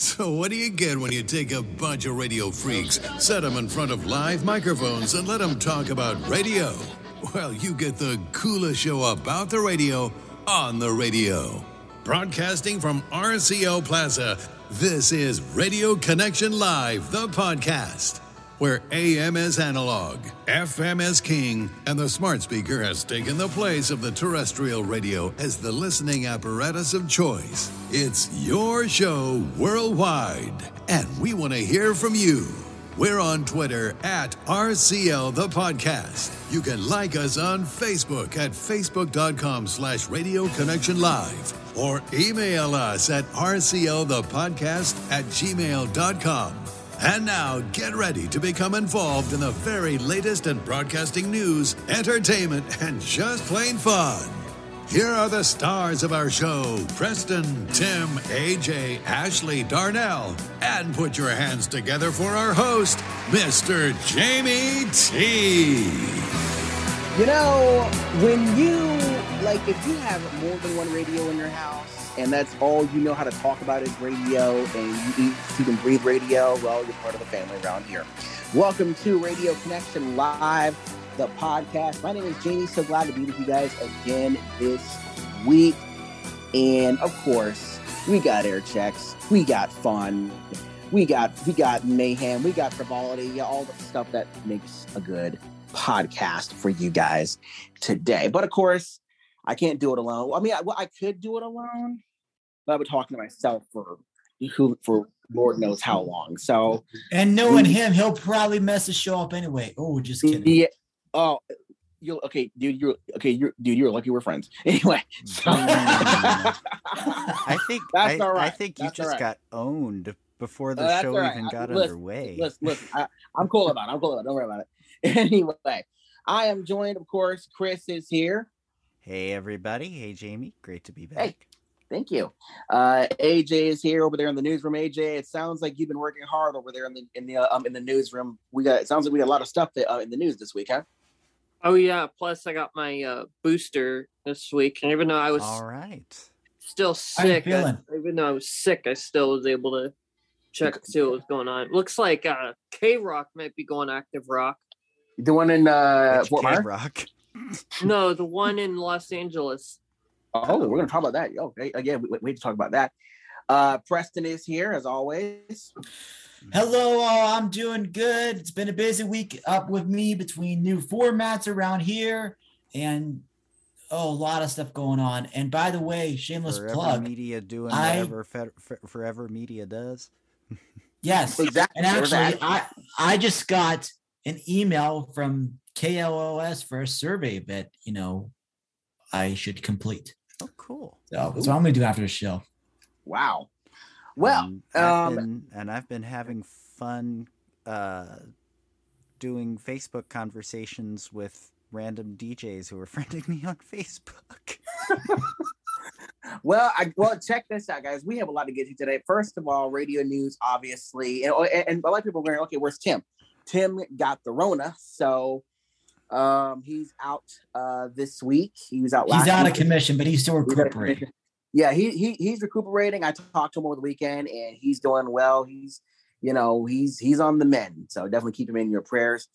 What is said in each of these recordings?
So, what do you get when you take a bunch of radio freaks, set them in front of live microphones, and let them talk about radio? Well, you get the coolest show about the radio on the radio. Broadcasting from RCO Plaza, this is Radio Connection Live, the podcast, where AM is analog, FM is king, and the smart speaker has taken the place of the terrestrial radio as the listening apparatus of choice. It's your show worldwide, and we want to hear from you. We're on Twitter at RCL the podcast. You can like us on Facebook at facebook.com slash radio connection live or email us at rclthepodcast at gmail.com. And now get ready to become involved in the very latest in broadcasting news, entertainment, and just plain fun. Here are the stars of our show Preston, Tim, AJ, Ashley, Darnell, and put your hands together for our host, Mr. Jamie T. You know, when you, like, if you have more than one radio in your house, and that's all you know how to talk about is radio, and you eat, you can breathe radio, well, you're part of the family around here. Welcome to Radio Connection Live the podcast. My name is Jamie. So glad to be with you guys again this week. And of course, we got air checks, we got fun, we got we got mayhem, we got frivolity, all the stuff that makes a good podcast for you guys today. But of course, I can't do it alone. I mean, I, well, I could do it alone, but I've been talking to myself for who for Lord knows how long. So, and knowing him, he'll probably mess the show up anyway. Oh, just kidding. Yeah, Oh, you okay, dude? You're okay. You're dude. You're lucky we're friends. Anyway, so. I think that's I, all right. I think that's you just right. got owned before the uh, show right. even got listen, underway. Listen, listen. I, am cool about it. I'm cool about it. Don't worry about it. Anyway, I am joined, of course. Chris is here. Hey, everybody. Hey, Jamie. Great to be back. Hey. Thank you. Uh, AJ is here over there in the newsroom. AJ, it sounds like you've been working hard over there in the in the uh, um in the newsroom. We got it sounds like we got a lot of stuff that, uh, in the news this week, huh? Oh yeah. Plus, I got my uh, booster this week, and even though I was all right, still sick, I, even though I was sick, I still was able to check to see what was going on. Looks like uh, K Rock might be going active rock. The one in uh, Fort Myers. Rock. No, the one in Los Angeles. Oh, we're gonna talk about that. Okay, again, we, we, to talk about that. Uh, Preston is here as always. Hello, all. I'm doing good. It's been a busy week up with me between new formats around here and oh, a lot of stuff going on. And by the way, shameless forever plug. Media doing I, whatever Forever Media does. yes, exactly. And actually, I I just got an email from KLOS for a survey that you know I should complete. Oh, cool. So that's what I'm gonna do after the show. Wow. Well, and I've, um, been, and I've been having fun uh, doing Facebook conversations with random DJs who are friending me on Facebook. well, I well check this out, guys. We have a lot to get to today. First of all, radio news, obviously, and, and a lot of people are going, okay, where's Tim? Tim got the Rona, so um, he's out uh, this week. He was out. He's out week. of commission, but he's still recuperating yeah, he, he he's recuperating. I talked to him over the weekend, and he's doing well. He's you know he's he's on the mend, so definitely keep him in your prayers.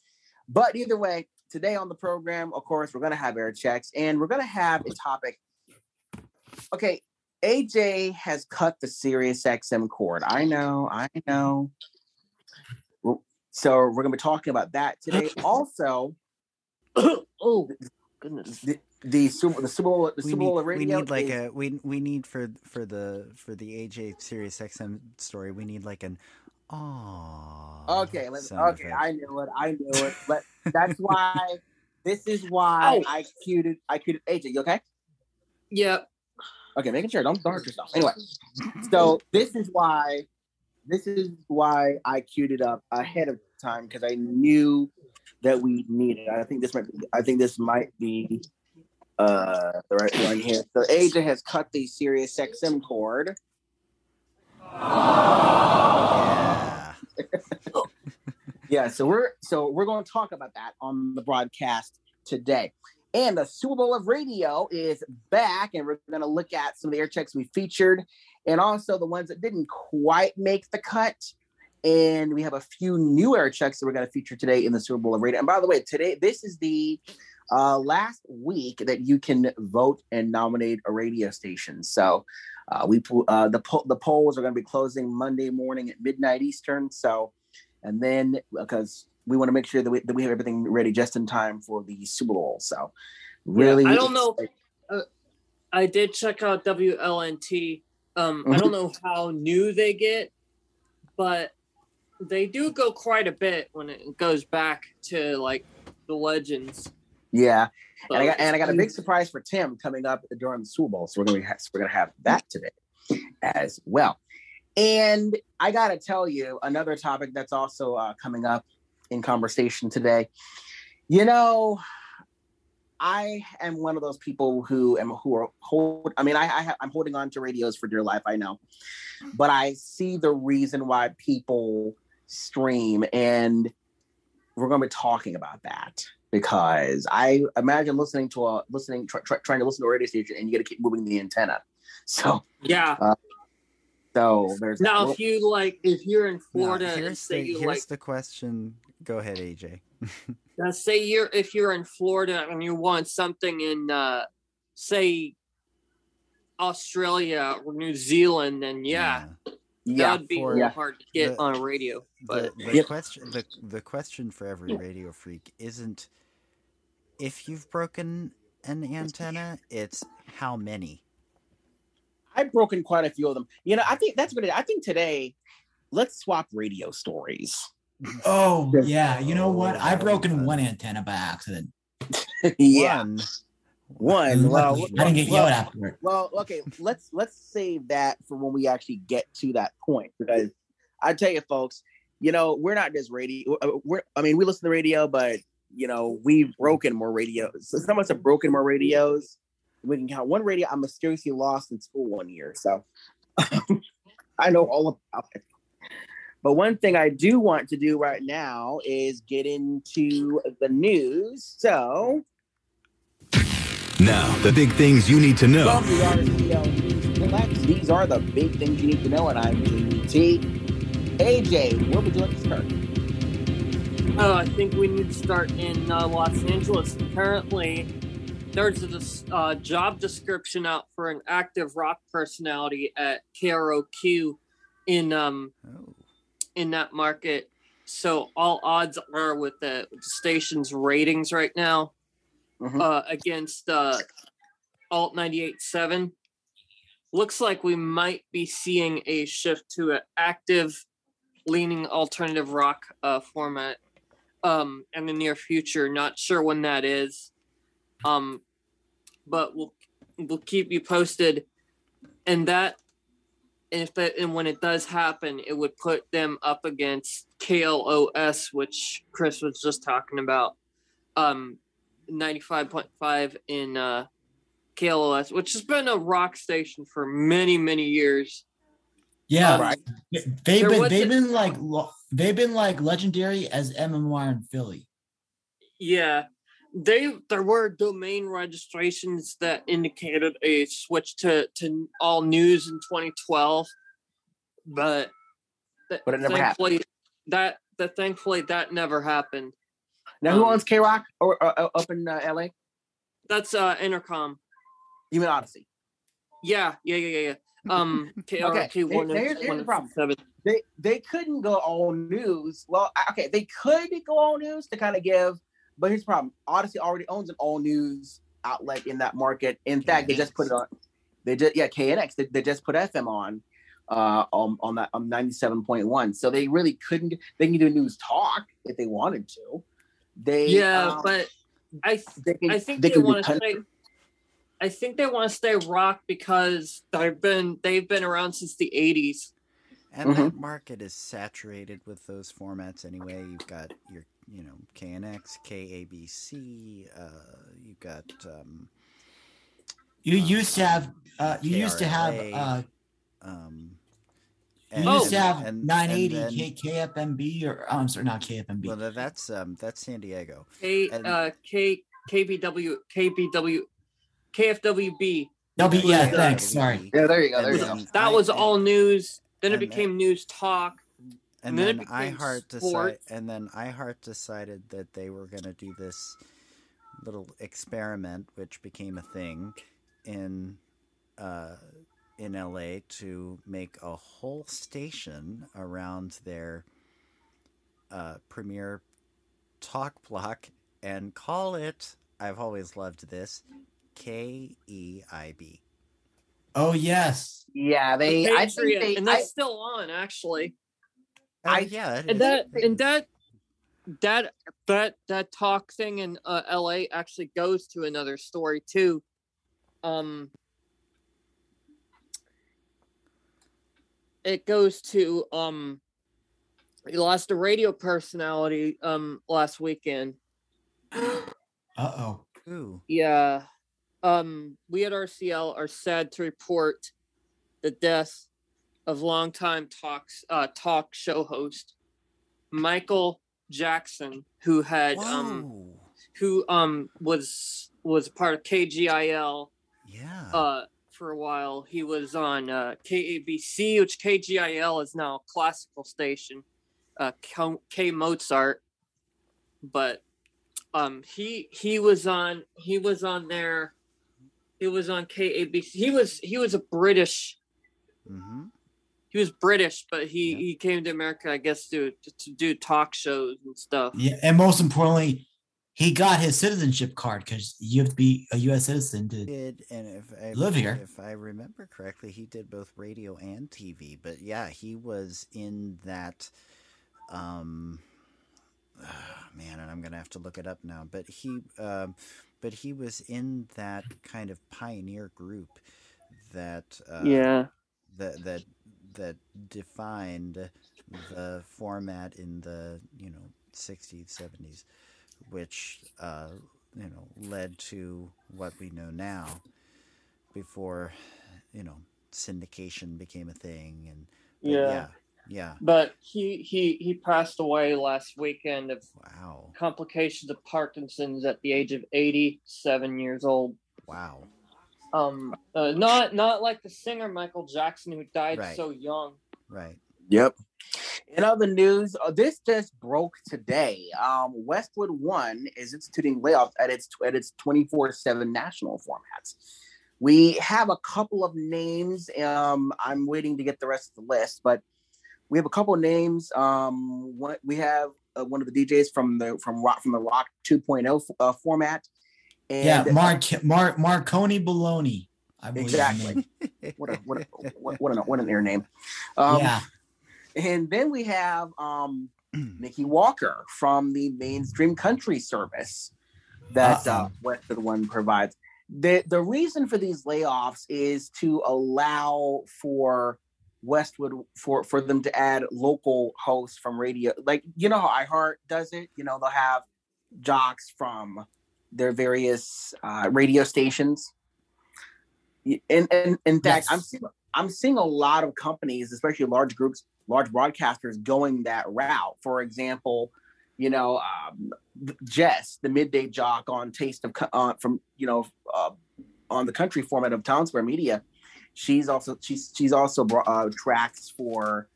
But either way, today on the program, of course, we're gonna have air checks, and we're gonna have a topic. Okay, AJ has cut the Sirius XM cord. I know, I know. So we're gonna be talking about that today. Also, oh goodness. The, the Super the Super Bowl the Super Bowl radio. We need like is, a we we need for for the for the AJ Sirius XM story. We need like an oh. Okay, let, okay, I knew it. I knew it. But that's why this is why oh. I queued it. I queued AJ. You okay? Yep. Okay, making sure. Don't, don't hurt yourself. Anyway, so this is why this is why I queued it up ahead of time because I knew that we needed. I think this might. Be, I think this might be uh, the right one here. So AJ has cut the Sirius XM cord. Yeah. yeah, so we're so we're going to talk about that on the broadcast today. And the Super Bowl of Radio is back, and we're going to look at some of the air checks we featured and also the ones that didn't quite make the cut. And we have a few new air checks that we're going to feature today in the Super Bowl of Radio. And by the way, today, this is the uh, last week that you can vote and nominate a radio station. So uh, we uh, the po- the polls are going to be closing Monday morning at midnight Eastern. So, and then because we want to make sure that we, that we have everything ready just in time for the Super Bowl. So, really, yeah, I don't know. Uh, I did check out WLNT. Um, mm-hmm. I don't know how new they get, but they do go quite a bit when it goes back to like the legends. Yeah, and I got and I got a big surprise for Tim coming up during the Super Bowl, so we're gonna have, we're gonna have that today as well. And I gotta tell you another topic that's also uh, coming up in conversation today. You know, I am one of those people who am who are hold. I mean, I, I have, I'm holding on to radios for dear life. I know, but I see the reason why people stream, and we're going to be talking about that because I imagine listening to a listening try, try, trying to listen to a radio station and you got to keep moving the antenna. So yeah. Uh, so there's now if you like if you're in Florida no, here's, the, here's like, the question. Go ahead, AJ. now say you're if you're in Florida and you want something in uh say Australia or New Zealand, then yeah. yeah. Yeah, that'd be for, hard to get the, on a radio. But the, the question, the the question for every radio freak isn't if you've broken an antenna, it's how many. I've broken quite a few of them. You know, I think that's what it, I think today. Let's swap radio stories. Oh yeah, you know what? Oh, I've broken one antenna by accident. yeah. One. One. Well, I didn't get well, yelled after Well, okay. Let's let's save that for when we actually get to that point because I tell you, folks, you know, we're not just radio. Uh, we're I mean, we listen to radio, but you know, we've broken more radios. So some of us have broken more radios. We can count one radio I mysteriously lost in school one year. So I know all about it. But one thing I do want to do right now is get into the news. So now, the big things you need to know. These are the big things you need to know, and I'm JT. AJ, where would you like to start? Uh, I think we need to start in uh, Los Angeles. Currently, there's a uh, job description out for an active rock personality at KROQ in um oh. in that market. So all odds are with the, with the station's ratings right now mm-hmm. uh, against uh, Alt 98.7. Looks like we might be seeing a shift to an active leaning alternative rock uh, format um, in the near future. Not sure when that is, um, but we'll we'll keep you posted. And that, and if that, and when it does happen, it would put them up against KLOS, which Chris was just talking about, um, ninety five point five in uh, KLOS, which has been a rock station for many many years. Yeah, right. They've been they've a, been like they've been like legendary as MMR in Philly. Yeah, they there were domain registrations that indicated a switch to to all news in 2012, but but it never happened. That that thankfully that never happened. Now, um, who owns K Rock or, or, or, up in uh, LA? That's uh Entercom. You mean Audacy? Yeah, yeah, yeah, yeah. Um, K- okay. K- one, here's, here's the problem. Seven they they couldn't go all news. Well, okay, they could go all news to kind of give, but here's the problem: Audacy already owns an all news outlet in that market. In KNX. fact, they just put it on. They just yeah, KNX. They, they just put FM on uh on on that on 97.1 so they really couldn't they can do news talk if they wanted to they yeah um, but i th- can, i think they, they want to stay i think they want to stay rock because they've been they've been around since the 80s and mm-hmm. that market is saturated with those formats anyway. You've got your, you know, KNX, KABC. Uh, you've got. Um, you used to have. Uh, you KRLA, used to have. Uh, um, and, you used to have and, 980 and then, KFMB or oh, I'm sorry, not KFMB. Well, that's um, that's San Diego. K uh, K KBW KBW KFWB. W, yeah, Yeah, thanks. Sorry. Yeah, there you go. There you go. That was all news. Then it and then- became news talk. and and then then it iHeart decided, and then iHeart decided that they were going to do this little experiment, which became a thing in uh, in LA to make a whole station around their uh, premier talk block and call it. I've always loved this. K E I B. Oh yes. Yeah, The they. I think they. and I, that's still on actually. Oh, I- yeah, it And that and that that that that talk thing in uh, LA actually goes to another story too. Um it goes to um he lost a radio personality um last weekend. Uh oh. Ooh. Yeah. Um, we at RCL are sad to report the death of longtime talks uh, talk show host Michael Jackson, who had um who um was was part of KGIL yeah. uh for a while. He was on uh KABC, which KGIL is now a classical station, uh K, Mozart. But um he he was on he was on there he was on KABC. He was he was a British mm-hmm. he was British, but he Yeah. he came to America I guess to to do talk shows and stuff. Yeah, and most importantly, he got his citizenship card because you have to be a U.S. citizen to. did and if I Live here. if I remember correctly, he did both radio and TV. But yeah, he was in that. Um, man, and I'm gonna have to look it up now. But he, um, but he was in that kind of pioneer group that uh, yeah. that that that defined the format in the you know 60s 70s which uh, you know led to what we know now before you know syndication became a thing and Yeah. yeah yeah But he he he passed away last weekend of wow complications of Parkinson's at the age of 87 years old. wow Um, uh, not not like the singer Michael Jackson who died Right. so young. right Yep. In other news, uh, this just broke today. Um, Westwood One is instituting layoffs at its at its twenty four seven national formats. We have a couple of names. Um, I'm waiting to get the rest of the list, but we have a couple of names. Um, what we have uh, one of the DJs from the from rock from the Rock 2.0 f- uh, format. And Yeah, Mark Mark Marconi Baloney. I believe. the Exactly. what a what a, what, what an what an air name. Um, yeah. And then we have um, Nikki Walker from the mainstream country service that uh. Westwood One provides. The the reason for these layoffs is to allow for Westwood for for them to add local hosts from radio. Like you know how iHeart does it. You know they'll have jocks from their various uh, radio stations. And and in fact, Yes. I'm seeing I'm seeing a lot of companies, especially large groups, large broadcasters, going that route. For example, you know, um, Jess, the midday jock on Taste of uh, from you know uh, on the country format of Townsquare Media. She's also she's she's also uh, tracks for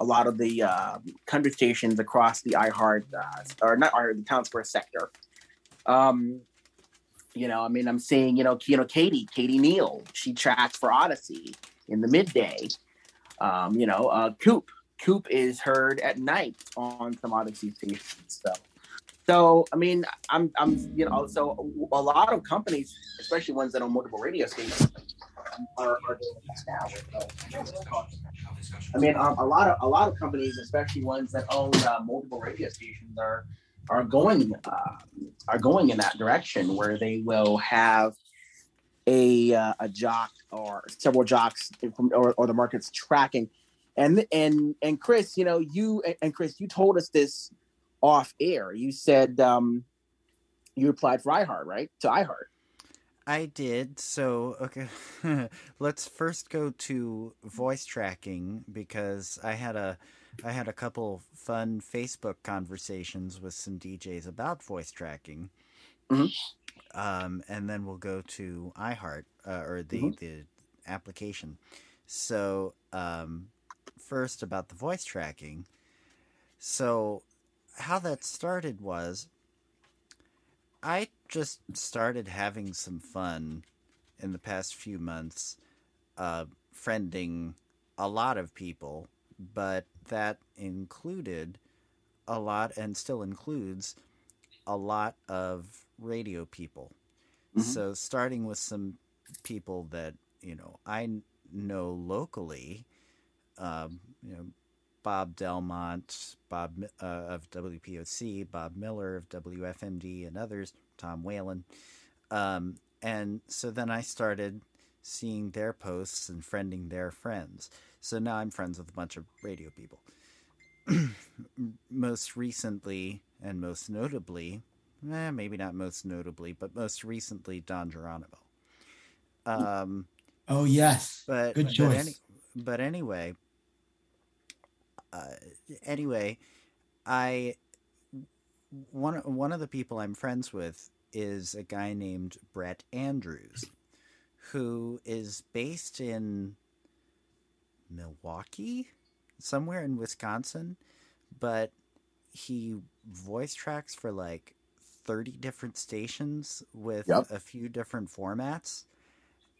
a lot of the uh, country stations across the iHeart uh, or not iHeart the Townsquare sector. Um, you know, I mean, I'm seeing you know, you know, Katie, Katie Neal, she tracks for Audacy in the midday. Um, you know, uh, Coop, Coop is heard at night on some Audacy stations. So, so I mean, I'm, I'm, you know, so a lot of companies, especially ones that own multiple radio stations, are, are doing this now. I mean, um, a lot of a lot of companies, especially ones that own uh, multiple radio stations, are are going uh, are going in that direction where they will have a uh, a jock or several jocks from or, or the market's tracking. And and and Chris, you know, you and Chris, you told us this off air. You said um, you applied for iHeart, right? To iHeart. I did. So, okay. Let's first go to voice tracking because I had a I had a couple fun Facebook conversations with some DJs about voice tracking. Mhm. Um, and then we'll go to iHeart uh, or the Mhm. the application. So um, first about the voice tracking. So how that started was I just started having some fun in the past few months, uh, friending a lot of people, but that included a lot and still includes a lot of radio people. Mhm. So starting with some people that you know I know locally, um, you know Bob Delmont, Bob uh, of WPOC, Bob Miller of WFMD, and others, Tom Whalen, um, and so then I started seeing their posts and friending their friends. So now I'm friends with a bunch of radio people. most recently and most notably, eh, maybe not most notably, but most recently, Don Geronimo. Um, Oh yes. but Good but, choice. any, but anyway, uh, anyway, I one one of the people I'm friends with is a guy named Brett Andrews, who is based in Milwaukee, somewhere in Wisconsin, but he voice tracks for like 30 different stations with Yep. a few different formats.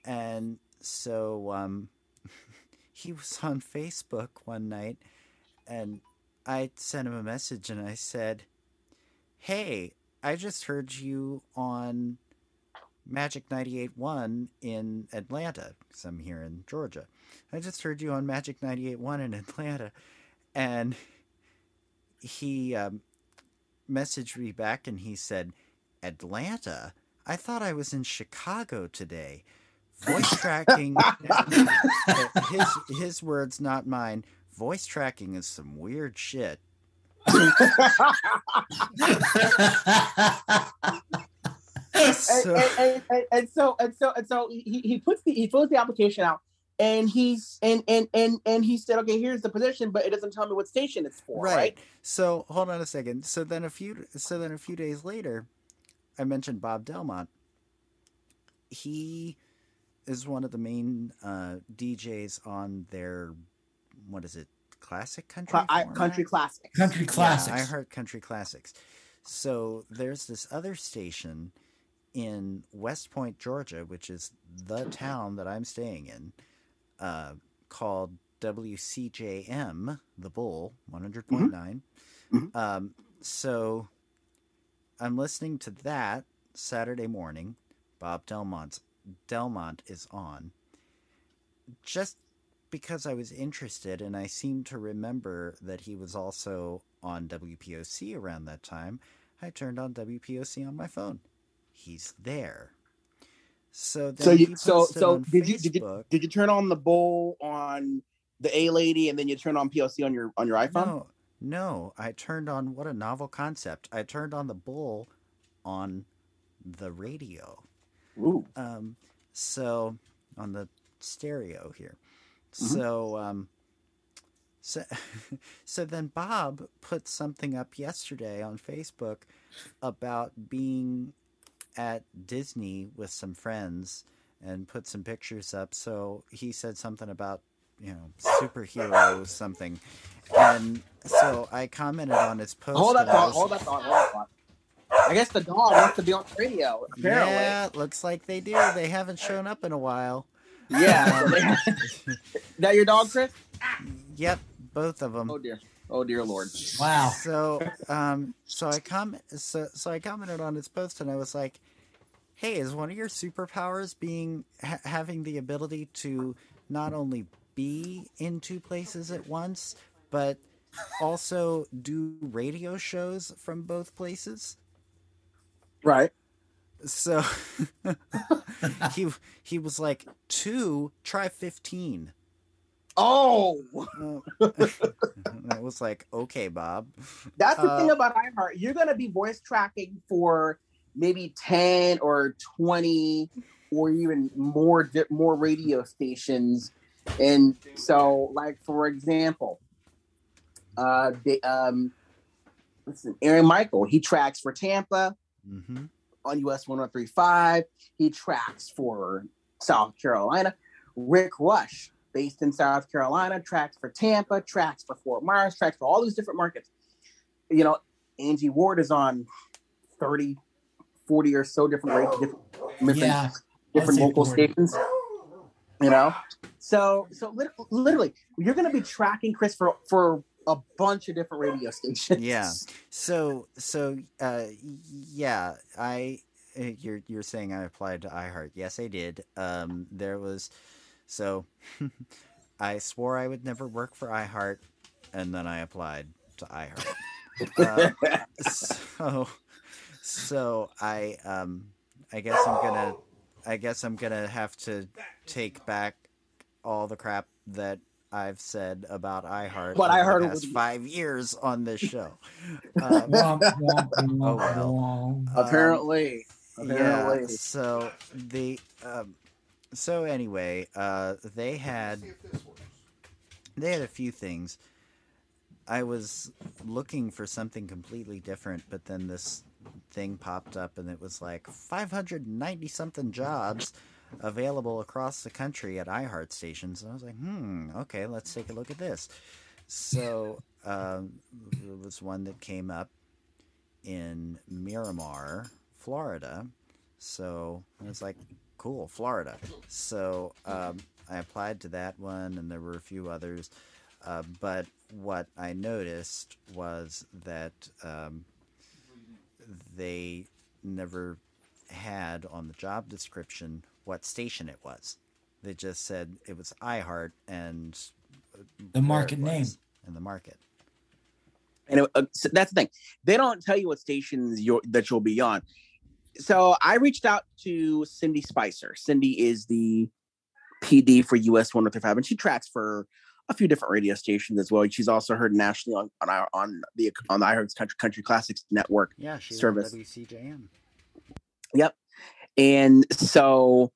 And so um, he was on Facebook one night and I sent him a message and I said, Hey, I just heard you on Magic 98.1 in Atlanta, because I'm here in Georgia. I just heard you on Magic 98.1 in Atlanta. And he um, messaged me back and he said, Atlanta? I thought I was in Chicago today. Voice tracking, his, his words, not mine. Voice tracking is some weird shit. and, So- and, and, and, and so and so and so he, he puts the he fills the application out and he's and and and and he said okay here's the position but it doesn't tell me what station it's for right, right. So hold on a second. So then a few so then a few days later, I mentioned Bob Delmont. He is one of the main uh, DJs on their what is it? Classic country. Cla- I, country classic Country classics. Yeah, I heard country classics. So there's this other station in West Point, Georgia, which is the town that I'm staying in, uh, called WCJM, the Bull, 100.9. Mhm. Um, so I'm listening to that Saturday morning. Bob Delmont's Delmont is on. Just because I was interested and I seem to remember that he was also on WPOC around that time, I turned on WPOC on my phone. He's there. So then so you so so did you did you did you turn on the bowl on the A lady and then you turn on PLC on your on your iPhone No, no. I turned on what a novel concept. I turned on the bull on the radio. Ooh. Um, so on the stereo here. Mhm. So um, so so then Bob put something up yesterday on Facebook about being at Disney with some friends and put some pictures up. So he said something about you know superhero something, and so I commented on his post. hold that I thought hold that thought hold that thought I guess the dog wants to be on the radio apparently Yeah, looks like they do. They haven't shown up in a while. yeah, um, so that your dog Chris Yep, both of them. oh dear oh dear lord Wow. So, um, so I com- so, so I commented on his post, and I was like, "Hey, is one of your superpowers being ha- having the ability to not only be in two places at once, but also do radio shows from both places?" right So he he was like, two, try fifteen. Oh I was like, okay, Bob. That's the Uh, thing about iHeart. You're to be voice tracking for maybe 10 or 20 or even more more radio stations. And so, like, for example, uh, they, um, listen, Aaron Michael, he tracks for Tampa, hmm on US 1035. He tracks for South Carolina. Rick Rush, based in South Carolina, tracks for Tampa, tracks for Fort Myers, tracks for all these different markets. You know, Angie Ward is on 30, 40 or so different rates, different, different, Yeah. different local 40. stations. You know, so so literally, you're going to be tracking Chris for for a bunch of different radio stations. Yeah. So so uh yeah, I you're you're saying I applied to iHeart. Yes, I did. Um there was so I swore I would never work for iHeart and then I applied to iHeart. Uh, so so I um I guess I'm going to I guess I'm going to have to take back all the crap that I've said about iHeart What I heard was- five years on this show. Um, Oh, well. womp. apparently, yeah. So the um, so anyway, uh, they had they had a few things. I was looking for something completely different, but then this thing popped up, and it was like 590 something jobs available across the country at iHeart stations. And I was like, hmm, okay, let's take a look at this. So um, there was one that came up in Miramar, Florida. So I was like, cool, Florida. So um, I applied to that one, and there were a few others. Uh, but what I noticed was that um, they never had on the job description what station it was. They just said it was iHeart and The market name. and the market. And it, uh, so that's the thing; they don't tell you what stations you're, that you'll be on. So I reached out to Cindy Spicer. Cindy is the PD for US 1035, and she tracks for a few different radio stations as well. She's also heard nationally on on, our, on the on the iHeart's Country, Country Classics network. Yeah, she's Service. WCJM. Yep. And so,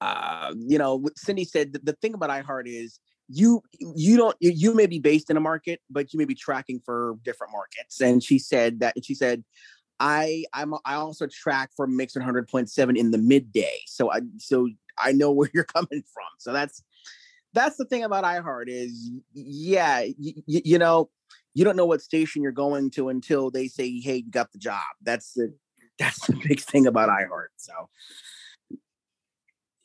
uh, you know, Cindy said the, the thing about iHeart is you you don't you, you may be based in a market, but you may be tracking for different markets. And she said that she said, I I'm I also track for Mix 100.7 in the midday. So I so I know where you're coming from. So that's that's the thing about iHeart is yeah, y- y- you know, you don't know what station you're going to until they say, "Hey, you got the job." That's the that's the big thing about iHeart. So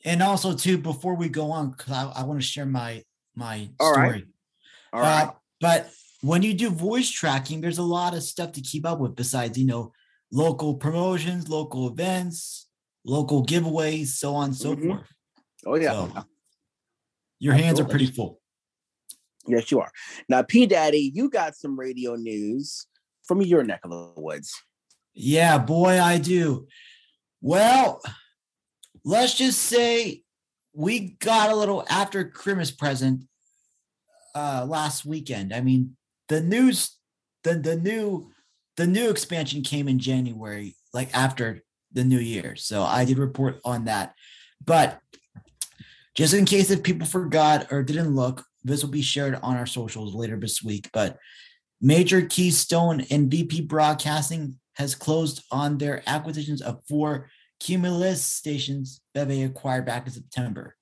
And also, too, before we go on, because I, I want to share my my All right. story. all right, Uh, but when you do voice tracking, there's a lot of stuff to keep up with besides, you know, local promotions, local events, local giveaways, so on and so Mhm. forth. oh yeah, So, your hands are pretty full. yes you are. Now, P Daddy, you got some radio news from your neck of the woods. Yeah, boy, I do. Well, let's just say we got a little after Christmas present uh last weekend. I mean, the news the the new the new expansion came in January, like after the new year. So I did report on that. But just in case if people forgot or didn't look, this will be shared on our socials later this week. But Major Keystone and BP Broadcasting has closed on their acquisitions of four Cumulus stations that they acquired back in September.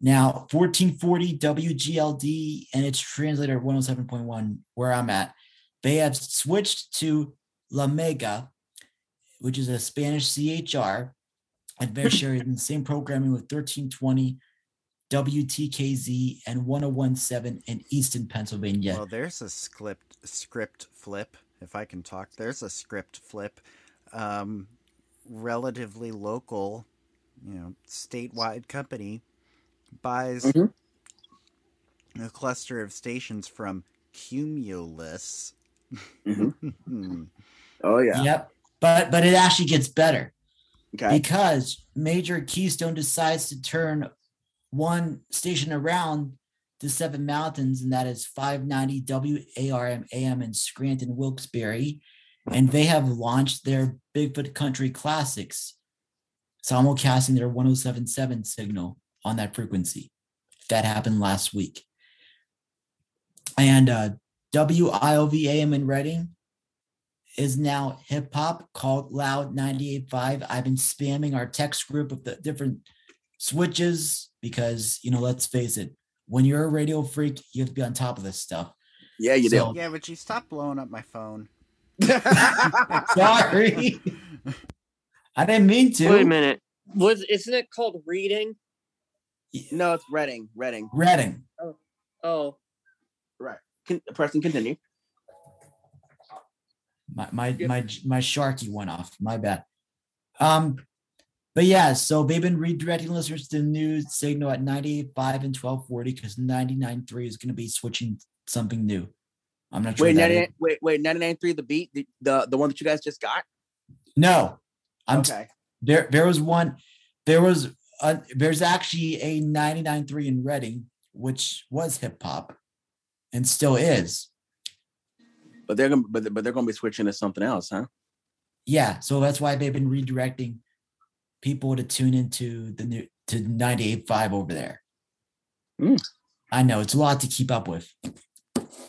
Now, 1440 WGLD and its translator 107.1, where I'm at, they have switched to La Mega, which is a Spanish CHR, and they're sharing the same programming with 1320 WTKZ and 1017 in Easton, Pennsylvania. Well, there's a script script flip, if I can talk. There's a script flip. Um, relatively local, you know, statewide company buys Mhm. a cluster of stations from Cumulus. Mhm. Oh yeah. Yep. But but it actually gets better. Okay. because Major Keystone decides to turn one station around the Seven Mountains, and that is 590 WARM AM in Scranton, Wilkes-Barre. And they have launched their Bigfoot Country Classics, simulcasting their 1077 signal on that frequency. That happened last week. And uh, WIOV AM in Reading is now hip hop called Loud 98.5. I've been spamming our text group with the different switches because, you know, let's face it, when you're a radio freak, you have to be on top of this stuff. Yeah, you So- Yeah, but you stop blowing up my phone. Sorry. I didn't mean to. Wait a minute. Was isn't it called reading? no, it's Reading. Reading. Reading. Oh, Right. Con- Preston, continue. My my Yep. my my sharky went off. My bad. Um, but yeah, so they've been redirecting listeners to the new signal at 95 and 1240 because 99.3 is going to be switching something new. I'm not sure. Wait, what that 99, is. wait, wait, 99.3, the beat, the, the the one that you guys just got? No, I'm t- okay. there. There was one. There was a, there's actually a 99.3 in Reading, which was hip hop, and still is. But they're gonna but, but they're gonna be switching to something else, huh? Yeah, so that's why they've been redirecting people to tune into the new to 98.5 over there. Hmm. I know it's a lot to keep up with.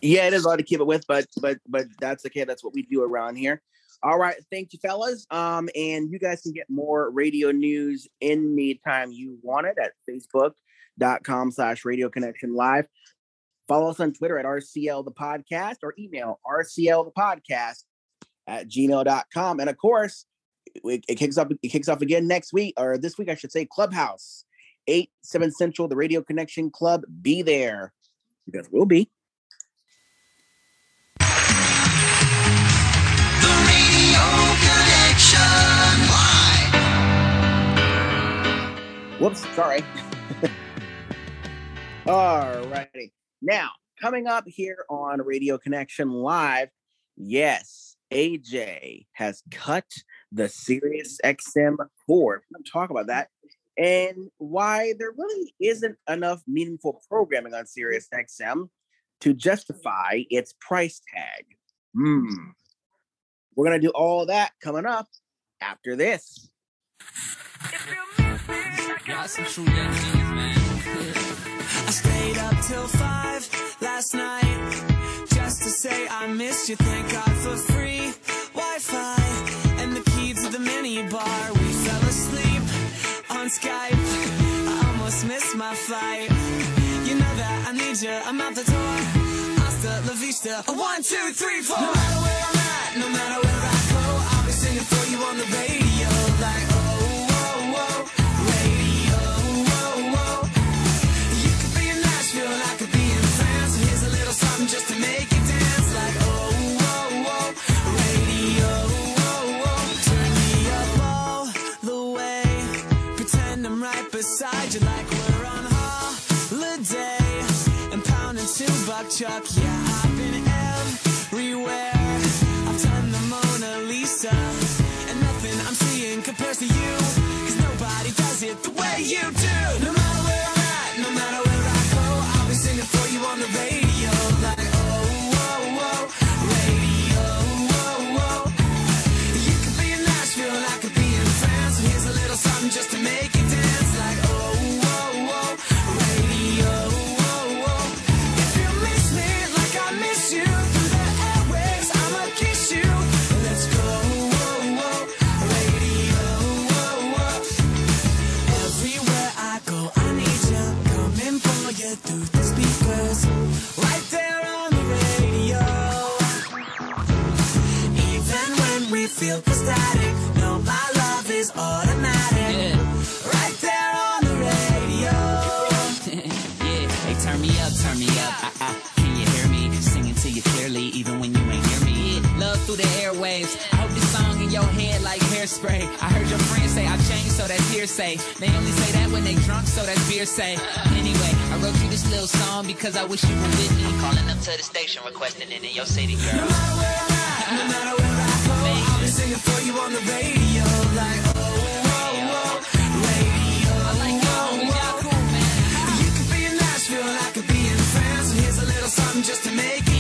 Yeah, it is a lot to keep it with, but but but that's okay. That's what we do around here. All right, thank you, fellas. Um, and you guys can get more radio news anytime you want it at facebook.com slash radio connection live. Follow us on Twitter at RCL the podcast or email RCL the podcast at gmail.com. And of course, it, it kicks up it kicks off again next week, or this week, I should say, Clubhouse, 8, 7 Central, the Radio Connection Club. Be there. Because we'll be. The Radio Connection Live. Whoops, sorry. All righty. Now, coming up here on Radio Connection Live, yes, AJ has cut the Sirius XM cord. We're going to talk about that and why there really isn't enough meaningful programming on Sirius XM to justify its price tag. Hmm. We're going to do all that coming up after this. Y'all some true man. Stayed up till five last night just to say I missed you. Thank God for free Wi-Fi and the key to the mini bar. We fell asleep on Skype. I almost missed my flight. You know that I need you. I'm out the door. Hasta la vista. One, two, three, four. No matter where I'm at, no matter where I go, I'll be singing for you on the radio. Like two hairspray. I heard your friends say I changed, so that's hearsay. They only say that when they drunk, so that's beer say. Anyway, I wrote you this little song because I wish you were with me. Calling up to the station, requesting it in your city, girl. No matter where I'm at, no matter where I go, I'll be singing for you on the radio. Like, oh, oh, oh, radio. I like y'all, y'all cool, man. You could be in Nashville and I could be in France. So here's a little something just to make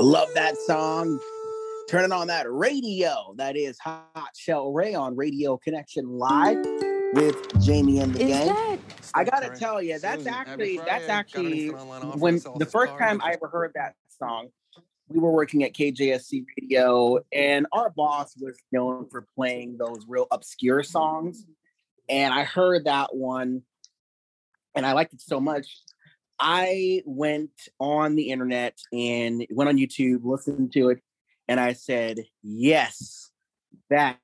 love that song. Turning on that radio. That is Hot Chelle Rae on Radio Connection Live with Jamie and the Is gang. that I gotta tell you, that's actually that's actually when the first time I ever heard that song, we were working at KJSC Radio, and our boss was known for playing those real obscure songs. And I heard that one, and I liked it so much. I went on the internet and went on YouTube, listened to it, and I said, "Yes, that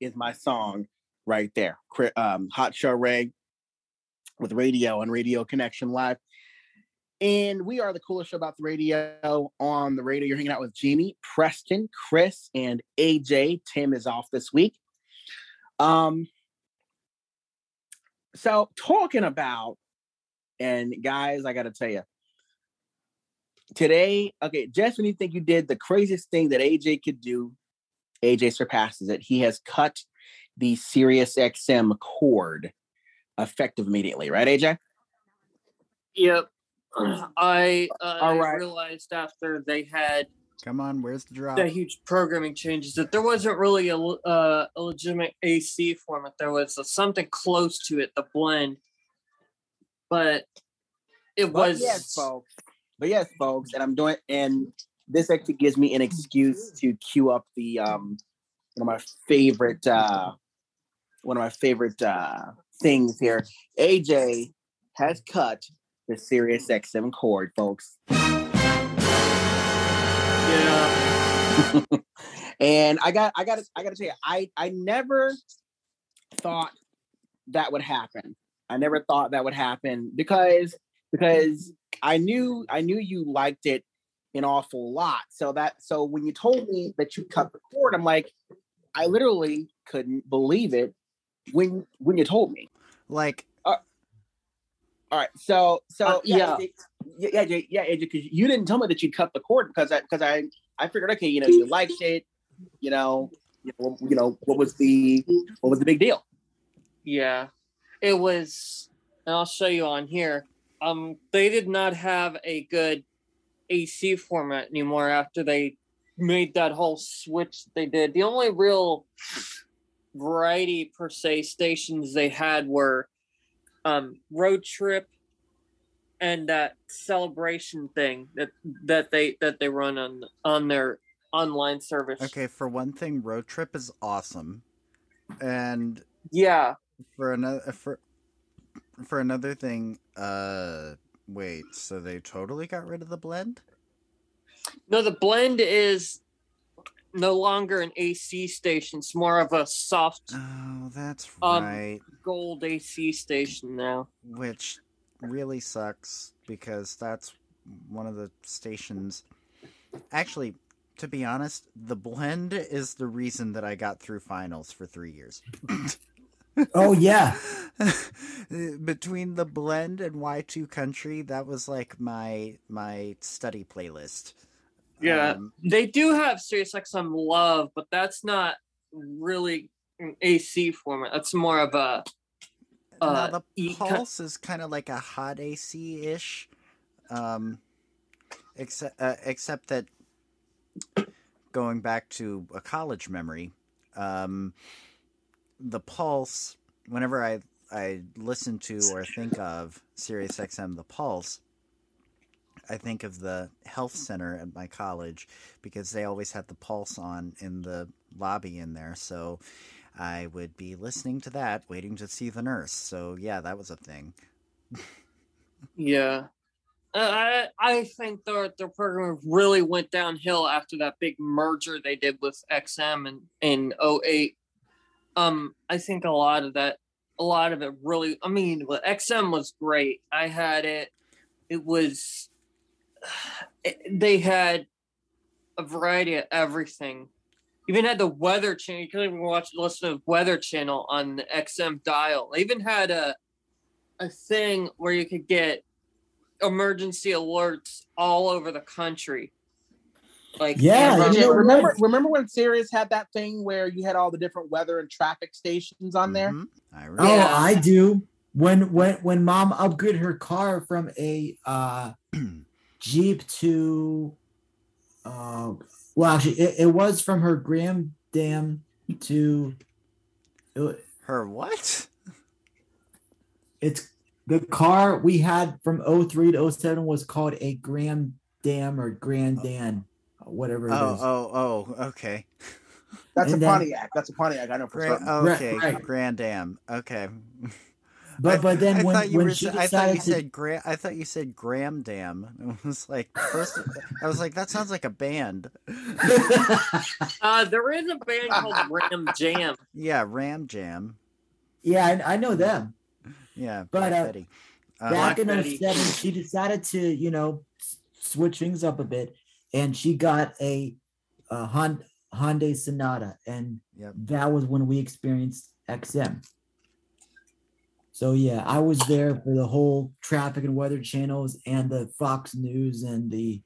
is my song right there." Um, Hot Chelle Rae with radio and Radio Connection Live. And we are the coolest show about the radio on the radio. You're hanging out with Jamie, Preston, Chris, and AJ. Tim is off this week. Um, so talking about, and guys, I gotta tell you, today, okay, Jess, when you think you did the craziest thing that AJ could do, AJ surpasses it. He has cut the Sirius XM cord effective immediately, right, AJ? Yep. I uh, All right. realized after they had Come on, where's the drop? the huge programming changes that there wasn't really a, uh, a legitimate AC format. There was a, something close to it, the blend, but it But was yes, folks. But yes, folks, and I'm doing, and this actually gives me an excuse to queue up the um one of my favorite uh one of my favorite uh things here. AJ has cut the Sirius XM cord, folks. yeah. and I got I got I got to tell you, I I never thought that would happen. I never thought that would happen because because I knew I knew you liked it an awful lot. So that so when you told me that you cut the cord, I'm like, I literally couldn't believe it when when you told me. Like, All right, so so Uh, yeah, yeah. AJ, yeah, yeah, Jay- yeah, because you didn't tell me that you cut the cord because I because I I figured okay, you know, you liked it, you know, you know, you know what was the what was the big deal? Yeah, it was, and I'll show you on here. Um, they did not have a good AC format anymore after they made that whole switch they did. The only real variety per se stations they had were um road trip and that celebration thing that that they that they run on on their online service. okay, for one thing, Road Trip is awesome, and Yeah. For another for for another thing, uh, wait, so they totally got rid of the blend? No, the blend is no longer an AC station. It's more of a soft Oh, that's Um, right. gold AC station now. Which really sucks because that's one of the stations. Actually, to be honest, the blend is the reason that I got through finals for three years. Oh yeah. Between the blend and Y2 Country, that was like my my study playlist. Yeah. Um, They do have SiriusXM Love, but that's not really an AC format. That's more of a now uh, the E- Pulse is kind of like a hot AC ish, um, except uh, except that going back to a college memory, um, the Pulse. Whenever I I listen to or think of Sirius XM, the Pulse, I think of the health center at my college because they always had the Pulse on in the lobby in there. So I would be listening to that, waiting to see the nurse. So yeah, that was a thing. Yeah. Uh, I I think their their program really went downhill after that big merger they did with XM in in 08. Um I think a lot of that a lot of it really I mean XM was great. I had it. It was it, they had a variety of everything. Even had the weather channel. You couldn't even watch listen to the weather channel on the XM dial. They even had a a thing where you could get emergency alerts all over the country. Like Yeah, you know remember remember when Sirius had that thing where you had all the different weather and traffic stations on there? Mhm. I Oh. Yeah. I do. When when when mom upgraded her car from a uh Jeep to uh, well, actually, it, it was from her Graham Dam to it- Her what? it's the car we had from 03 to 07 was called a Graham Dam or Grand Dan, whatever it is. Oh, oh, oh, okay. That's And a then- Pontiac. That's a Pontiac. I know for Gra- certain. okay, right. Grand Dam. Okay. but but then I when, thought you when were she sa- I thought you to, said Gra- I thought you said Graham Dam. It was like first I was like that sounds like a band. Uh, there is a band called Ram Jam. Yeah, Ram Jam. yeah, I, I know them. Yeah, But, Black uh, Betty. Uh, Back Black in Betty. 07, she decided to, you know, switch things up a bit, and she got a, a Hon- Hyundai Sonata, and Yep. that was when we experienced XM. So yeah, I was there for the whole traffic and weather channels and the Fox News and the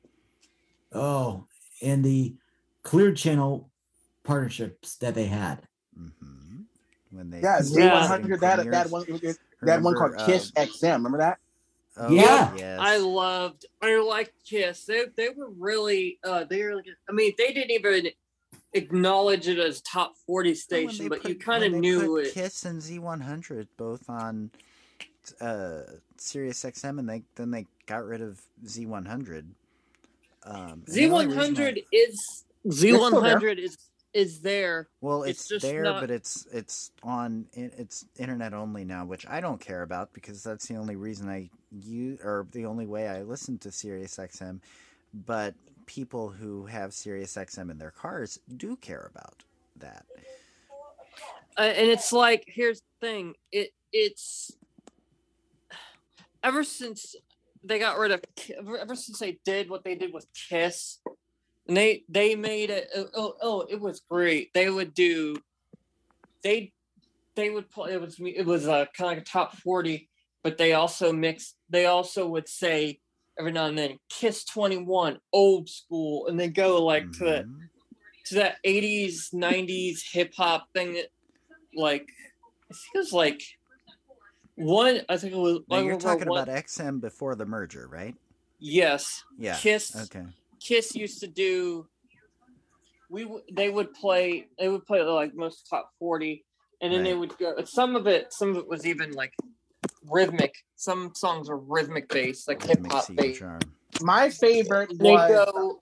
oh and the Clear Channel partnerships that they had. mhm. When they Yeah, Yeah. Z100. That that one. That one called Remember, uh, Kiss XM. Remember that? Oh, Yeah. yes. I loved, I liked Kiss. They they were really, uh, they were. I mean, they didn't even acknowledge it as top forty station, they but you kind of knew put it. Kiss and Z100 both on uh, Sirius XM, and they then they got rid of Z100. Um, and the Z only one reason I- hundred is Z still one there. hundred is is there. Well, It's it's, just there, not- but it's it's on it's internet only now, which I don't care about because that's the only reason I use or the only way I listen to Sirius XM. But people who have Sirius XM in their cars do care about that. Uh, and it's like here's the thing it it's ever since they got rid of ever, since they did what they did with kiss and they they made it oh, oh oh it was great they would do they they would play it was me it was a kind of like a top 40 but they also mix they also would say every now and then kiss 21 old school and they go like to that mm-hmm. to that 80s 90s hip hop thing that like I think it was like one I think it was Now you're talking one- about XM before the merger, right? yes Yeah. Kiss Okay. Kiss used to do we they would play they would play like most top 40 and then they would go some of it some of it was even like rhythmic some songs are rhythmic based like hip hop Seed based Charm. My favorite they'd was go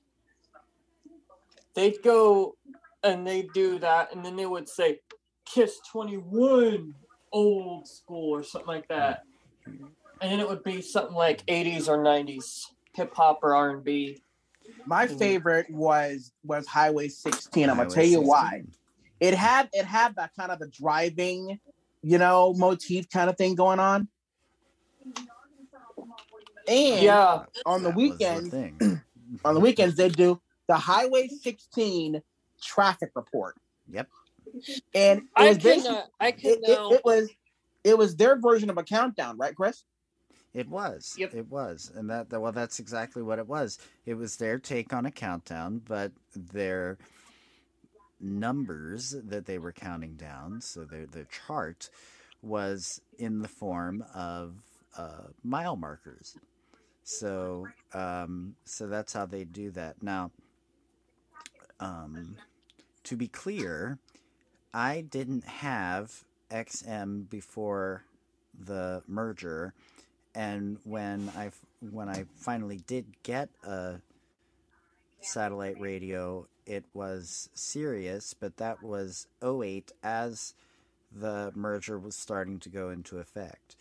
they'd go and they'd do that and then they would say kiss 21 old school or something like that and then it would be something like 80s or 90s hip hop or r&b my mm-hmm. favorite was was Highway 16. I'm gonna Highway tell you 16. why. It had it had that kind of the driving, you know, motif kind of thing going on. And yeah on the That weekends, thing. on the weekends they do the Highway 16 traffic report, Yep. and i was can basically uh, i can it, now it, it was it was their version of a countdown, right, Chris? It was. Yep. It was. And that, that well that's exactly what it was. It was their take on a countdown, but their numbers that they were counting down, so their their chart was in the form of uh, mile markers. So um, so that's how they do that. Now um, to be clear, I didn't have XM before the merger and when I when I finally did get a satellite radio, it was Sirius, but that was 08 as the merger was starting to go into effect.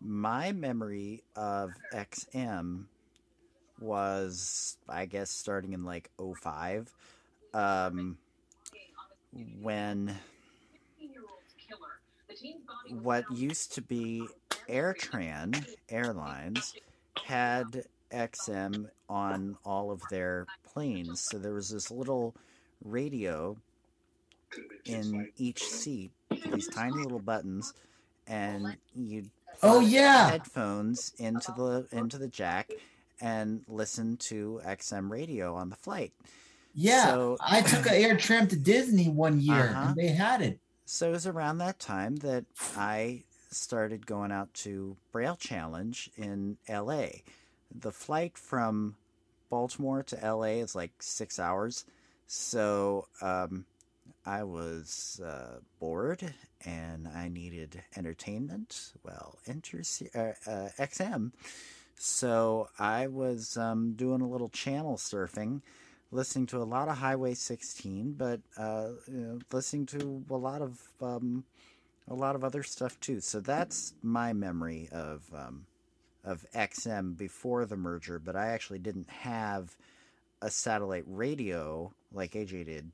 My memory of XM was, I guess, starting in like 05, um, when what used to be AirTran Airlines had XM on all of their planes. So there was this little radio in each seat, these tiny little buttons, and you'd Oh, yeah. headphones into the into the jack and listen to XM radio on the flight. Yeah, So- I took an air tram to Disney one year, Uh-huh. and they had it. So it was around that time that I started going out to Braille Challenge in LA. The flight from Baltimore to LA is like six hours. So um, I was uh, bored and I needed entertainment. Well, enter uh, uh, XM. So I was um, doing a little channel surfing, listening to a lot of Highway 16, but uh, you know, listening to a lot of um, a lot of other stuff too. So that's my memory of um, of XM before the merger. But I actually didn't have a satellite radio like AJ did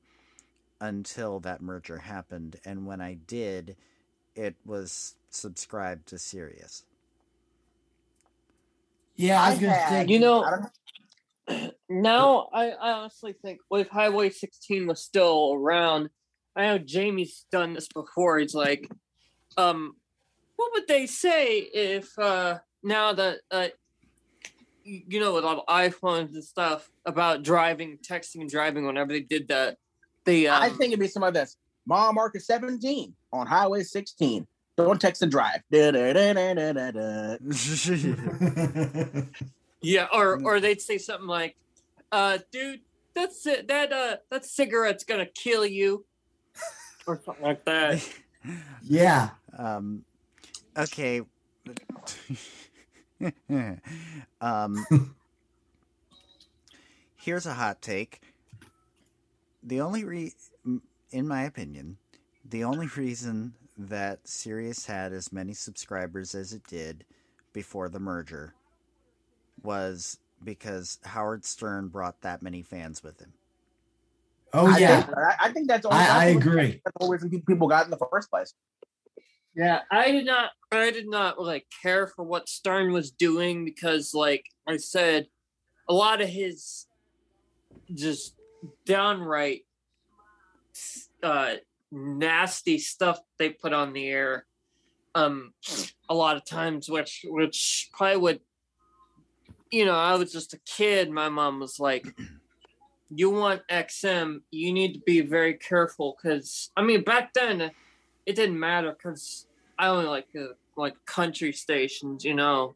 until that merger happened, and when I did, it was subscribed to Sirius. Yeah, I was gonna say. You know, now I, I honestly think if Highway 16 was still around, I know Jamie's done this before. He's like, um, what would they say if uh now that uh you you know with all iPhones and stuff about driving, texting and driving whenever they did that, they um, I think it'd be some of this. Mile marker 17 on Highway 16. Don't text and drive. Da, da, da. Yeah, or or they'd say something like, "Uh, dude, that's it. That uh, that cigarette's gonna kill you," or something like that. yeah. Um, okay. um, here's a hot take. The only re, in my opinion, the only reason that Sirius had as many subscribers as it did before the merger was because Howard Stern brought that many fans with him. Oh I yeah, think, I, I think that's only, I, I that's the- agree. That's the reason people got in the first place. Yeah, I did not. I did not like care for what Stern was doing because, like I said, a lot of his just downright uh, nasty stuff they put on the air. Um, a lot of times, which which probably would, you know, I was just a kid. My mom was like, "You want XM, you need to be very careful." Because I mean, back then it didn't matter because I only like uh, like country stations, you know.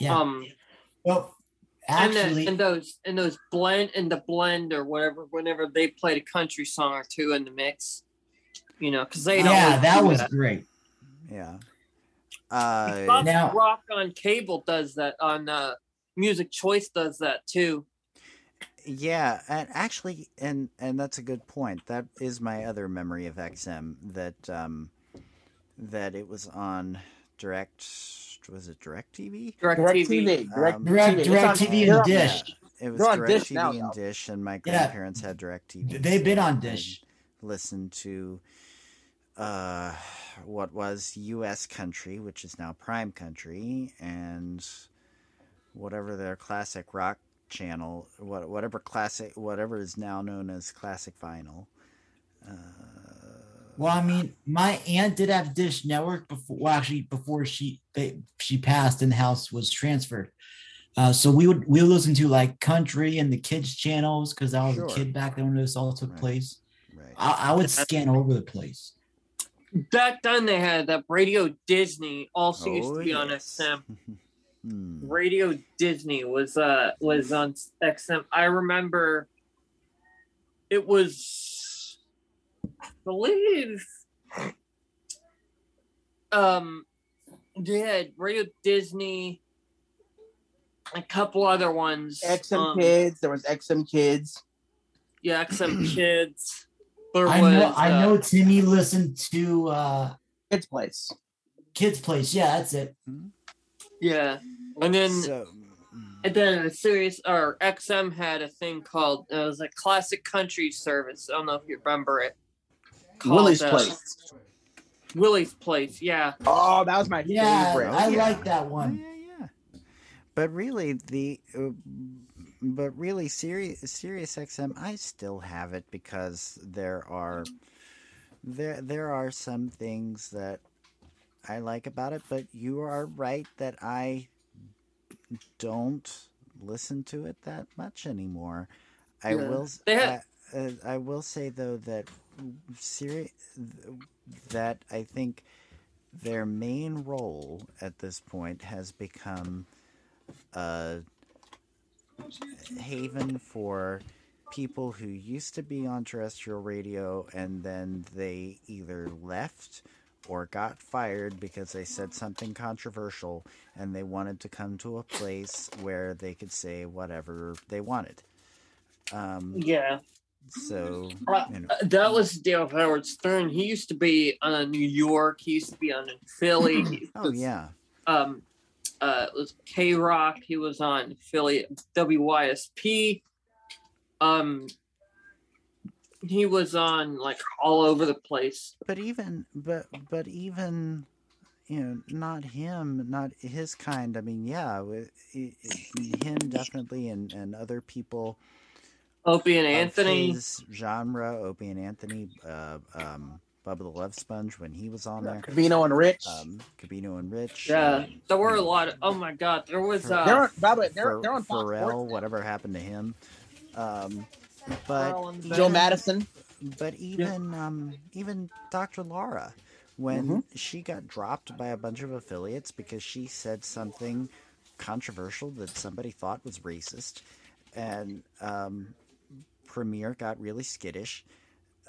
Yeah. Um, well, and, the- actually, and those and those blend and the blend or whatever, whenever they played a country song or two in the mix, you know, because they don't. yeah, that do was great. Yeah. Uh, Now- Rock on cable does that. On uh, Music Choice does that too. Yeah, and actually, and and that's a good point. That is my other memory of XM that um, that it was on direct. Was it Direct TV? Direct, Direct TV. TV. Direct Um, Direct, TV. Direct TV and on- Dish. It was on Direct Dish TV now, and though. Dish, and my Yeah. grandparents had Direct TV. They've been on Dish. Listen to uh, what was U.S. Country, which is now Prime Country, and whatever their classic rock channel, what whatever classic, whatever is now known as classic vinyl. Uh, Well, I mean, my aunt did have Dish Network before. Well, actually, before she they, she passed and the house was transferred. Uh, so we would we would listen to like country and the kids channels because I was Sure. a kid back then when this all took Right. place. right. I, I would scan over the place. Back then they had that Radio Disney also used Oh, to be on yes. XM. Hmm. Radio Disney was uh was on XM. I remember it was I believe um they had Radio Disney a couple other ones. XM um, Kids. There was XM Kids. Yeah, XM Kids. There I was know I uh, know Timmy listened to uh, Kids Place. Kids Place. Yeah, that's it. yeah. And then So, And then a Sirius or XM had a thing called it was a classic country service. I don't know if you remember it. Called, Willie's uh, Place. Willie's Place, yeah. Oh, that was my Yeah, favorite. I yeah. like that one. yeah, yeah. But really, the uh, but really, Sirius Sirius XM, I still have it because there are there there are some things that I like about it. But you are right that I don't listen to it that much anymore. I Yeah. will. s- They had- I, uh, I will say though that Sirius that I think their main role at this point has become a haven for people who used to be on terrestrial radio and then they either left or got fired because they said something controversial and they wanted to come to a place where they could say whatever they wanted. Um, Yeah. so, Uh, you know, Uh, That was Dale Howard Stern. He used to be on New York. He used to be on in Philly. Oh was, yeah, Um, uh, it was K Rock. He was on Philly WYSP. Um, he was on like all over the place. but even but but even you know not him not his kind i mean yeah wi- i- i- him definitely and and other people Opie and Anthony. his genre opie and anthony uh um bubba the love sponge when he was on there Covino and Rich. um Covino and rich Yeah, um, there were a lot of. Oh my God, there was. Uh, they're on, by the way, they're, Pher- they're on Fox Pharrell, Sports. whatever happened to him um Pharrell but and Joe even- Madison. but even um even Dr. Laura when Mm-hmm. she got dropped by a bunch of affiliates because she said something controversial that somebody thought was racist and um Premiere got really skittish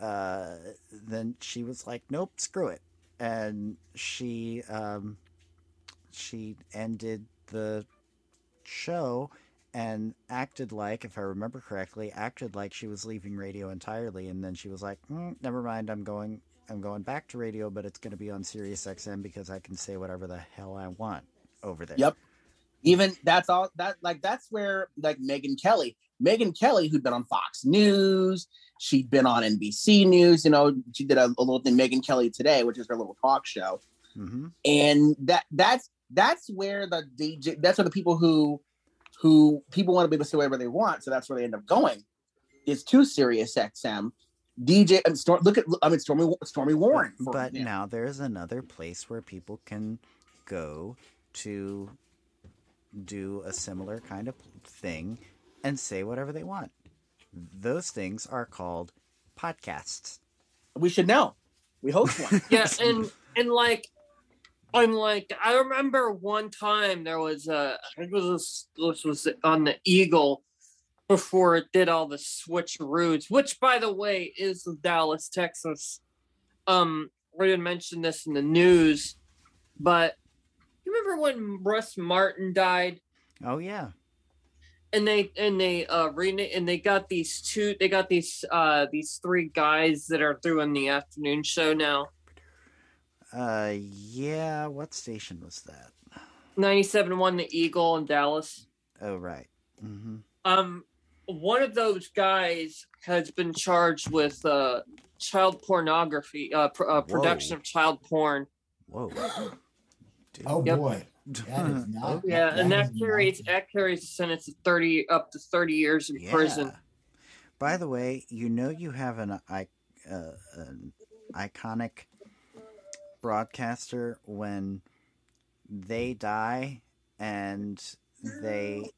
uh then she was like nope screw it and she um she ended the show and acted like, if I remember correctly, acted like she was leaving radio entirely, and then she was like, mm, "Never mind, I'm going, I'm going back to radio, but it's going to be on Sirius XM because I can say whatever the hell I want over there." Yep. Even that's all that like that's where like Megyn Kelly, Megyn Kelly, who'd been on Fox News, she'd been on NBC News. You know, she did a, a little thing, Megyn Kelly Today, which is her little talk show. hmm and that that's that's where the DJ that's where the people who who people want to be able to say whatever they want, so that's where they end up going is to Sirius XM. DJ and Storm look at I mean Stormy Storme Warren. for But now there's another place where people can go to do a similar kind of thing and say whatever they want. Those things are called podcasts. we should know. We host one. yeah, and and like, I'm like, I remember one time there was a, I think it was this, this was on the Eagle before it did all the switcheroos, which by the way is Dallas, Texas. Um, we didn't mention this in the news, but you remember when Russ Martin died? Oh yeah. and they and they uh rena- and they got these two they got these uh these three guys that are doing the afternoon show now Uh yeah, what station was that? 97.1 the eagle in dallas Oh right. hmm um one of those guys has been charged with uh child pornography uh, pr- uh production of child porn Whoa. Dude. Oh Yep. boy, that is not. yeah and that is carries not- that carries a sentence of 30 up to 30 years in prison By the way, you know you have an, I, uh, an iconic broadcaster when they die and they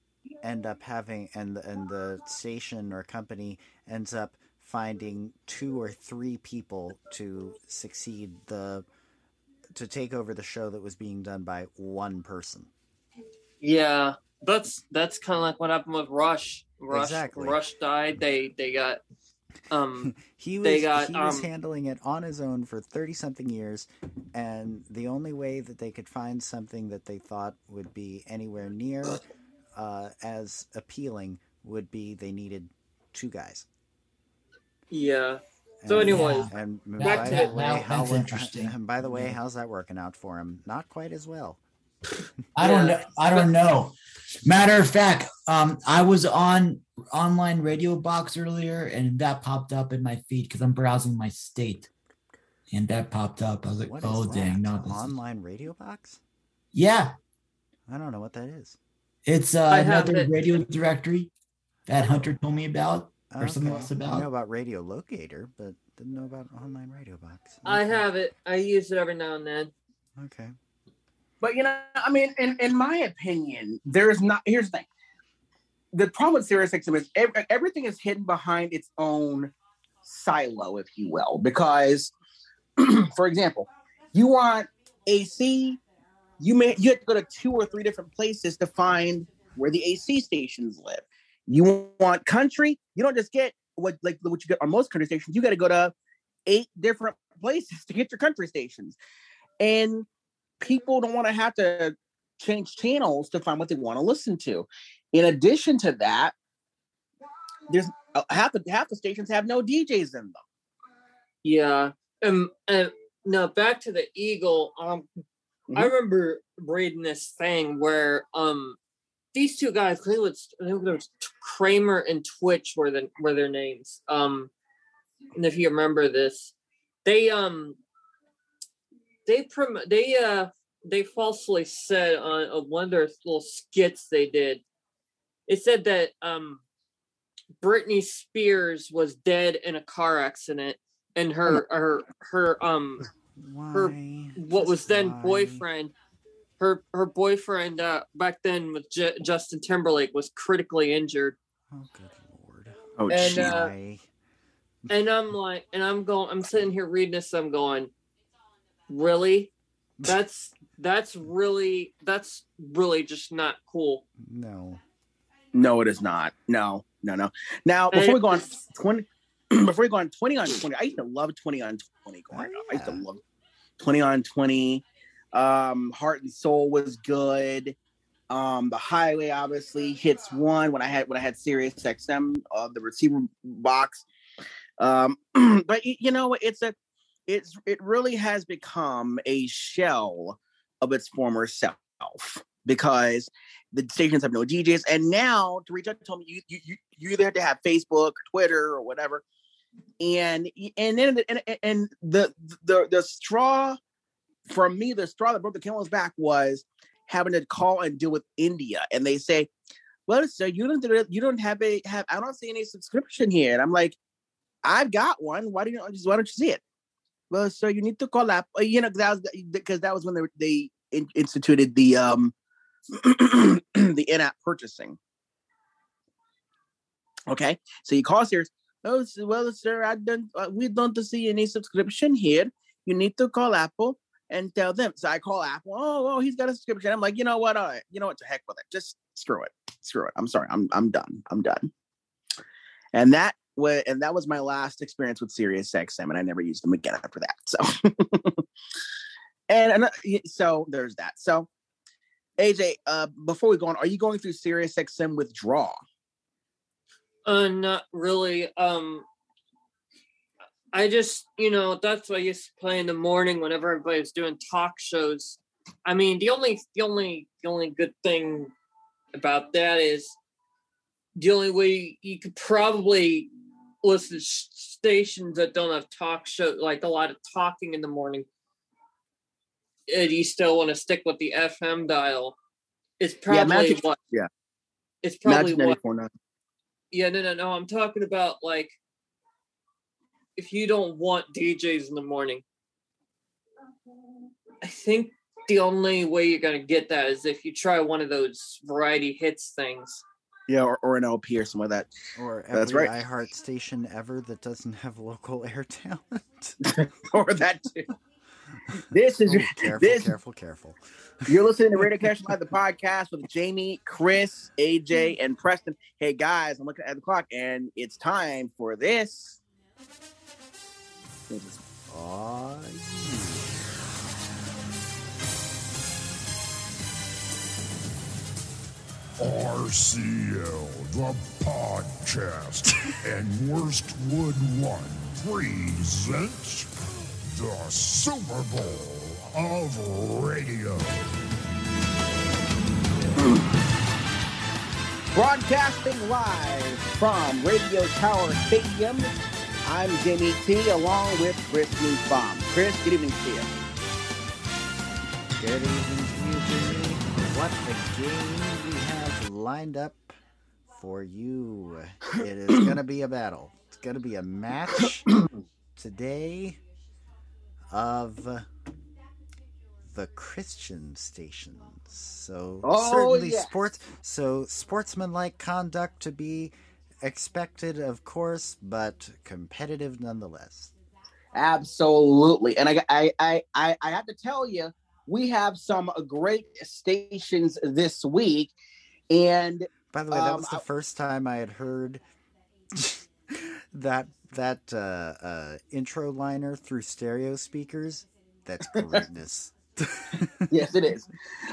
end up having and the, and the station or company ends up finding two or three people to succeed the to take over the show that was being done by one person. Yeah, that's that's kind of like what happened with Rush. Rush, Exactly. Rush died. They they got um He was They got, he was um, handling it on his own for thirty something years, and the only way that they could find something that they thought would be anywhere near uh, as appealing would be they needed two guys. yeah. So anyway, anyways, and back by to- the way, Wow, how interesting. and by the way, how's that working out for him? Not quite as well. I don't Yeah. know. I don't know. Matter of fact, um, I was on online radio box earlier, and that popped up in my feed because I'm browsing my state, and that popped up. I was like, What is "Oh dang, no!" This is... Online radio box? Yeah, I don't know what that is. it's uh, another it. radio directory that Hunter told me about, or something Okay. else I know about Radio Locator, but didn't know about online radio box. I have it. I use it every now and then. Okay. But you know, I mean, in, in my opinion, there is not. Here's the thing: the problem with Sirius XM is ev- everything is hidden behind its own silo, if you will. Because, for example, you want AC, you may you have to go to two or three different places to find where the AC stations live. You want country? You don't just get what like what you get on most country stations. You got to go to eight different places to get your country stations, and people don't want to have to change channels to find what they want to listen to. In addition to that, there's uh, half the half the stations have no DJs in them. Yeah. Um, and now back to the Eagle. Um, I Mhm. remember reading this thing where um these two guys, I think it was, I think it was Kramer and Twitch were the were their names. Um, and if you remember this, they um they prom they uh they falsely said on, on one of their little skits they did. It said that um Britney Spears was dead in a car accident, and her her her um her what Just was then why? boyfriend her her boyfriend uh back then with J- Justin Timberlake was critically injured Oh, good lord. Oh, And, jeez. uh, and I'm like and I'm going I'm sitting here reading this I'm going really that's that's really that's really just not cool No. No, it is not. No, no, no. Now before we go on twenty, before we go on twenty on twenty, I used to love twenty on twenty. Growing Oh, up. I used to love twenty on twenty. Um, Heart and Soul was good. Um, the Highway obviously hits one when I had when I had Sirius XM uh, the receiver box. Um, but you know it's a it's it really has become a shell of its former self because the stations have no DJs, and now to reach out to me, you you you, either have to have Facebook Twitter or whatever, and and then and, and the the the straw for me, the straw that broke the camel's back was having to call and deal with India, and they say, "Well, sir, you don't you don't have a have I don't see any subscription here," and I'm like, "I've got one. Why do you just why don't you see it?" Well, sir, you need to call up. uh, You know, that was because that was when they they instituted the um the in-app purchasing. Okay, so you call Sirius. Oh, well, sir, I don't. Uh, we don't see any subscription here. You need to call Apple and tell them. So I call Apple. Oh, oh, he's got a subscription. I'm like, you know what? All right, you know what? To heck with it. Just screw it. Screw it. I'm sorry. I'm I'm done. I'm done. And that was and that was my last experience with Sirius XM, and I never used them again after that. So, and y- so there's that. So, AJ, uh, before we go on, are you going through Sirius XM withdrawal? Uh, not really. Um, I just, you know, that's what I used to play in the morning whenever everybody was doing talk shows. I mean, the only, the only, the only good thing about that is the only way you could probably listen to stations that don't have talk show, like a lot of talking in the morning. Uh, and you still want to stick with the FM dial. It's Yeah, probably Magic- what. yeah. It's probably Magic what yeah, no, no, no. I'm talking about like if you don't want DJs in the morning. I think the only way you're gonna get that is if you try one of those variety hits things. Yeah, or, or an LP or something like Or That's every right. iHeart station ever that doesn't have local air talent. or that too. This is Oh, careful, this careful, careful. You're listening to Radio Cash Live, the podcast with Jamie, Chris, AJ, and Preston. Hey guys, I'm looking at the clock, and it's time for this. Aw, RCL, the podcast, and Worstwood One presents the Super Bowl of Radio. Broadcasting live from Radio Tower Stadium. I'm Jamie T, along with Chris Newsbaum. Chris, good evening to you. Good evening to you, Jimmy. What a game we have lined up for you. It is going to be a battle. It's going to be a match today of the Christian stations. So Oh, certainly yes. sports. So sportsmanlike conduct to be expected, of course, but competitive nonetheless. Absolutely. And I, I, I, I, I have to tell you, we have some great stations this week. And By the way, that Um, was the I- first time I had heard that that uh, uh, intro liner through stereo speakers. That's greatness. yes, it is.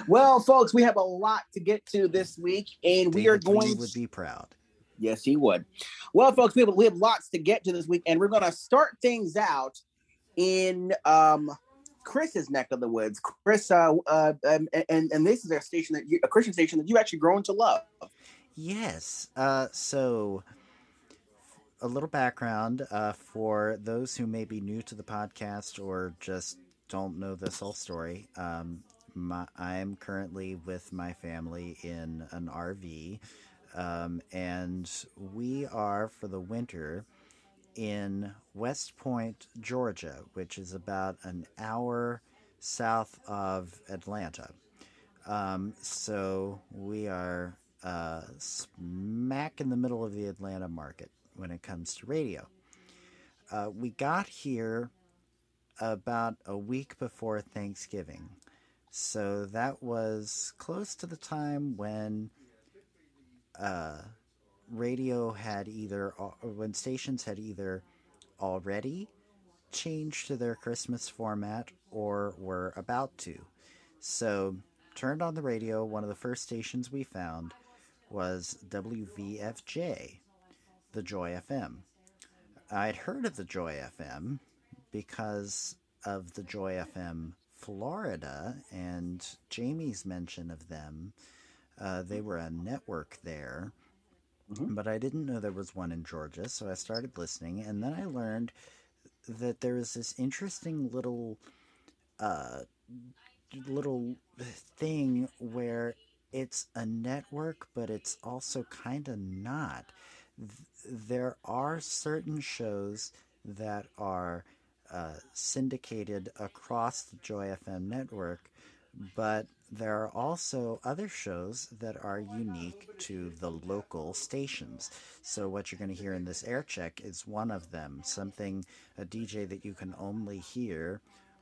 Well, folks, we have a lot to get to this week, and we are David Lee going. would be proud. Yes, he would. Well, folks, we have, we have lots to get to this week, and we're going to start things out in um, Chris's neck of the woods. Chris, uh, uh, um, and and this is a station that you, a Christian station that you actually grown to love. Yes. Uh, so, a little background uh, for those who may be new to the podcast or just don't know this whole story. Um, my, I am currently with my family in an RV, um, and we are for the winter in West Point, Georgia, which is about an hour south of Atlanta. Um, so we are uh, smack in the middle of the Atlanta market when it comes to radio. Uh, we got here about a week before Thanksgiving. So that was close to the time when uh, radio had either, or when stations had either already changed to their Christmas format or were about to. So, turned on the radio, one of the first stations we found was WVFJ, the Joy FM. I'd heard of the Joy FM because of the Joy FM Florida and Jamie's mention of them. Uh, they were a network there, but I didn't know there was one in Georgia, so I started listening, and then I learned that there was this interesting little uh, little thing where it's a network, but it's also kind of not. Th- There are certain shows that are uh, syndicated across the Joy FM network, but there are also other shows that are unique to the local stations. So, what you're going to hear in this air check is one of them, something, a DJ that you can only hear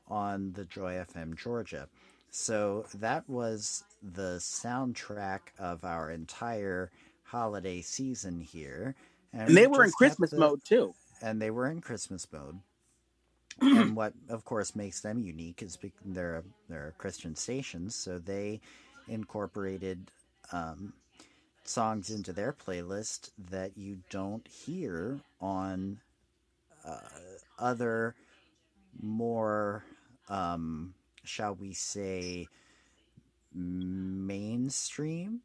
on the Joy FM Georgia. So, that was the soundtrack of our entire holiday season here. And they we were in Christmas the- mode too. and they were in Christmas mode. and what, of course, makes them unique is they're they're Christian stations, so they incorporated um, songs into their playlist that you don't hear on uh, other more, um, shall we say, mainstream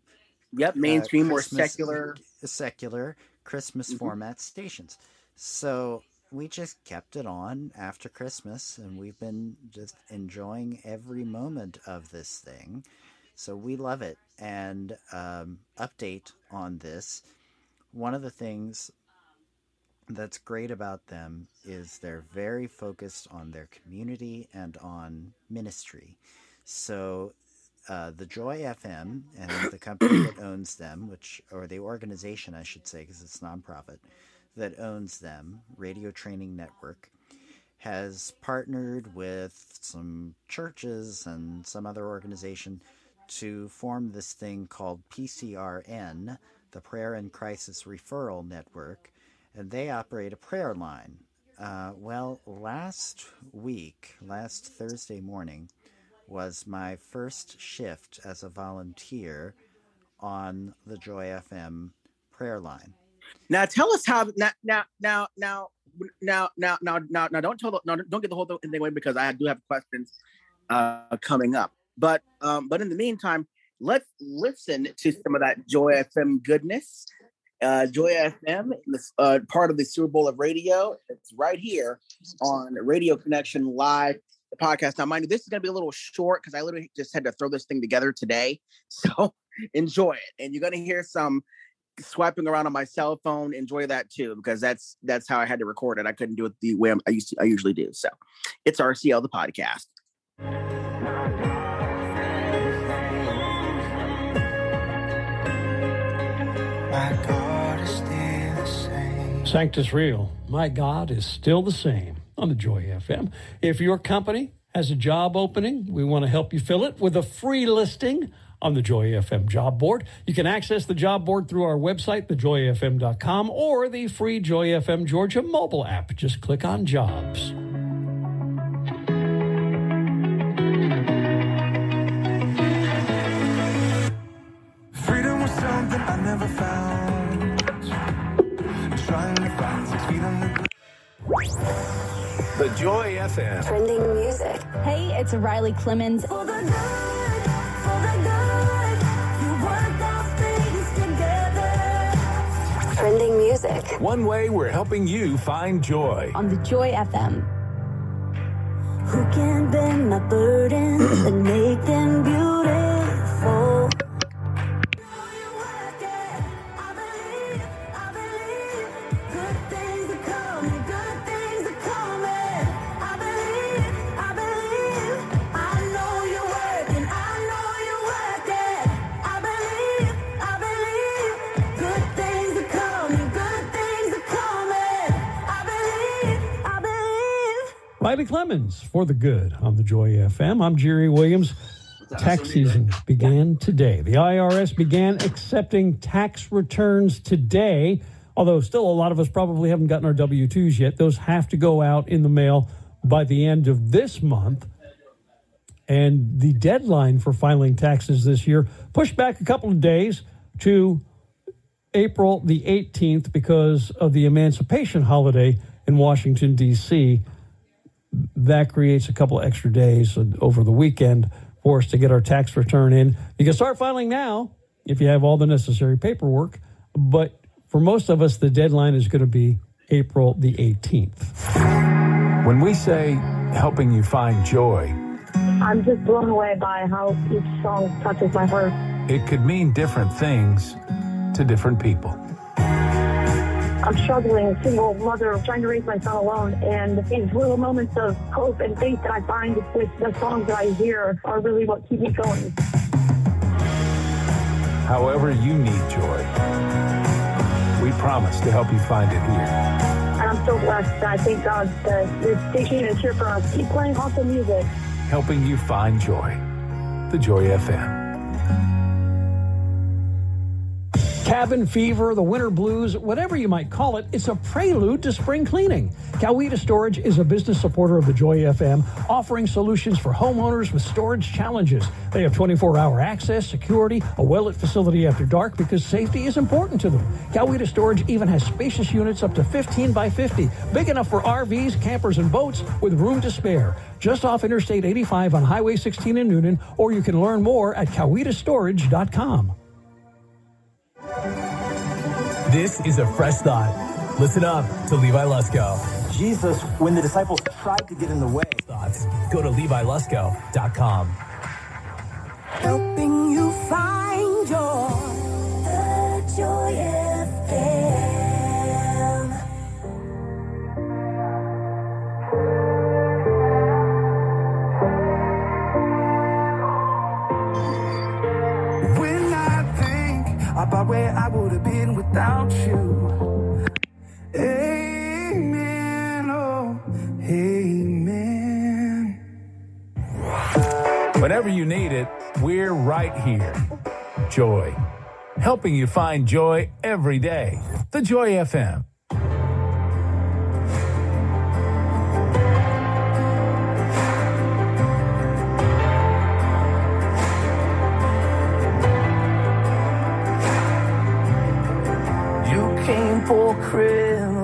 Yep, uh, mainstream or secular. secular Christmas Mhm. format stations. So we just kept it on after Christmas, and we've been just enjoying every moment of this thing. So we love it. And um, update on this: one of the things that's great about them is they're very focused on their community and on ministry. So uh, the Joy FM and the company that owns them, which or the organization I should say, because it's nonprofit, that owns them, Radio Training Network, has partnered with some churches and some other organization to form this thing called PCRN, the Prayer and Crisis Referral Network, and they operate a prayer line. Uh, well, last week, last Thursday morning, was my first shift as a volunteer on the Joy FM prayer line. Now tell us how now now now now now now now now, now don't tell the, no, don't get the whole thing away because I do have questions uh coming up. But um but in the meantime, let's listen to some of that Joy FM goodness. Uh, Joy FM, this uh, part of the Super Bowl of radio. It's right here on Radio Connection Live, the podcast. Now, mind you, this is going to be a little short because I literally just had to throw this thing together today. So enjoy it, and you're going to hear some swiping around on my cell phone. Enjoy that too, because that's that's how I had to record it. I couldn't do it the way I'm- I used to, I usually do. So, it's RCL the podcast. My God is still the same. Sanctus Real, my God is still the same on the Joy FM. If your company has a job opening, we want to help you fill it with a free listing on the Joy FM job board. You can access the job board through our website, thejoyfm.com, or the free Joy FM Georgia mobile app. Just click on jobs. The Joy FM. Trending music. Hey, it's Riley Clemmons. For the good, for the good, you work out things together. Trending music One way we're helping you find joy. on the Joy FM. Who can bend my burdens and make them beautiful? Clemmons for the good on the Joy FM. I'm Jerry Williams. Tax season began today. The IRS began accepting tax returns today, although still a lot of us probably haven't gotten our W 2s yet. Those have to go out in the mail by the end of this month. And the deadline for filing taxes this year pushed back a couple of days to April the 18th because of the emancipation holiday in Washington, D.C. That creates a couple extra days over the weekend for us to get our tax return in. You can start filing now if you have all the necessary paperwork, but for most of us, the deadline is going to be April the 18th. When we say helping you find joy, I'm just blown away by how each song touches my heart. it could mean different things to different people. I'm struggling, single mother, trying to raise my son alone, and these little moments of hope and faith that I find with the songs that I hear are really what keep me going. However, you need joy, we promise to help you find it here. And I'm so blessed. I thank God that this station is here for us. Keep playing awesome music. Helping you find joy. The Joy FM. Cabin fever, the winter blues, whatever you might call it, it's a prelude to spring cleaning. Coweta Storage is a business supporter of the Joy FM, offering solutions for homeowners with storage challenges. They have 24 hour access, security, a well lit facility after dark because safety is important to them. Coweta Storage even has spacious units up to 15 by 50, big enough for RVs, campers, and boats with room to spare. Just off Interstate 85 on Highway 16 in Newnan, or you can learn more at cowetastorage.com. This is a fresh thought. Listen up to Levi Lusko. Jesus, when the disciples tried to get in the way, Thoughts. Go to levilusko.com. Helping you find joy. The Joy FM. When where I would have been without you. Amen. Oh, amen. Whenever you need it, we're right here. Joy. Helping you find joy every day. The Joy FM. For criminals.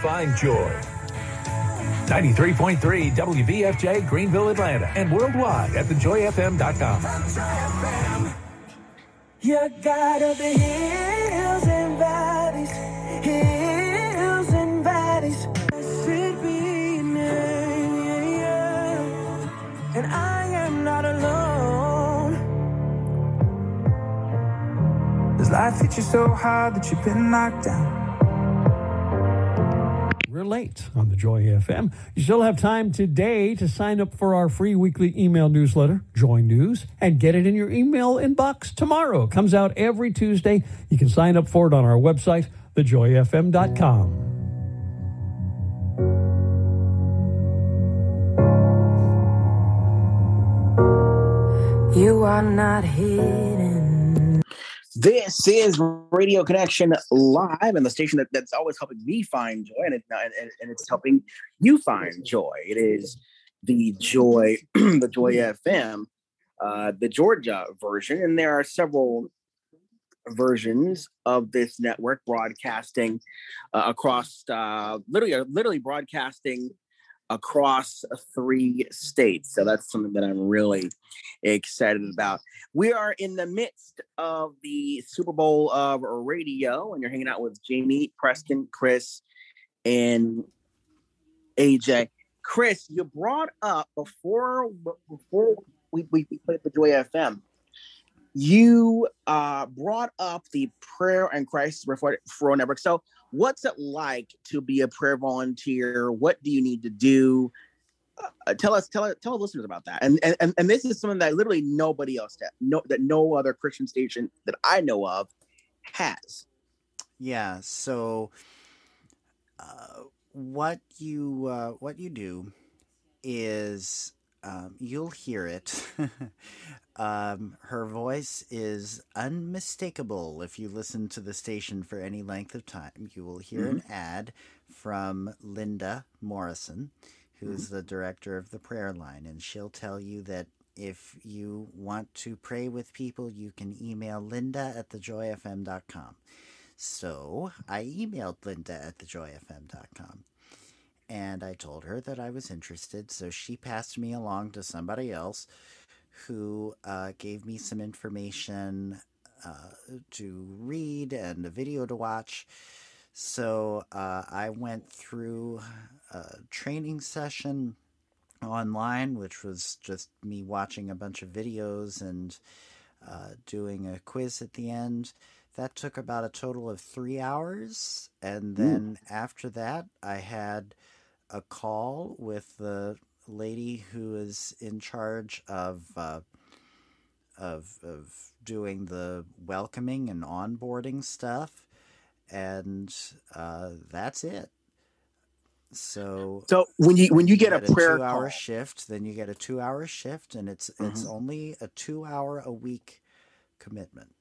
Find joy. 93.3 WBFJ Greenville, Atlanta, and worldwide at thejoyfm.com. You're God of the hills and valleys, hills and valleys. Blessed be your yeah, yeah. and I am not alone. Does life hit you so hard that you've been knocked down? Relate on the Joy FM. You still have time today to sign up for our free weekly email newsletter, Joy News, and get it in your email inbox tomorrow. It comes out every Tuesday. You can sign up for it on our website, thejoyfm.com. You are not hidden. This is Radio Connection Live, and the station that, that's always helping me find joy, and, it, and, and it's helping you find joy. It is the Joy, the Joy FM, uh, the Georgia version, and there are several versions of this network broadcasting uh, across, uh, literally, literally broadcasting across three states. So that's something that I'm really excited about. We are in the midst of the Super Bowl of radio, and you're hanging out with Jamie, Preston, Chris, and AJ. Chris, you brought up before before we, we, played the Joy FM. You uh, brought up the prayer and crisis referral network. So, what's it like to be a prayer volunteer? What do you need to do? Uh, tell us, tell tell listeners about that. And and and this is something that literally nobody else that no that no other Christian station that I know of has. Yeah. So, uh, what you uh, what you do is um, you'll hear it. um, her voice is unmistakable if you listen to the station for any length of time. You will hear an ad from Linda Morrison, who's the director of the prayer line, and she'll tell you that if you want to pray with people, you can email linda at thejoyfm.com. So I emailed Linda at thejoyfm.com and I told her that I was interested. So she passed me along to somebody else who uh, gave me some information uh, to read and a video to watch. So uh, I went through a training session online, which was just me watching a bunch of videos and uh, doing a quiz at the end. That took about a total of three hours. And then after that, I had a call with the lady who is in charge of uh, of of doing the welcoming and onboarding stuff, and uh, that's it. So So when you when you get a prayer two hour call, shift, then you get a two hour shift, and it's it's Mhm. only a two hour a week commitment.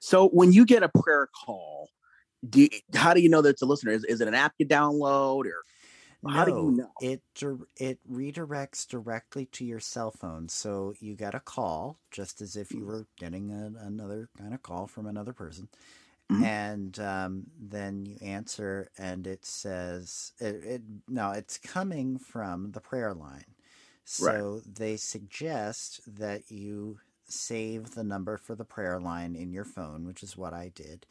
so when you get a prayer call, do you, how do you know that it's a listener? Is, is it an app you download or how do you know? It it redirects directly to your cell phone. So you get a call, just as if you were getting a, another kind of call from another person, Mhm. and um, then you answer, and it says it, it. No, it's coming from the prayer line. So they suggest that you save the number for the prayer line in your phone, which is what I did.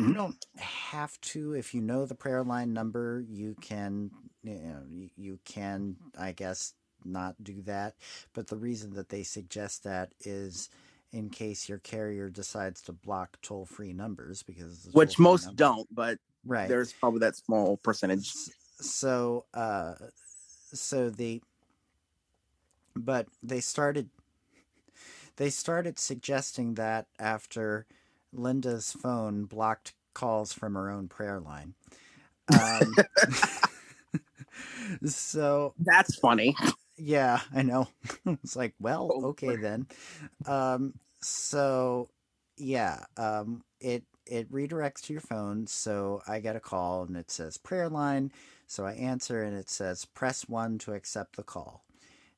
You Mhm. don't have to. If you know the prayer line number, you can, you know, you, you can, I guess, not do that. But the reason that they suggest that is in case your carrier decides to block toll free numbers because Which most number. don't, but Right. there's probably that small percentage. so uh so the but they started they started suggesting that after Linda's phone blocked calls from her own prayer line. Um, so that's funny. Yeah, I know. it's like, well, okay then. Um, so yeah, um, it it redirects to your phone. So I get a call and it says prayer line. So I answer and it says press one to accept the call.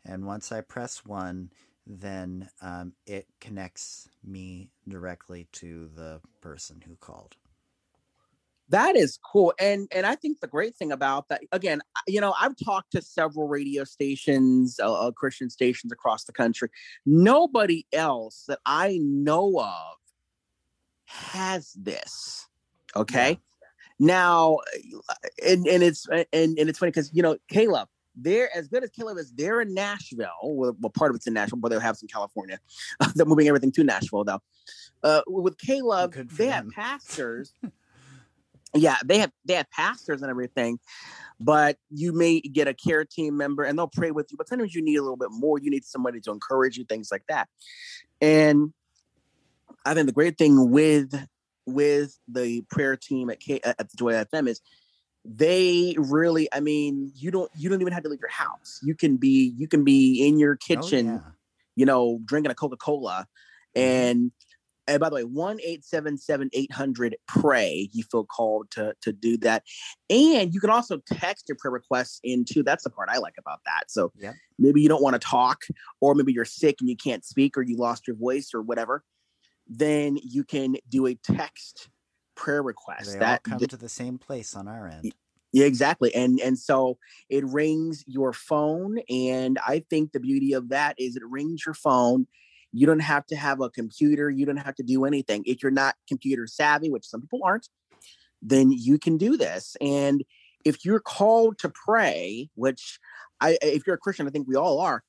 And once I press one, then um, it connects me directly to the person who called. That is cool. And and I think the great thing about that again, you know, I've talked to several radio stations, uh, uh, Christian stations across the country. Nobody else that I know of has this. Okay? Now and and it's and and it's funny cuz you know, K-LOVE, they're as good as K-LOVE is. They're in Nashville. Well, well, part of it's in Nashville, but they'll have some California. they're moving everything to Nashville, though. Uh, with K-LOVE, they have pastors. yeah, they have they have pastors and everything, but you may get a care team member and they'll pray with you. But sometimes you need a little bit more. You need somebody to encourage you, things like that. And I think the great thing with with the prayer team at K, at the Joy FM is they really i mean you don't you don't even have to leave your house you can be you can be in your oh, kitchen you know drinking a coca-cola mm-hmm. and and by the way 1-877-800 pray you feel called to to do that and you can also text your prayer requests into that's the part i like about that so Yeah. maybe you don't want to talk or maybe you're sick and you can't speak or you lost your voice or whatever then you can do a text prayer request They all that come to the same place on our end. yeah, exactly. And and so it rings your phone. And I think the beauty of that is it rings your phone. You don't have to have a computer. You don't have to do anything. If you're not computer savvy, which some people aren't, then you can do this. And if you're called to pray, which I if you're a Christian, I think we all are,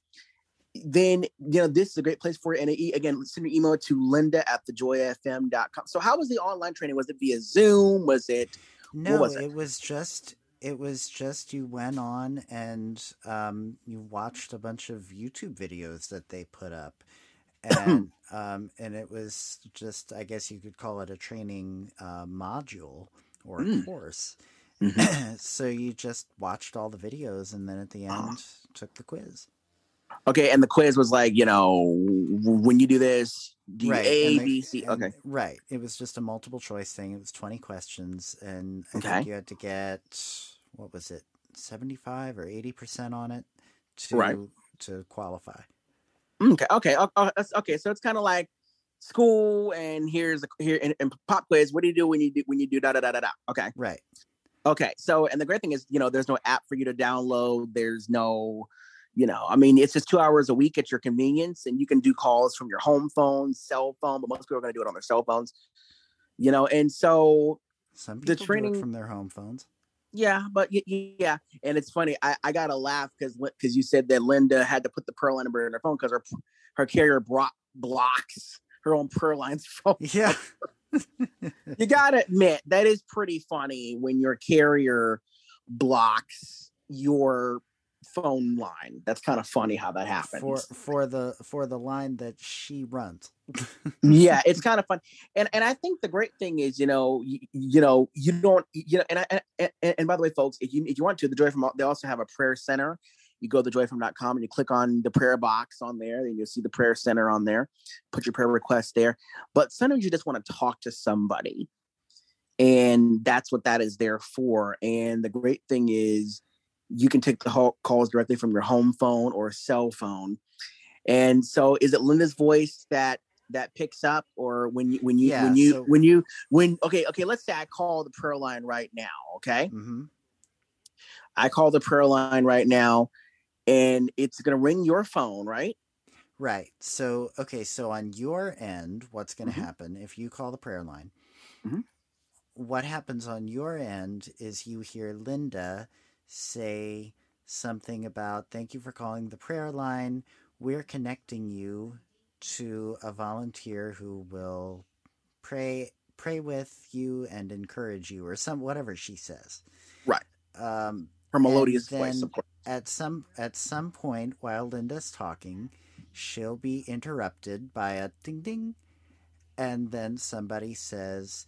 then you know this is a great place for it. And again, send your email to linda at thejoyfm.com. So how was the online training? Was it via Zoom? Was it No, was it? it? was just it was just you went on and um, you watched a bunch of YouTube videos that they put up, and um, and it was just I guess you could call it a training uh, module or a Mm. course. Mm-hmm. so you just watched all the videos and then at the end took the quiz. Okay, and the quiz was like, you know, when you do this, do Right, A, B, C? and- Okay, Right. It was just a multiple choice thing. It was 20 questions, and I Okay. think you had to get, what was it, 75 or 80% on it to, Right. to qualify. Mm, okay, okay, o- o- okay. So it's kind of like school, and here's a, here and, and pop quiz. What do you do when you do when you do da da da da da? Okay, Right. okay. So and the great thing is, you know, there's no app for you to download. There's no, you know, I mean, it's just two hours a week at your convenience, and you can do calls from your home phone, cell phone. But most people are going to do it on their cell phones, you know. And so Some the people do training it from their home phones. Yeah, but yeah, and it's funny. I, I got to laugh because because you said that Linda had to put the Pearl number in her phone because her her carrier bro- blocks her own Pearl line's phone. Yeah, you got to admit that is pretty funny when your carrier blocks your phone line. That's kind of funny how that happens. For for the for the line that she runs. Yeah, it's kind of fun, and and I think the great thing is, you know, you, you know, you don't, you know, and I, and, and, by the way, folks, if you if you want to, the Joy from they also have a prayer center. You go to joyfrom.com and you click on the prayer box on there, and you'll see the prayer center on there. Put your prayer request there. But sometimes you just want to talk to somebody, and that's what that is there for. And the great thing is, you can take the calls directly from your home phone or cell phone. And so, is it Linda's voice that that picks up, or when you when you Yeah, when you so- when you when okay okay let's say I call the prayer line right now, okay? Mm-hmm. I call the prayer line right now, and it's gonna ring your phone, right? Right. So, okay. So on your end, what's going to Mhm. happen if you call the prayer line? Mhm. What happens on your end is you hear Linda say something about, thank you for calling the prayer line. We're connecting you to a volunteer who will pray pray with you and encourage you or some whatever she says Right. um Her melodious voice, then of course. At some at some point while Linda's talking, she'll be interrupted by a ding ding, and then somebody says,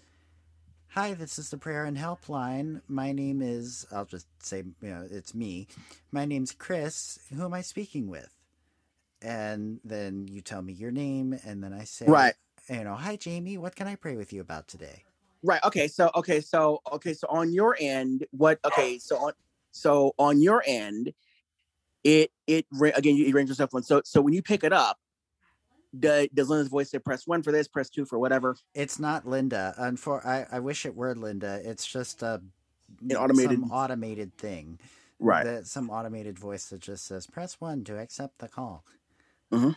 "Hi, this is the prayer and helpline. My name is I'll just say you know it's me. My name's Chris. Who am I speaking with?" And then you tell me your name, and then I say, Right. You know, hi Jamie. What can I pray with you about today? Right. Okay. So okay. So okay. So on your end, what? Okay. So on so on your end, it it again you, you yourself phone. So so when you pick it up, does, does Linda's voice say press one for this, press two for whatever? It's not Linda. Unfor- I, I wish it were Linda. It's just a An mm, automated- some automated thing. Right. That some automated voice that just says press one to accept the call. Hmm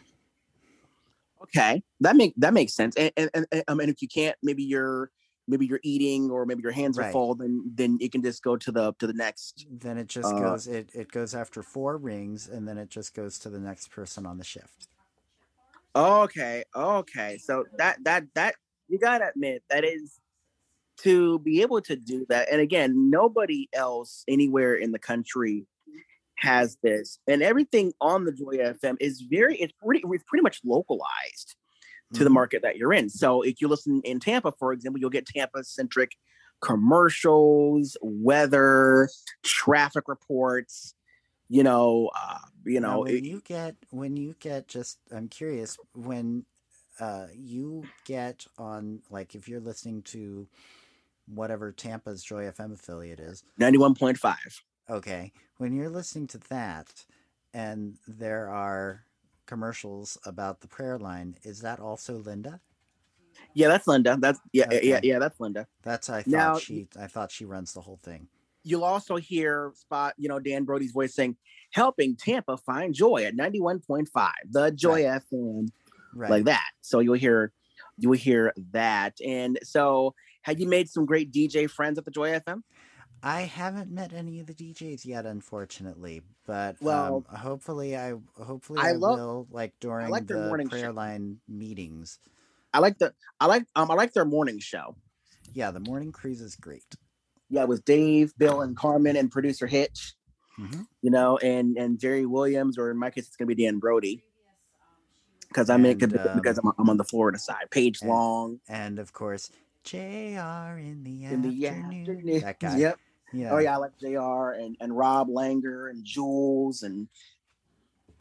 Okay, that make that makes sense. And and, and, and, um, and if you can't, maybe you're maybe you're eating or maybe your hands are Right. full, then then you can just go to the to the next. Then it just Uh, goes it, it goes after four rings and then it just goes to the next person on the shift. Okay, okay. So that that that you gotta admit that is to be able to do that. And again, nobody else anywhere in the country has this. And everything on the Joy FM is very it's pretty it's pretty much localized to the market that you're in. So if you listen in Tampa, for example, you'll get Tampa centric commercials, weather, traffic reports. You know, uh, you Now, know, when it- you get when you get just I'm curious when uh, you get on like if you're listening to whatever Tampa's Joy FM affiliate is. ninety one point five. Okay, when you're listening to that, and there are commercials about the prayer line, is that also Linda? Yeah, that's Linda. That's yeah, yeah, Okay. yeah, that's Linda. That's I thought Now- she I thought she runs the whole thing. You'll also hear spot, you know, Dan Brody's voice saying, helping Tampa find joy at 91.5, the Joy FM, Right. like that. So you'll hear you'll hear that. And so have you made some great DJ friends at the Joy FM? I haven't met any of the DJs yet, unfortunately, but Well, um, hopefully I hopefully I I, love- will like during like their the morning prayer show. line meetings. I like the I like um I like their morning show. Yeah, the morning cruise is great. Yeah, with Dave, Bill, and Carmen and producer Hitch. Mhm. You know, and and Jerry Williams, or in my case, it's gonna be Dan Brody. Because I'm in, And, um, because I'm, I'm on the Florida side. Paige and- Long. And of course, JR in the in the afternoon. afternoon. That guy. Yep. You know, Oh yeah, I like Jr. and and Rob Langer and Jules and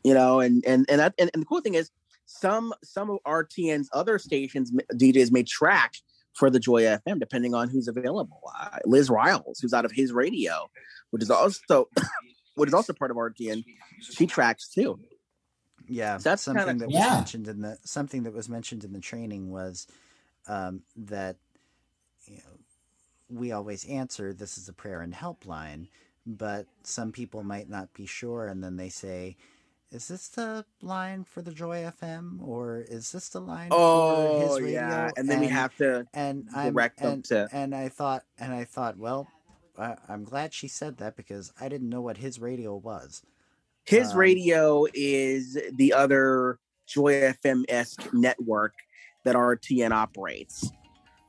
you know and and and that, and, and the cool thing is some some of RTN's other stations DJs may track for the Joy FM depending on who's available. Uh, Liz Riles, who's out of his radio, which is also which is also part of RTN, she tracks too. Yeah, So that's something kinda- that was Yeah. mentioned in the something that was mentioned in the training was um, that you know, we always answer this is a prayer and helpline, but some people might not be sure, and then they say, "Is this the line for the Joy FM, or is this the line for his Oh radio?" yeah, and then we have to and I'm, direct them and, to and I thought and I thought, well, I, I'm glad she said that because I didn't know what his radio was. His Um, radio is the other Joy FM esque network that RTN operates.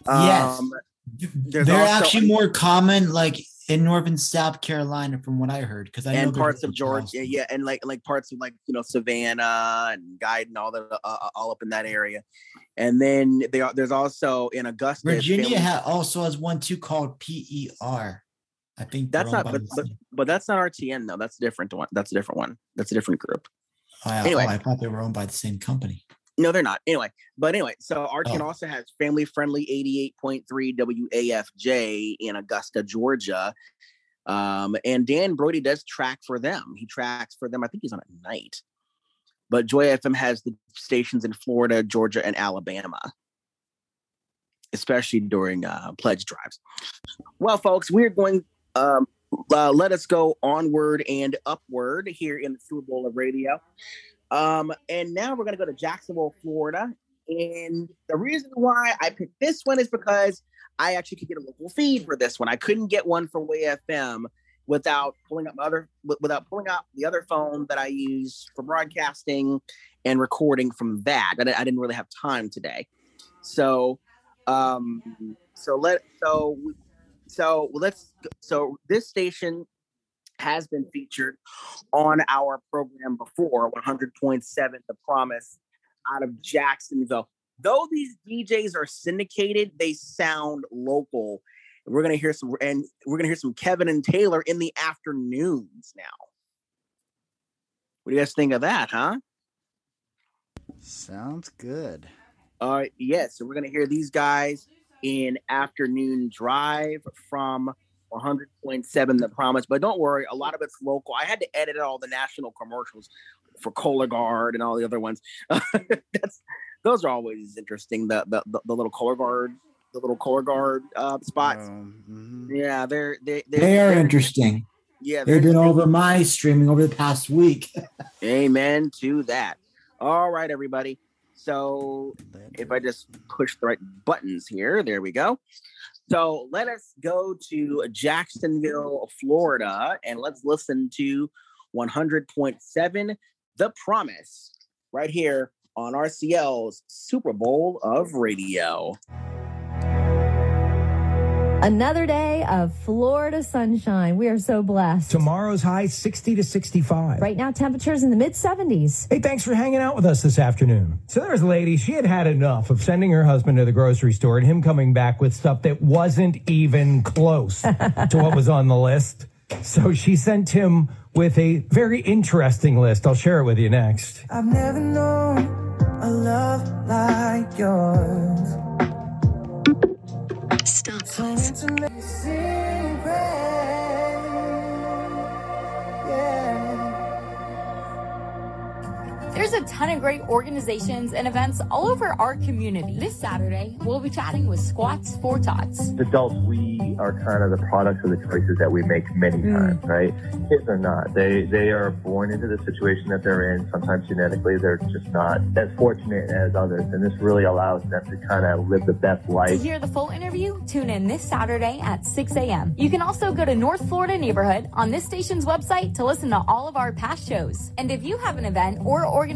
Yes. Um, there's They're also- actually more common, like in North and South Carolina, from what I heard. Because I know and they're parts of Georgia, yeah, and like like parts of like you know Savannah and Guyton, all that, uh, uh, all up in that area. And then they are, there's also in Augusta, Virginia ha- also has one too called PER. I think That's not, but, but but that's not RTN though. That's a different one. That's a different one. That's a different group. I- anyway. oh, I thought they were owned by the same company. No, they're not. Anyway, but anyway, so RTN Oh. also has family friendly 88.3 WAFJ in Augusta, Georgia. Um, and Dan Brody does track for them. He tracks for them. I think he's on at night. But Joy FM has the stations in Florida, Georgia, and Alabama, especially during uh, pledge drives. Well, folks, we're going. Um, uh, let us go onward and upward here in the Super Bowl of radio. Um, and now we're going to go to Jacksonville, Florida. And the reason why I picked this one is because I actually could get a local feed for this one. I couldn't get one from Way FM without pulling up other without pulling out the other phone that I use for broadcasting and recording from that. I, I didn't really have time today. So, um, so let so so let's so this station has been featured on our program before 100.7 the promise out of jacksonville. Though these djs are syndicated they sound local. We're gonna hear some and we're gonna hear some kevin and taylor in the afternoons now. What do you guys think of that huh? Sounds good. all right yes so we're gonna hear these guys in afternoon drive from 100.7 the promise but don't worry a lot of it's local i had to edit all the national commercials for Guard and all the other ones. That's those are always interesting. The the the, the little Guard, the little Guard uh, spots. Yeah, they're they they're, They are they're- interesting. Yeah, They've they're been over my streaming over the past week. Amen to that. All right, everybody. So if I just push the right buttons here, there we go. So let us go to Jacksonville, Florida, and let's listen to 100.7 The Promise right here on RCL's Super Bowl of Radio. Another day of Florida sunshine. We are so blessed. Tomorrow's high 60 to 65. Right now, temperatures in the mid 70s. Hey, thanks for hanging out with us this afternoon. So there was a lady, she had had enough of sending her husband to the grocery store and him coming back with stuff that wasn't even close to what was on the list. So she sent him with a very interesting list. I'll share it with you next. I've never known a love like yours. Stop. There's a ton of great organizations and events all over our community. This Saturday, we'll be chatting with Squats for Tots. As adults, we are kind of the products of the choices that we make many mm. times, right? Kids are not. They they are born into the situation that they're in. Sometimes genetically, they're just not as fortunate as others, and this really allows them to kind of live the best life. To hear the full interview, tune in this Saturday at 6 a.m. You can also go to North Florida Neighborhood on this station's website to listen to all of our past shows. And if you have an event or organization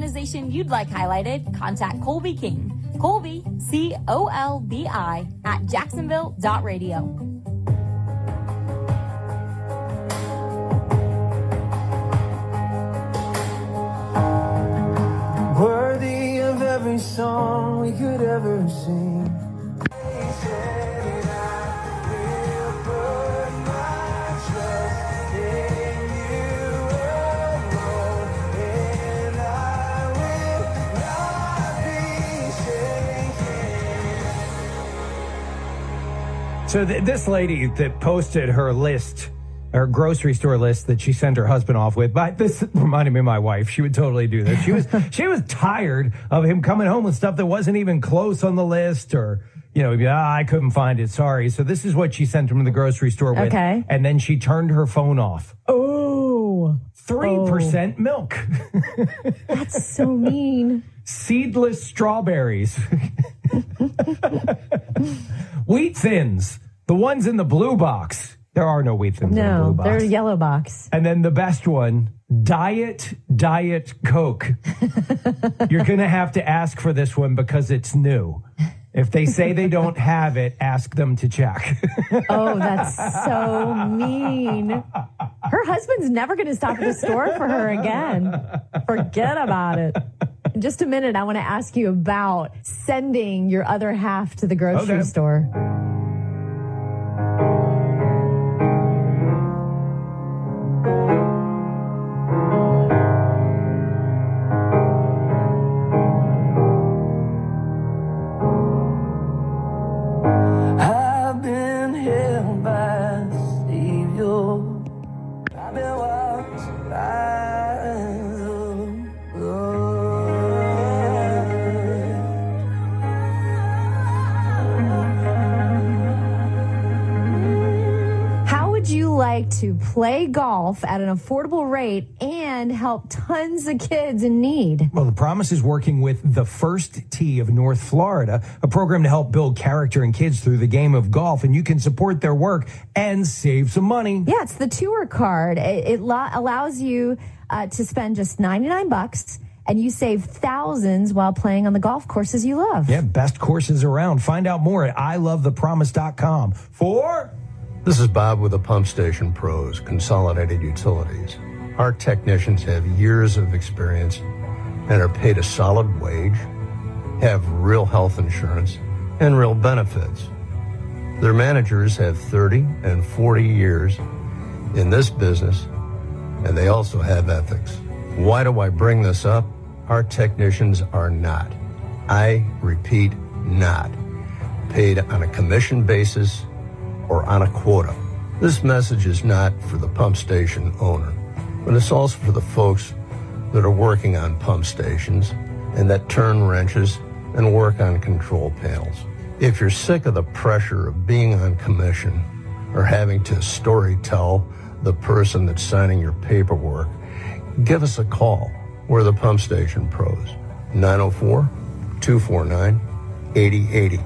you'd like highlighted, contact Colbi King. Colbi, C O L B I, at jacksonville.radio. Worthy of every song we could ever sing. So th- this lady that posted her list, her grocery store list that she sent her husband off with, but this reminded me of my wife. She would totally do this. She was she was tired of him coming home with stuff that wasn't even close on the list or you know, he'd be, ah, I couldn't find it. Sorry. So this is what she sent him to the grocery store with. Okay. And then she turned her phone off. Oh. 3% milk. That's so mean. Seedless strawberries. wheat thins. The ones in the blue box. There are no wheat thins in the blue No, box. they're yellow box. And then the best one, Diet Diet Coke. You're going to have to ask for this one because it's new. If they say they don't have it, ask them to check. Oh, that's so mean. Her husband's never going to stop at the store for her again. Forget about it. In just a minute, I want to ask you about sending your other half to the grocery Okay. store. Play golf at an affordable rate and help tons of kids in need? Well, the promise is working with the First Tee of North Florida, a program to help build character in kids through the game of golf, and you can support their work and save some money. Yeah, it's the tour card. It, it lo- allows you uh, to spend just 99 bucks and you save thousands while playing on the golf courses you love. Yeah, best courses around. Find out more at ilovethepromise.com. For This is Bob with the Pump Station Pros, Consolidated Utilities. Our technicians have years of experience and are paid a solid wage, have real health insurance, and real benefits. Their managers have 30 and 40 years in this business, and they also have ethics. Why do I bring this up? Our technicians are not, I repeat, not, paid on a commission basis or on a quota. This message is not for the pump station owner, but it's also for the folks that are working on pump stations and that turn wrenches and work on control panels. If you're sick of the pressure of being on commission or having to story tell the person that's signing your paperwork, give us a call. We're the Pump Station Pros. 904 249 8080.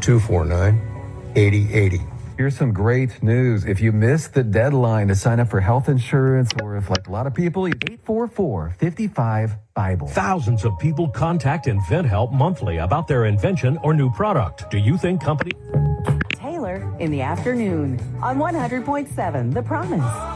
249 8080. Here's some great news. If you missed the deadline to sign up for health insurance, or if, like a lot of people, 844 55 Bible. Thousands of people contact InventHelp monthly about their invention or new product. Do you think company Taylor in the afternoon on 100.7 The Promise.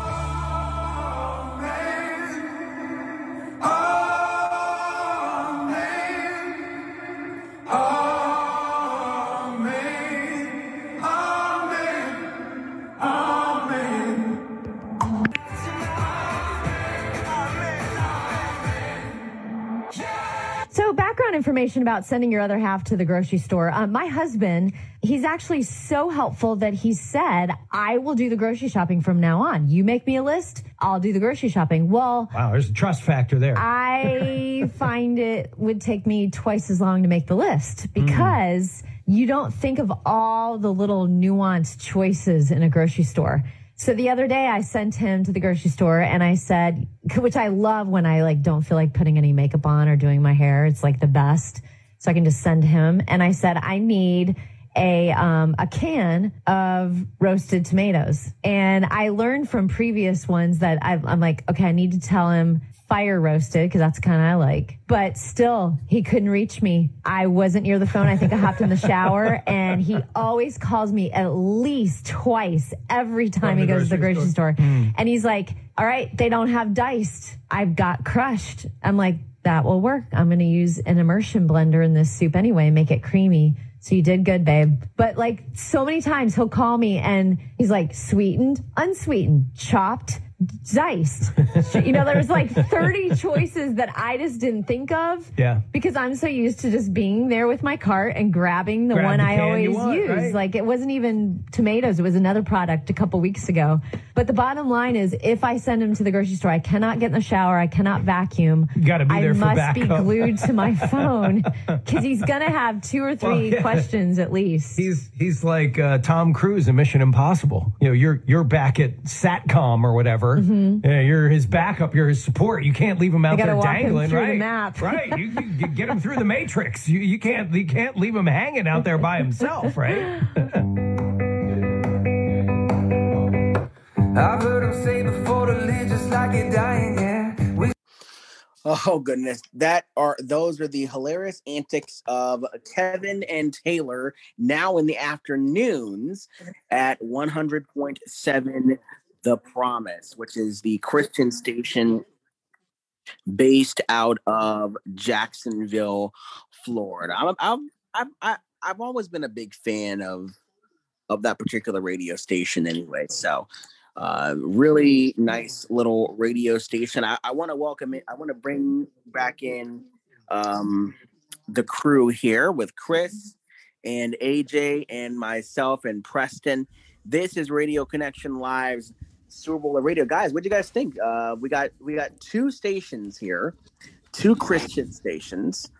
Information about sending your other half to the grocery store. Um, my husband, he's actually so helpful that he said, I will do the grocery shopping from now on. You make me a list, I'll do the grocery shopping. Well, Wow, there's a trust factor there. I find it would take me twice as long to make the list because you don't think of all the little nuanced choices in a grocery store. So the other day I sent him to the grocery store and I said, which I love when I like don't feel like putting any makeup on or doing my hair. It's like the best. So I can just send him. And I said, I need a um, a can of roasted tomatoes. And I learned from previous ones that i I'm like, okay, I need to tell him fire roasted because that's kind I like. But still, he couldn't reach me. I wasn't near the phone. I think I hopped in the shower, and he always calls me at least twice every time From he goes to the grocery grocery store. store. Mm. And he's like, "All right, they don't have diced. I've got crushed." I'm like, "That will work. I'm going to use an immersion blender in this soup anyway, make it creamy." So you did good, babe. But like so many times he'll call me and he's like sweetened, unsweetened, chopped, diced. you know, there was like 30 choices that I just didn't think of Yeah. because I'm so used to just being there with my cart and grabbing the Grab one the I always want, use. right? Like it wasn't even tomatoes, it was another product a couple weeks ago. But the bottom line is if I send him to the grocery store, I cannot get in the shower, I cannot vacuum. You gotta be I there must be glued to my phone because he's going to have two or three Well, yeah. questions at least. He's he's like uh, Tom Cruise in Mission Impossible. You know, you're you're back at Satcom or whatever. Mm-hmm. Yeah, you're his backup. You're his support. You can't leave him out there walk him dangling, through the right? map. right. You, you, you get him through the matrix. You you can't you can't leave him hanging out there by himself, right? I've heard him say before to live just like you're dying, yeah. We Oh goodness, that are those are the hilarious antics of Kevin and Taylor now in the afternoons at 100.7 The Promise, which is the Christian station based out of Jacksonville, Florida. I'm, I'm, I'm, I've always been a big fan of of that particular radio station, anyway. So, uh, really nice little radio station. I, I want to welcome it. I want to bring back in um, the crew here with Chris and AJ and myself and Preston. This is Radio Connection Live's Super Bowl of Radio. Guys, what do you guys think? Uh, we got we got two stations here, two Christian stations.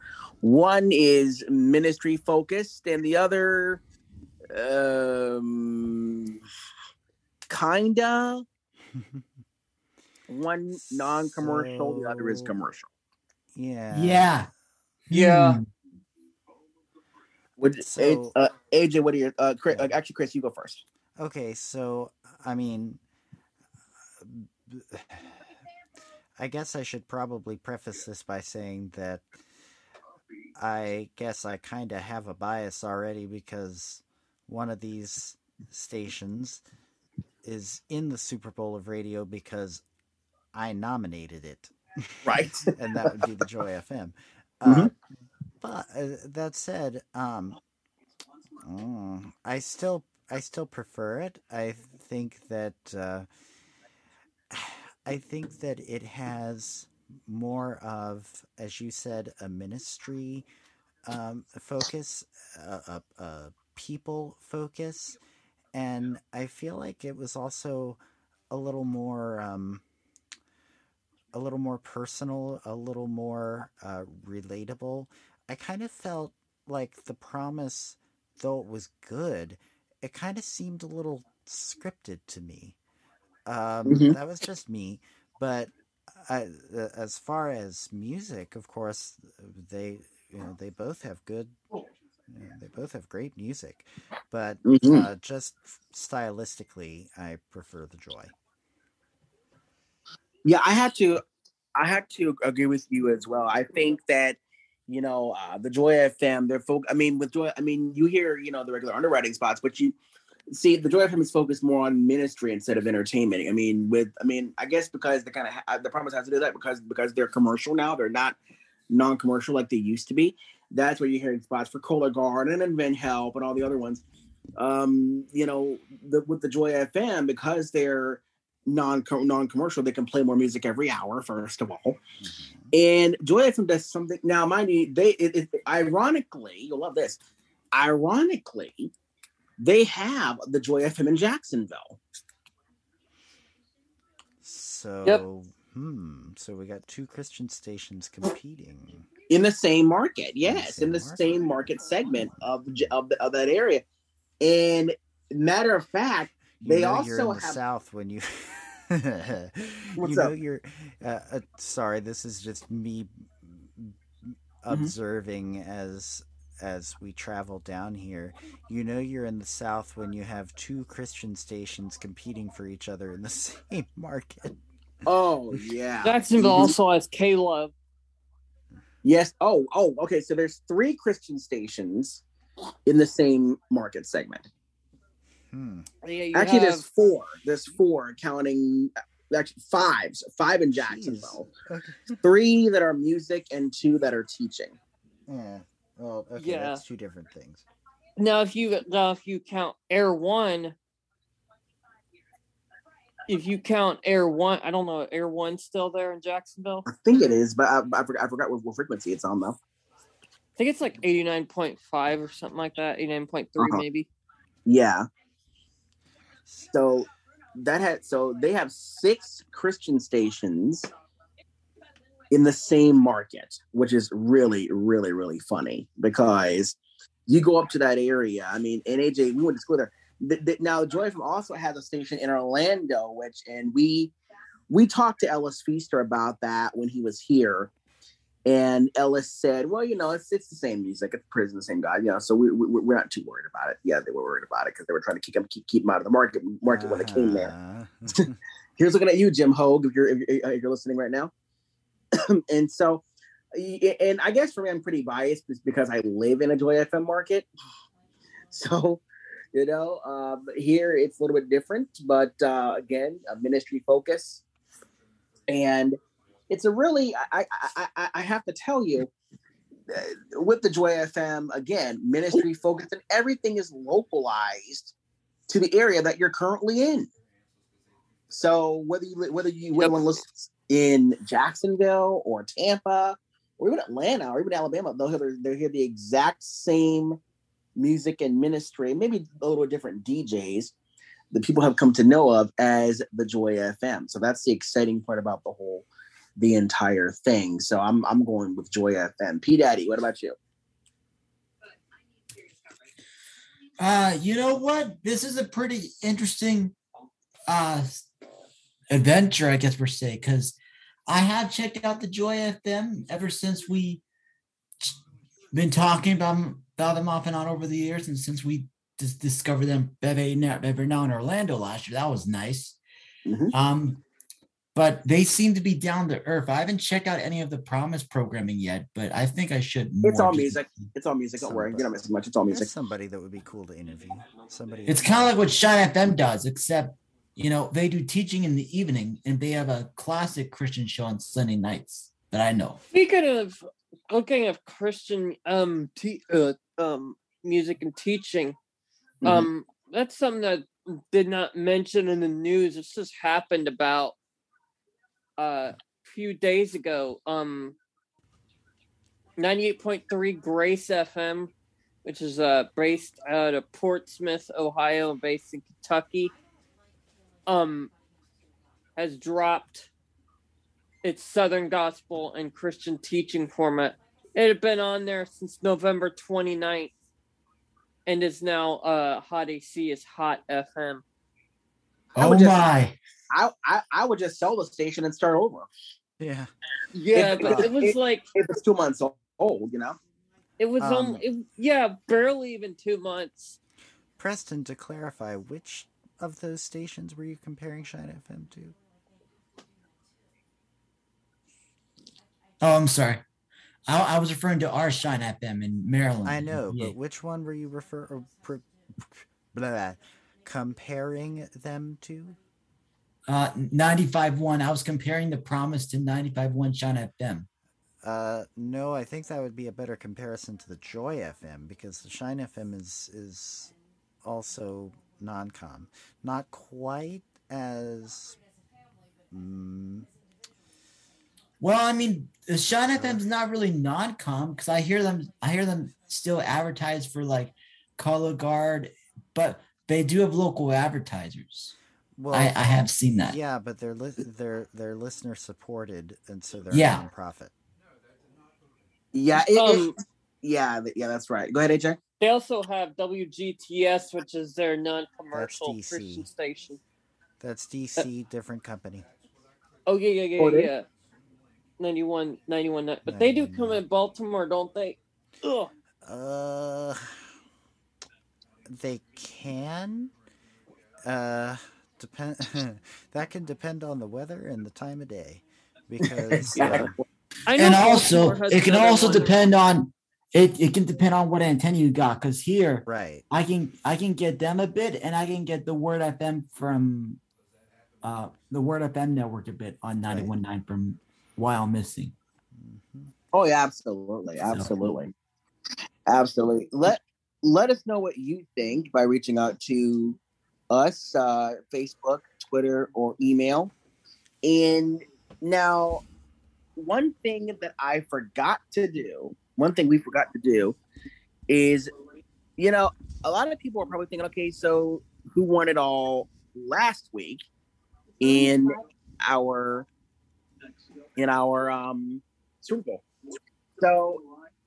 One is ministry focused, and the other, um, kinda. One non-commercial, the other is commercial. Yeah. Yeah. Yeah. Would So- uh, AJ? What are your uh, Chris, uh, actually Chris? You go first. Okay, so I mean, I guess I should probably preface this by saying that I guess I kind of have a bias already because one of these stations is in the Super Bowl of radio because I nominated it. Right. and that would be the Joy FM. Mm-hmm. Uh, but uh, that said, um, mm, I still I still prefer it. I think that uh, I think that it has more of, as you said, a ministry um, focus, a, a, a people focus, and I feel like it was also a little more. Um, a little more personal, a little more uh, relatable. I kind of felt like the promise, though it was good, it kind of seemed a little scripted to me. Um, Mhm. That was just me, but I, uh, as far as music, of course, they you know they both have good. you know, they both have great music, but Mhm. uh, just stylistically, I prefer the Joy. Yeah, I had to, I had to agree with you as well. I think that, you know, uh, the Joy FM, they're folk. I mean, with Joy, I mean, you hear, you know, the regular underwriting spots, but you see, the Joy FM is focused more on ministry instead of entertainment. I mean, with, I mean, I guess because the kind of ha- the promise has to do that because because they're commercial now, they're not non-commercial like they used to be. That's where you're hearing spots for Kohler Garden and Vent Help and all the other ones. Um, you know, the, with the Joy FM because they're non non commercial, they can play more music every hour. First of all, and Joy FM does something now. Mind you, they it, it, ironically, you'll love this. Ironically, they have the Joy FM in Jacksonville. So, hmm. So we got two Christian stations competing. in the same market. Yes, in the same market segment of of, the, of that area. And matter of fact, You they know you're also in the have. South when you. You know up? you're. Uh, uh, sorry, this is just me Mm-hmm. observing as as we travel down here. You know you're in the South when you have two Christian stations competing for each other in the same market. Oh yeah, Jacksonville Mhm. also has K-LOVE. Yes. Oh, oh. Okay. So there's three Christian stations in the same market segment. Hmm. Yeah, Actually, have, there's four. There's four counting. Actually, five. So five in Jacksonville. Three that are music and two that are teaching. Yeah. Well, okay, Yeah. that's two different things. now if you now if you count Air One. If you count Air One, I don't know. Air One still there in Jacksonville? I think it is, but I, I forgot. I forgot what, what frequency it's on though. I think it's like eighty nine point five or something like that. Eighty nine point three Uh-huh. maybe. Yeah. So that had so they have six Christian stations in the same market, which is really, really, really funny because you go up to that area. I mean, and AJ, we went to school there. Th- th- now, Joy from also has a station in Orlando, which and we we talked to Ellis Feaster about that when he was here. And Ellis said, "Well, you know, it's it's the same music. It's prison, the same guy. You know, so we, we we're not too worried about it. Yeah, they were worried about it because they were trying to keep him keep, keep him out of the market market when they came there. Uh-huh. Here's looking at you, Jim Hogue, if you're if you're, if you're listening right now. and so, and I guess for me, I'm pretty biased because I live in a Joy FM market. So, you know, um, here it's a little bit different, but uh, again, a ministry focus, and it's a really I I I, I have to tell you. uh, With the Joy FM, again, ministry focus and everything is localized to the area that you're currently in. So whether you whether you whether one listens in Jacksonville or Tampa or even Atlanta or even Alabama, they'll hear they'll hear the exact same music and ministry, maybe a little different DJs that people have come to know of as the Joy FM. So that's the exciting part about the whole the entire thing. So I'm I'm going with Joy FM. P Daddy, what about you? Uh, you know what? This is a pretty interesting uh adventure, I guess per se, because I have checked out the Joy FM ever since we been talking about 'em- about them off and on over the years, and since we just discovered them every now, every now in Orlando last year, that was nice. Um, but they seem to be down to earth. I haven't checked out any of the Promise programming yet, but I think I should. It's all music. It's all music. Don't worry. You're not missing much. It's all music. There's somebody that would be cool to interview. Somebody. It's kind of like what Shine FM does, except you know they do teaching in the evening, and they have a classic Christian show on Sunday nights that I know. Speaking of looking of Christian um te- uh, um music and teaching, Mm-hmm. um that's something that did not mention in the news. This just happened about uh, a few days ago. Um, ninety eight point three Grace FM, which is uh based out of Portsmouth, Ohio, based in Kentucky, um, has dropped its Southern Gospel and Christian teaching format. It had been on there since November 29th and is now uh, Hot AC is Hot FM. Oh would just- my. I, I I would just sell the station and start over. Yeah. Yeah, If- but if- it was if- like it was two months old, you know. it was Um, only it, yeah, barely even two months. Preston, to clarify, which of those stations were you comparing Shine FM to? Oh, I'm sorry. I, I was referring to our Shine FM in Maryland. I know, Yeah. but which one were you refer or pr- blah, blah, comparing them to? Uh, 95.1. I was comparing the promise to 95.1 Shine FM. Uh, no, I think that would be a better comparison to the Joy FM because the Shine FM is is also non-com, not quite as. Mm, Well, I mean, the Shine FM's not really non-com because I hear them. I hear them still advertise for like Color Guard, but they do have local advertisers. well, I, I have seen that. Yeah, but they're li- they're they're listener supported, and so they're Yeah. a non-profit. Yeah, it, Um, it- yeah, yeah, that's right. Go ahead, AJ. They also have WGTS, which is their non-commercial DC. Christian station. That's DC, different company. Oh yeah, yeah, yeah, Oh, yeah. 91, 91, ni- but they do come in Baltimore, don't they? Ugh. Uh, they can. Uh, depend. that can depend on the weather and the time of day, because uh, I know and also it can also depend on it. It can depend on what antenna you got. Because here, right, I can I can get them a bit, and I can get the Word FM from uh the Word FM network a bit on 91.9 from While Missing. Oh yeah, absolutely, absolutely, absolutely. Let let us know what you think by reaching out to us, uh, Facebook, Twitter, or email. And now, one thing that I forgot to do, one thing we forgot to do, is, you know, a lot of people are probably thinking, okay, so who won it all last week in our in our um Super Bowl? So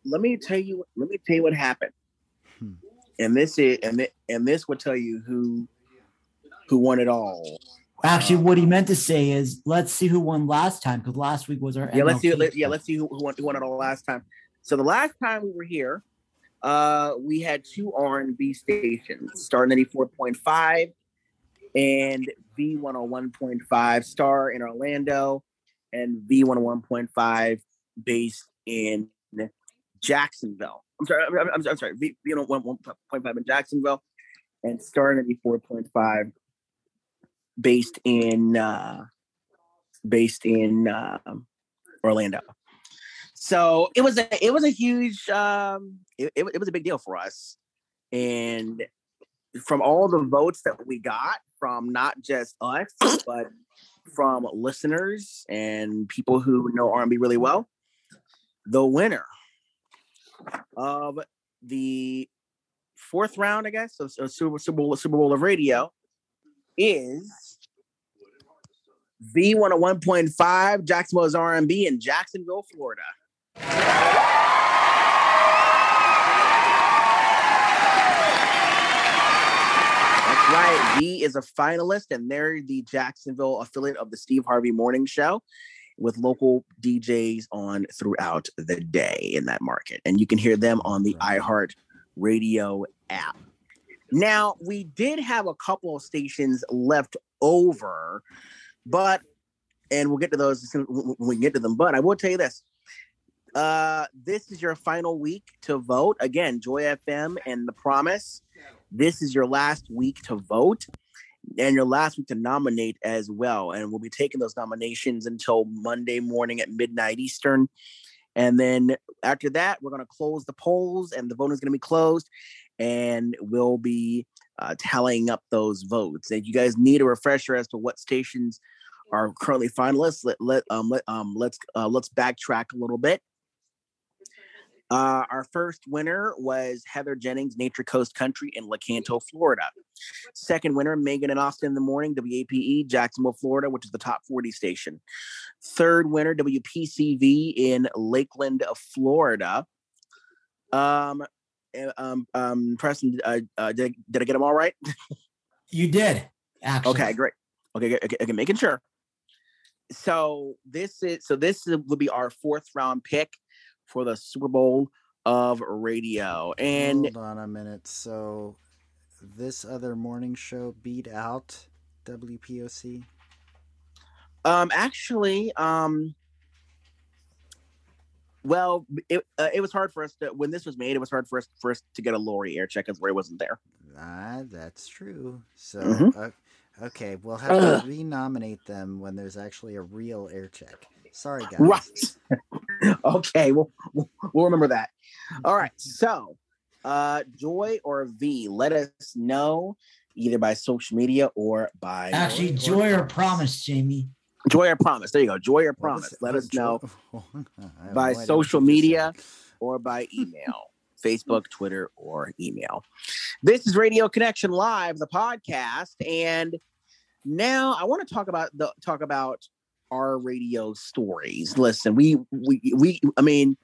let me tell you. Let me tell you what happened. And this is and thi- and this will tell you who who won it all. Actually, what he meant to say is, let's see who won last time because last week was our Yeah, let's see. Let, yeah, let's see who, who, won, who won it all last time. So the last time we were here, uh, we had two R and B stations, Star ninety four point five and V one hundred one point five, Star in Orlando, and V one hundred one point five, based in Jacksonville. I'm sorry. I'm, I'm, I'm sorry. V one hundred one point five in Jacksonville, and Star ninety four point five, based in uh, based in uh, Orlando. So it was a it was a huge um it, it, it was a big deal for us. And from all the votes that we got from not just us, but from listeners and people who know R&B really well, the winner of the fourth round, I guess, of, of Super, Super Bowl Super Bowl of Radio is V101.5 Jacksonville's R&B in Jacksonville, Florida. That's right. V is a finalist, and they're the Jacksonville affiliate of the Steve Harvey Morning Show with local DJs on throughout the day in that market. And you can hear them on the iHeart Radio app. Now, we did have a couple of stations left over, but, and we'll get to those soon- when we get to them. But I will tell you this uh, this is your final week to vote. Again, Joy FM and The Promise. This is your last week to vote and your last week to nominate as well. And we'll be taking those nominations until Monday morning at midnight Eastern. And then after that, we're going to close the polls and the voting is going to be closed. And we'll be uh, tallying up those votes. And if you guys need a refresher as to what stations are currently finalists, let, let, um, let, um, let's, uh, let's backtrack a little bit. Uh, our first winner was Heather Jennings, Nature Coast Country in Lecanto, Florida. Second winner, Megan and Austin in the Morning, WAPE, Jacksonville, Florida, which is the top 40 station. Third winner, WPCV in Lakeland, Florida. Um, uh, um, um, Preston, uh, uh, did, did I get them all right? You did. Actually. Okay, great. Okay, okay, okay, making sure. So this is so this is, will be our fourth round pick for the Super Bowl of radio, and Hold on a minute. So, this other morning show beat out WPOC. um, actually, um, well, it uh, it was hard for us to when this was made. It was hard for us for us to get a Lori air check because Lori wasn't there. Ah, that's true. So, Mhm. uh, okay, we'll have to renominate them when there's actually a real air check. Sorry, guys. Right. okay, we'll, we'll we'll remember that. All right. So, uh, Joy or V, let us know either by social media or by Actually, joy or promise, Jamie. Joy or promise. There you go. Joy or promise. Let Oh, us know joy- I have by no social media or by email. Facebook, Twitter, or email. This is Radio Connection Live, the podcast, and now I want to talk about the talk about our radio stories. Listen, we we we I mean,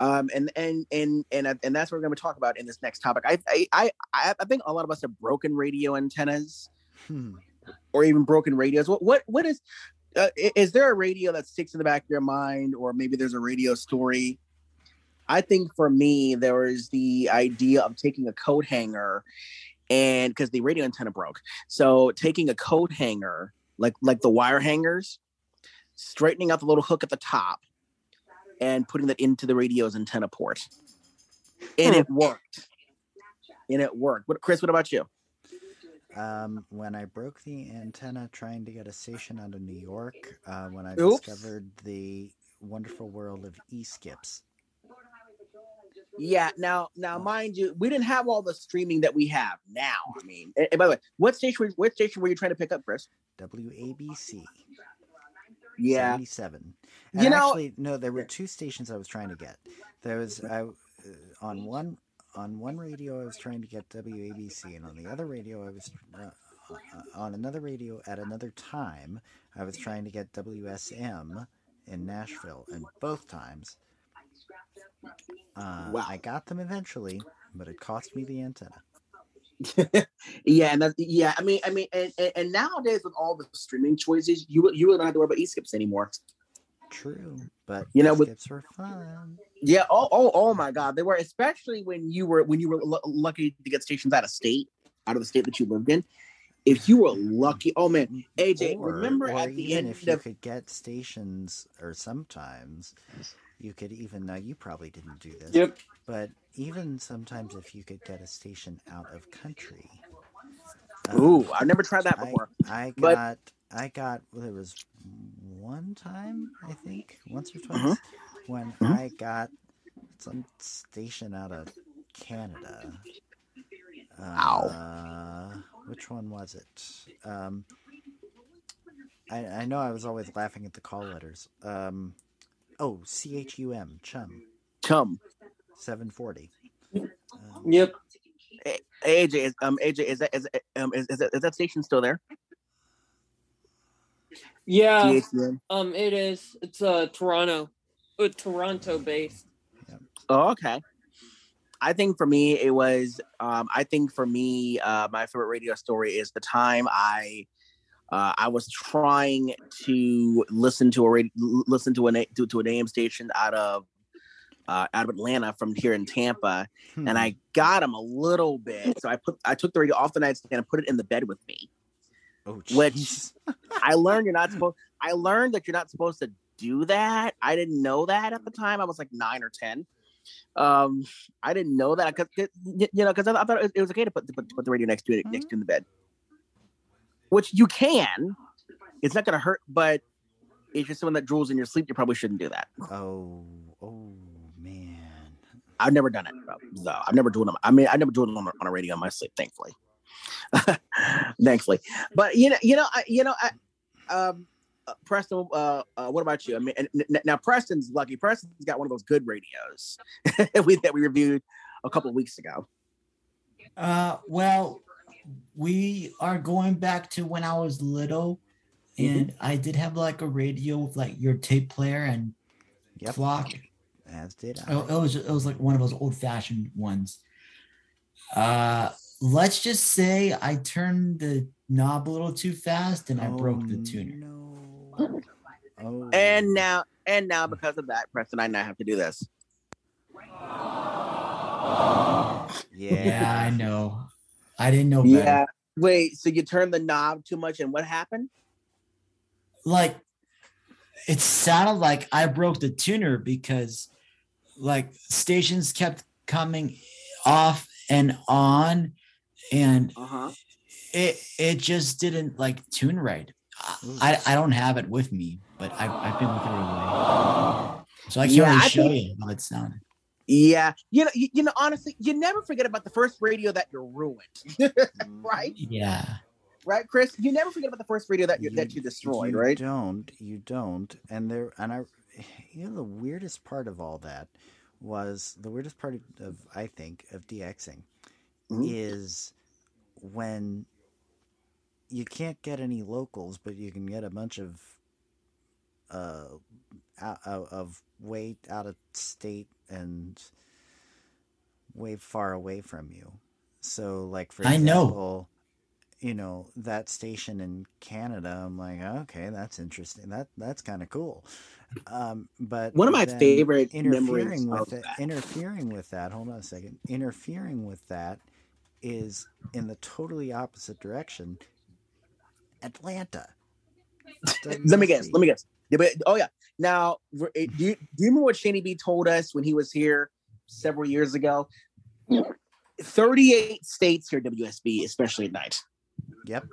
um, and and and and and that's what we're going to talk about in this next topic. I I I I think a lot of us have broken radio antennas Hmm. or even broken radios. What what what is uh, is there a radio that sticks in the back of your mind, or maybe there's a radio story? I think for me, there is the idea of taking a coat hanger, and because the radio antenna broke, so taking a coat hanger, like like the wire hangers, straightening out the little hook at the top, and putting that into the radio's antenna port, and it worked. And it worked. What, Chris? What about you? Um, when I broke the antenna trying to get a station out of New York, uh, when I Oops. discovered the wonderful world of e-skips. Yeah. Now, now, mind you, we didn't have all the streaming that we have now. I mean, and, and by the way, what station? were- What station were you trying to pick up, Chris? WABC. Yeah. 77. You know- actually, no, there were two stations I was trying to get. There was I, uh, on one on one radio I was trying to get WABC, and on the other radio I was uh, uh, on another radio at another time I was trying to get WSM in Nashville, and both times uh, I got them eventually, but it cost me the antenna. Yeah, and that's yeah. I mean, I mean, and, and, and nowadays with all the streaming choices, you you don't have to worry about e-skips anymore. True, but You know, with- skips were fun. Yeah. Oh, oh, oh my God, they were especially when you were when you were lu- lucky to get stations out of state, out of the state that you lived in. If you were mm. lucky, oh man, AJ, Or, remember or at the end if you of could get stations, or sometimes you could even. Now you probably didn't do this. Yep. But even sometimes, if you could get a station out of country. Ooh, I've never tried that before. I, But- got. I got. Well, there was one time, I think, once or twice, Mhm. when Mhm. I got some station out of Canada. Uh, which one was it? Um, I, I know I was always laughing at the call letters. Um, oh, C H U M, chum, chum. Seven forty. Yep. A- AJ is um AJ is that is um is, is, that, is that station still there? Yeah. THN? Um, it is. It's uh Toronto, uh, Toronto based. Oh, okay. I think for me it was um I think for me uh my favorite radio story is the time I uh I was trying to listen to a radio, listen to an to, to an AM station out of uh, out of Atlanta from here in Tampa, Hmm. and I got him a little bit. So I put I took the radio off the nightstand and put it in the bed with me. Oh, which I learned you're not supposed. I learned that you're not supposed to do that. I didn't know that at the time. I was like nine or ten. Um, I didn't know that because you know because I, I thought it was, it was okay to put, to put to put the radio next to it next to in the bed, which you can. It's not going to hurt, but if you're someone that drools in your sleep, you probably shouldn't do that. Oh, oh. I've never done it. No, I've never drooled them. I mean, I never drooled on, on a radio in my sleep, thankfully. thankfully, but you know, you know, I, you know, I, um, uh, Preston, uh, uh, what about you? I mean, and, n- now Preston's lucky. Preston's got one of those good radios we, that we reviewed a couple of weeks ago. Uh, well, we are going back to when I was little, and I did have like a radio with like your tape player and clock. As did I. Oh, it was it was like one of those old fashioned ones. Uh, let's just say I turned the knob a little too fast and I broke the tuner. Oh. And now, and now, because of that, Preston, I now have to do this. Yeah, I know. I didn't know better. Yeah. Wait, so you turned the knob too much, and what happened? like it sounded like I broke the tuner because like stations kept coming off and on and uh-huh. it it just didn't like tune right. I, I don't have it with me, but I, I've been looking away. So I can't Yeah, really I show think- you how it sounded. Yeah, you know, you, you know, honestly, you never forget about the first radio that you ruined, right? Yeah. Right, Chris? You never forget about the first radio that you, that you destroyed, you right? don't you don't and there and i you know the weirdest part of all that was the weirdest part of, i think of dxing Mm-hmm. is when you can't get any locals but you can get a bunch of uh out, out of way out of state and way far away from you so like for I know. You know that station in Canada. I'm like, okay, that's interesting. That that's kind of cool. Um, but One of my favorite interfering with it, that. interfering with that. Hold on a second. Interfering with that is in the totally opposite direction. Atlanta. let me guess. Let me guess. Yeah, but- Oh yeah. Now, eh, do you, do you remember what Shani B told us when he was here several years ago? Thirty-eight states here, WSB, especially at night. Yep.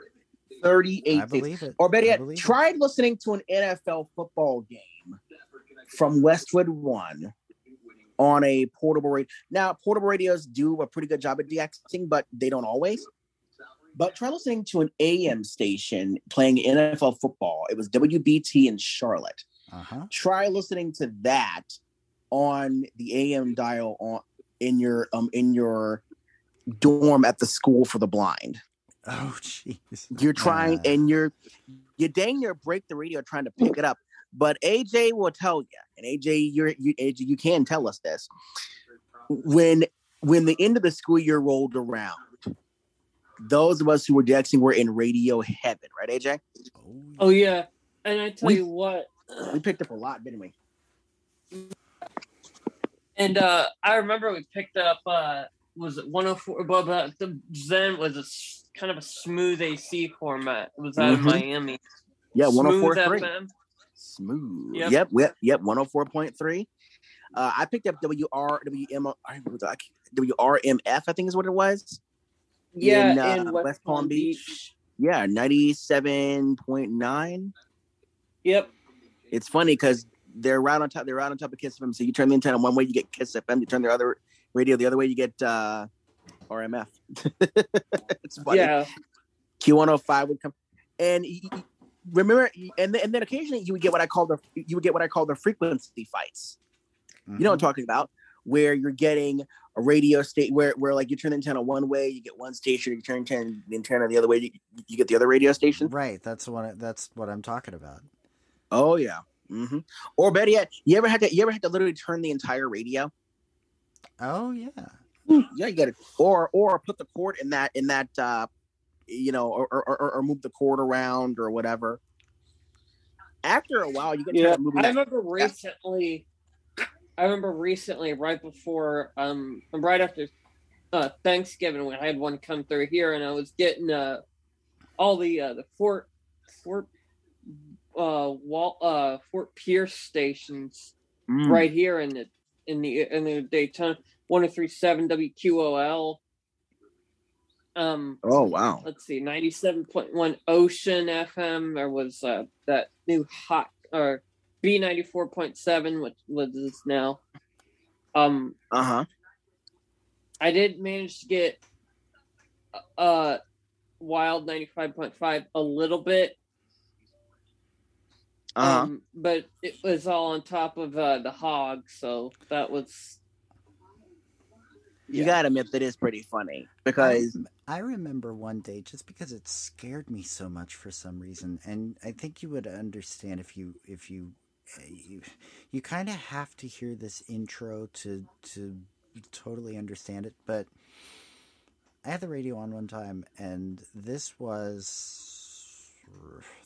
Thirty-eight. I believe it. Or better yet, it. tried listening to an NFL football game from Westwood One on a portable radio. Now, portable radios do a pretty good job at DXing, but they don't always. But try listening to an AM station playing NFL football. It was WBT in Charlotte. Uh-huh. Try listening to that on the AM dial on in your um in your dorm at the school for the blind. Oh jeez. You're trying and you're you dang near break the radio trying to pick it up. But AJ will tell you, and AJ, you're you AJ, you can tell us this. When when the end of the school year rolled around, those of us who were DXing were in radio heaven, right, AJ? Oh yeah, and I tell We- you what, We picked up a lot, didn't we? and uh I remember we picked up uh was it 104 but but the Zen was a s- kind of a smooth AC format. It was out of Mhm. Miami. Yeah, one hundred four 104.3. FM. Smooth. Yep. Yep, yep, yep, 104.3. Uh, I picked up WR, WM, I what was? WRMF, I think is what it was. Yeah, in, uh, in West, Palm Beach. Yeah, 97.9. Yep. It's funny because they're right on top. They're right on top of Kiss FM. So you turn the antenna one way, you get Kiss FM. You turn the other radio the other way, you get uh, RMF. it's funny. Yeah. Q105 would come, and y- y- remember, and then, and then occasionally you would get what I call the you would get what I call the frequency fights. You know what I'm talking about, where you're getting a radio state where where like you turn the antenna one way, you get one station. You turn turn the antenna the other way, you, you get the other radio station. Right. That's what I, that's what I'm talking about. Oh yeah. hmm Or better yet, you ever had to you ever had to literally turn the entire radio? Oh yeah. Yeah, you got it. Or or put the cord in that in that uh you know, or or, or, or move the cord around or whatever. After a while, you get Yeah. I that- remember recently. I remember recently, right before, um, right after uh, Thanksgiving, when I had one come through here, and I was getting uh, all the uh, the Fort Fort uh, uh, Fort Pierce stations Mm. right here in the in the in the Daytona one zero three seven WQOL. Um, Oh wow. let's see, ninety seven point one Ocean FM. There was uh, that new hot or B ninety four point seven, which was now. Um, Uh huh. I did manage to get uh Wild ninety five point five a little bit. Uh-huh. Um, but it was all on top of uh, the hog, so that was You gotta admit that is pretty funny because I remember one day just because it scared me so much for some reason, and I think you would understand if you if you uh, you, you kind of have to hear this intro to to totally understand it. But I had the radio on one time, and this was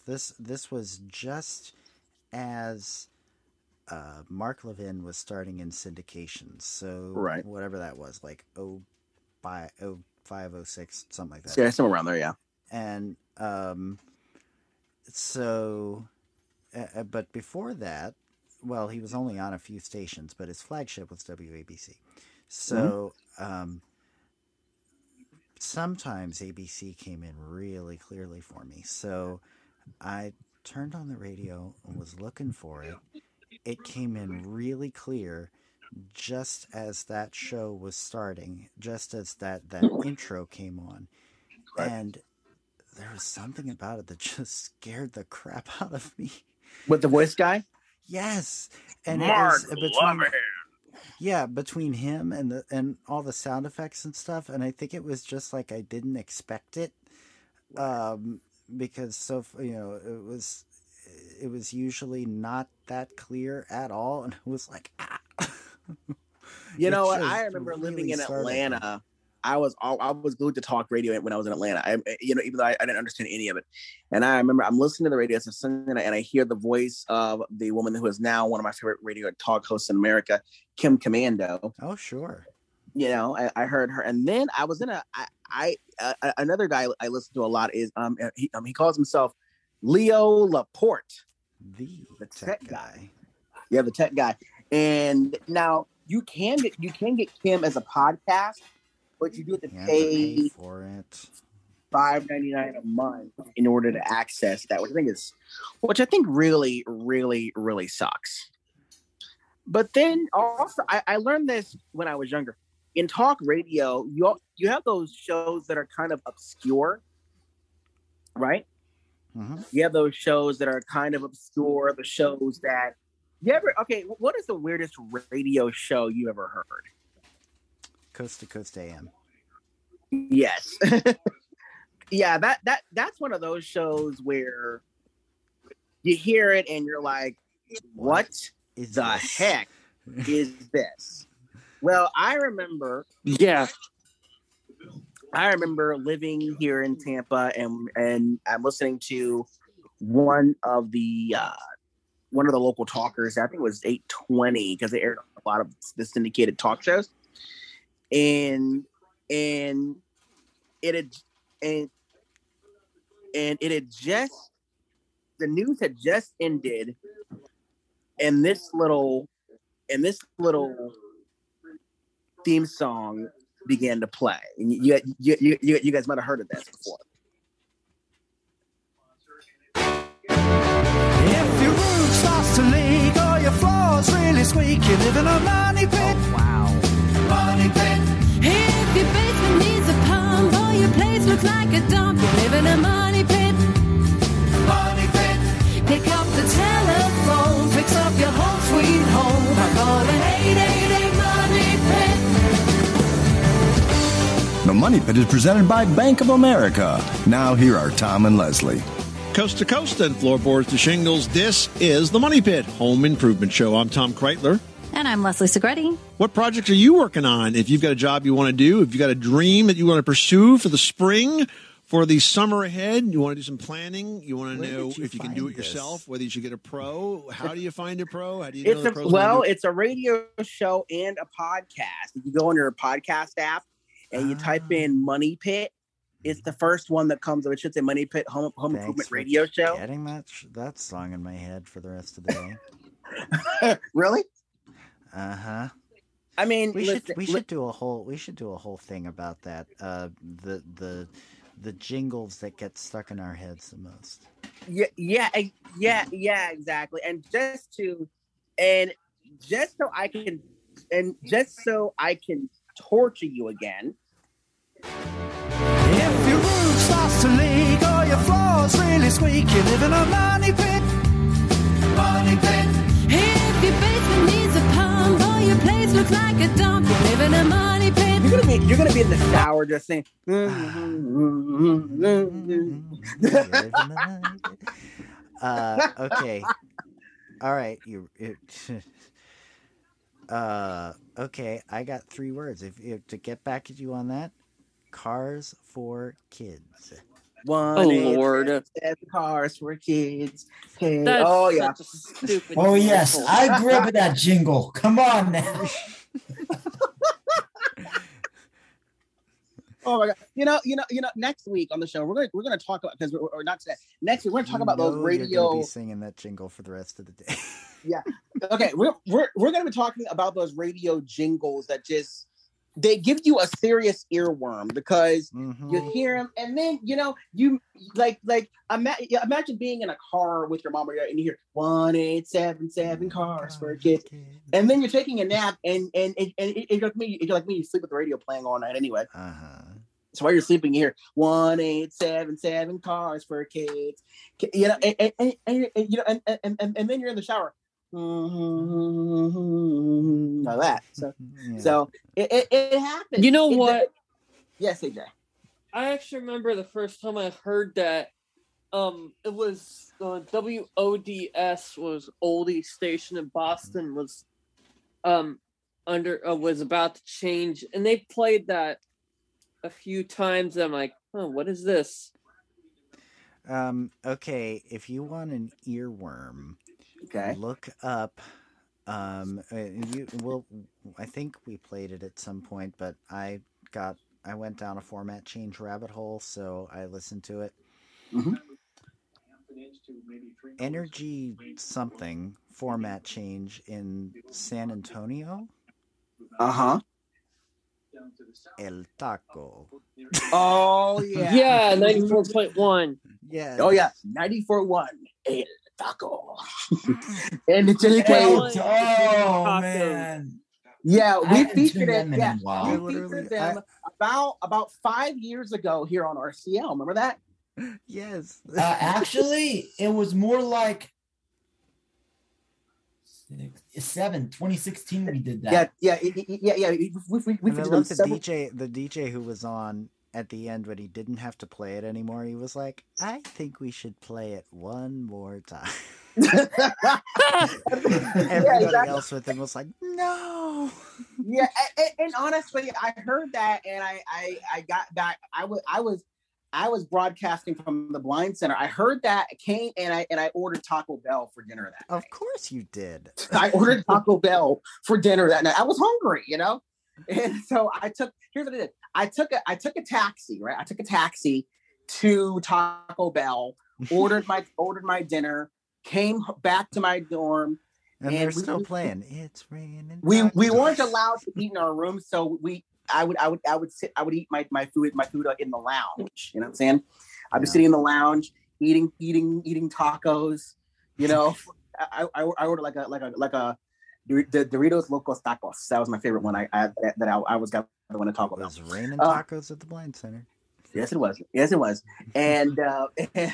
this this was just as uh, Mark Levin was starting in syndication. So Right. whatever that was, like oh five oh five oh six something like that. yeah, somewhere around there. Yeah. And um, so, uh, uh, but before that, well, he was only on a few stations, but his flagship was WABC. So, um, sometimes ABC came in really clearly for me. So, I turned on the radio and was looking for it. It came in really clear just as that show was starting, just as that, that intro came on. And there was something about it that just scared the crap out of me. With the voice guy. Yes, and Mark it was between, yeah, between him and the and all the sound effects and stuff, and I think it was just like I didn't expect it, um, because so you know it was it was usually not that clear at all, and it was like ah. You know what? I remember living in. Atlanta. I was all, I was glued to talk radio when I was in Atlanta. I, you know, even though I, I didn't understand any of it, and I remember I'm listening to the radio it's a Sunday night, and I hear the voice of the woman who is now one of my favorite radio talk hosts in America, Kim Komando. Oh, sure. You know, I, I heard her, and then I was in a I, I uh, another guy I listen to a lot is um he um, he calls himself Leo Laporte, the, tech, guy. Yeah, the tech guy. And now you can get you can get Kim as a podcast, but you do have to You have to pay pay for it. five ninety nine a month in order to access that, which I think is, which I think really, really, really sucks. But then also, I, I learned this when I was younger. In talk radio, you you have those shows that are kind of obscure, right? Mm-hmm. You have those shows that are kind of obscure. The shows that you ever okay. What is the weirdest radio show you ever heard? Coast to Coast AM. Yes. yeah, that that that's one of those shows where you hear it and you're like, what is the this? heck is this? Well, I remember yeah. I remember living here in Tampa and and I'm listening to one of the uh one of the local talkers, I think it was 820 because they aired a lot of the syndicated talk shows. And and it had and and it had just the news had just ended and this little and this little theme song began to play and you you you, you, you guys might have heard of this before If your roof starts to leak or your floor's really squeak, you live in a money pit. Oh, wow. Money pit. If your basement needs a pump or your place looks like a dump, you live in a money pit. Money pit. Pick up the telephone, fix up your home sweet home Money Pit is presented by Bank of America. Now, here are Tom and Leslie. Coast to coast and floorboards to shingles, this is the Money Pit Home Improvement Show. I'm Tom Kraeutler. And I'm Leslie Segrete. What projects are you working on? If you've got a job you want to do, if you've got a dream that you want to pursue for the spring, for the summer ahead, you want to do some planning, you want to Where know you if you can do it this? yourself, whether you should get a pro. How do you find a pro? How do you know it's the a pros well it's a radio show and a podcast if you go on your podcast app and you type Ah. in money pit it's the first one that comes up it should say money pit home, home Thanks improvement radio show Getting that that song in my head for the rest of the day. really Uh huh. i mean We listen- should we li- should do a whole we should do a whole thing about that. Uh, the the the jingles that get stuck in our heads the most. yeah yeah yeah yeah exactly and just to and just so i can and just so i can torture you again. If your roof starts to leak or your floor's really squeaky, you live in a money pit. Money pit. If your basement needs a pump or your place looks like a dump, you live in a money pit. You're gonna be you're gonna be in the shower just saying. uh, okay. All right, you. It, uh. Okay. I got three words. If, if to get back at you on that, cars for kids. One oh Lord. seven seven cars for kids. Hey, That's oh yeah. a stupid. Oh yes, example. I grew up with that jingle. Come on now. Oh my god! You know, you know, you know. Next week on the show, we're gonna we're gonna talk about because or, or not today. Next week, we're gonna talk You about those know You're radio. be singing that jingle for the rest of the day. Yeah. Okay, we're we're we're gonna be talking about those radio jingles that just they give you a serious earworm because Mm-hmm. you hear them and then you know you like like ima- imagine being in a car with your mom or your, and you hear one eight seven seven cars for kids and then you're taking a nap and and and, and it, it, like me you're like me you sleep with the radio playing all night anyway uh-huh. so while you're sleeping you hear one eight seven seven cars for kids you know and, and, and, and, and, you know and, and, and, and then you're in the shower like that so so it, it, it happens You know It- what? yes AJ I actually remember the first time I heard that. Um, it was uh, WODS was oldie station in Boston was um under uh, was about to change, and they played that a few times. I'm like, oh, what is this? Um, okay, if you want an earworm, okay, look up. Um, uh, you well, I think we played it at some point, but I got I went down a format change rabbit hole, so I listened to it. Energy something format change in San Antonio. uh-huh El Taco. oh yeah Yeah, ninety four point one. Yeah. oh yeah 94 1 El Taco and it just Oh, came oh man. Yeah, we featured it. them Yeah, a while. we featured them about about five years ago here on RCL. Remember that? Yes. Uh, actually, it was more like six, seven, 2016 we did that. Yeah, yeah, yeah, yeah. We, we, we, we And I featured love the several. DJ, the DJ who was on at the end when he didn't have to play it anymore. He was like, "I think we should play it one more time." Everybody exactly. else with him was like, "No." yeah, and, and honestly, I heard that, and I, I, I got back. I was, I was, I was broadcasting from the Blind Center. I heard that came, and I, and I ordered Taco Bell for dinner that. Of course you did. I ordered Taco Bell for dinner that night. I was hungry, you know, and so I took. Here's what I did. I took a I took a taxi. Right, I took a taxi to Taco Bell. Ordered my ordered my dinner. Came back to my dorm. And they're we- still playing. It's raining. We we weren't allowed to eat in our room, so we I would I would I would sit I would eat my my food my food uh, in the lounge. You know what I'm saying? I'd be Yeah. sitting in the lounge eating eating eating tacos. You know, I, I I ordered like a like a like a the Doritos Locos Tacos. That was my favorite one. I, I that I, I was got the one to talk about. It about. was raining Uh, tacos at the Blind Center. Yes, it was. Yes, it was. And uh,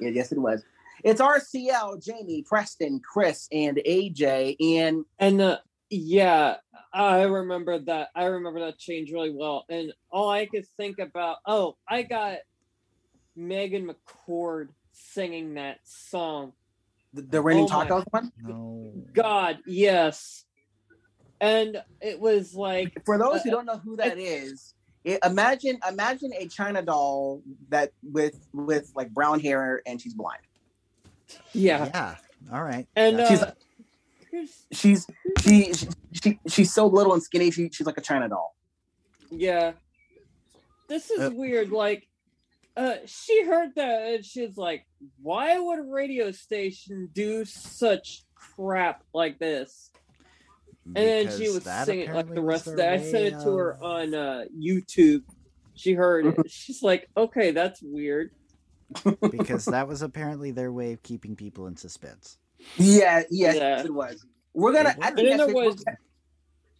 yes, it was. It's RCL, Jamie, Preston, Chris, and AJ. And And uh, yeah, I remember that. I remember that change really well. And all I could think about, oh, I got Megan McCord singing that song. The, the Raining Oh my- Tacos one. No. God, yes. And it was like For those who uh, don't know who that is, it, imagine imagine a China doll that with with like brown hair and she's blind. yeah. Yeah. All right. And She's- uh, She's she she, she she's so little and skinny. She, she's like a China doll. Yeah. This is Uh, weird. Like, uh, she heard that and she's like, why would a radio station do such crap like this? And then she Because was that singing like the rest of their that. I sent it to her on uh, YouTube. She heard it. She's like, okay, that's weird. because that was apparently their way of keeping people in suspense. Yeah, yes, Yeah. it was. We're gonna. I think was. next And week. there we're was- gonna-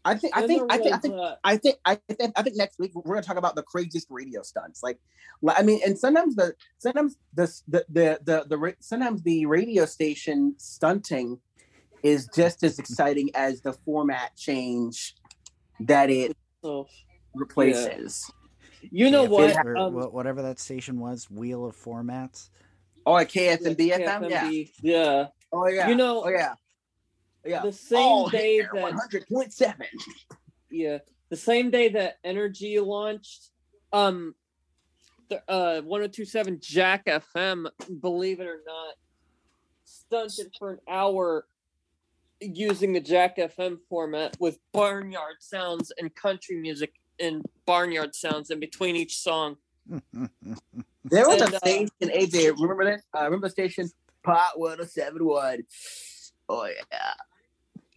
I think. I Then think. I think. I think. I think. I think. I think next week we're gonna talk about the craziest radio stunts. Like, like, I mean, and sometimes the sometimes the the the the, the sometimes the radio station stunting is just as exciting as the format change that it replaces. You know KFM, what? or Um, whatever that station was, Wheel of Formats. Oh, at KFMB FM, yeah. Yeah. Oh yeah. You know, oh yeah. Yeah. The same Oh, day that 100.7. Yeah, the same day that Energy launched, um, the, uh, 1027 Jack FM, believe it or not, stunted for an hour using the Jack FM format with barnyard sounds and country music and barnyard sounds in between each song. There was And, a uh, station, AJ. Remember that? Uh, remember the station? Pot 1071. Oh, yeah.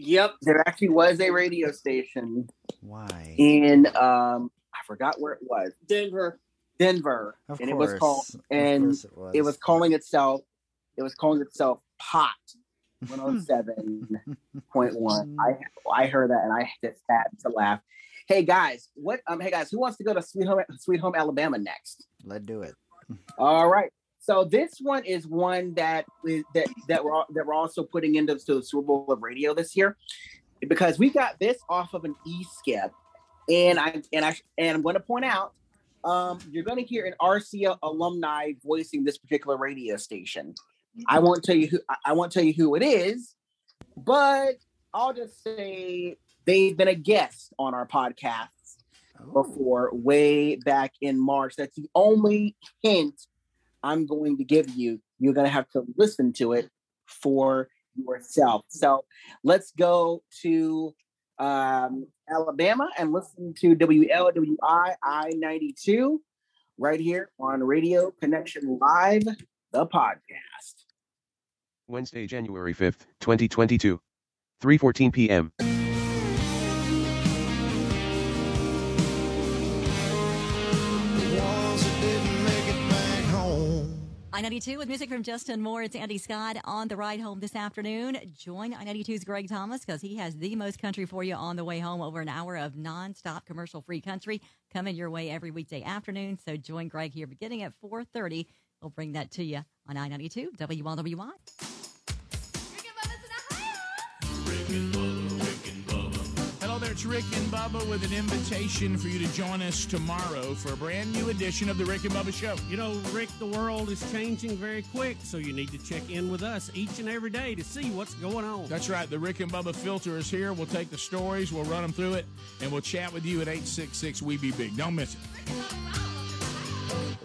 Yep. There actually was a radio station Why? in, um, I forgot where it was. Denver. Denver. Of and it was called, course. Of and it was. it was calling itself, it was calling itself Pot 107.1. I, I heard that and I just had to laugh. Hey guys, what, um, hey guys, who wants to go to Sweet Home, Sweet Home Alabama next? Let's do it. All right. So this one is one that that that we're that we're also putting into the Super Bowl of radio this year because we got this off of an e skip, and I and I and I'm going to point out um, you're going to hear an RCA alumni voicing this particular radio station. I won't tell you who I- I won't tell you who it is, but I'll just say they've been a guest on our podcast before way back in March. That's the only hint I'm going to give you. You're going to have to listen to it for yourself. So let's go to um, Alabama and listen to WLWI I 92 right here on Radio Connection Live, the podcast. Wednesday, January 5th, 2022. 3:14 p.m. I-92 with music from Justin Moore. It's Andy Scott on the ride home this afternoon. Join I-92's Greg Thomas because he has the most country for you on the way home. Over an hour of nonstop commercial-free country coming your way every weekday afternoon. So join Greg here beginning at 4.30. We'll bring that to you on I-92 WLWI. It's Rick and Bubba with an invitation for you to join us tomorrow for a brand new edition of the Rick and Bubba Show. You know, Rick, the world is changing very quick, so you need to check in with us each and every day to see what's going on. That's right, the Rick and Bubba filter is here. We'll take the stories, we'll run them through it, and we'll chat with you at 866 We Be Big. Don't miss it.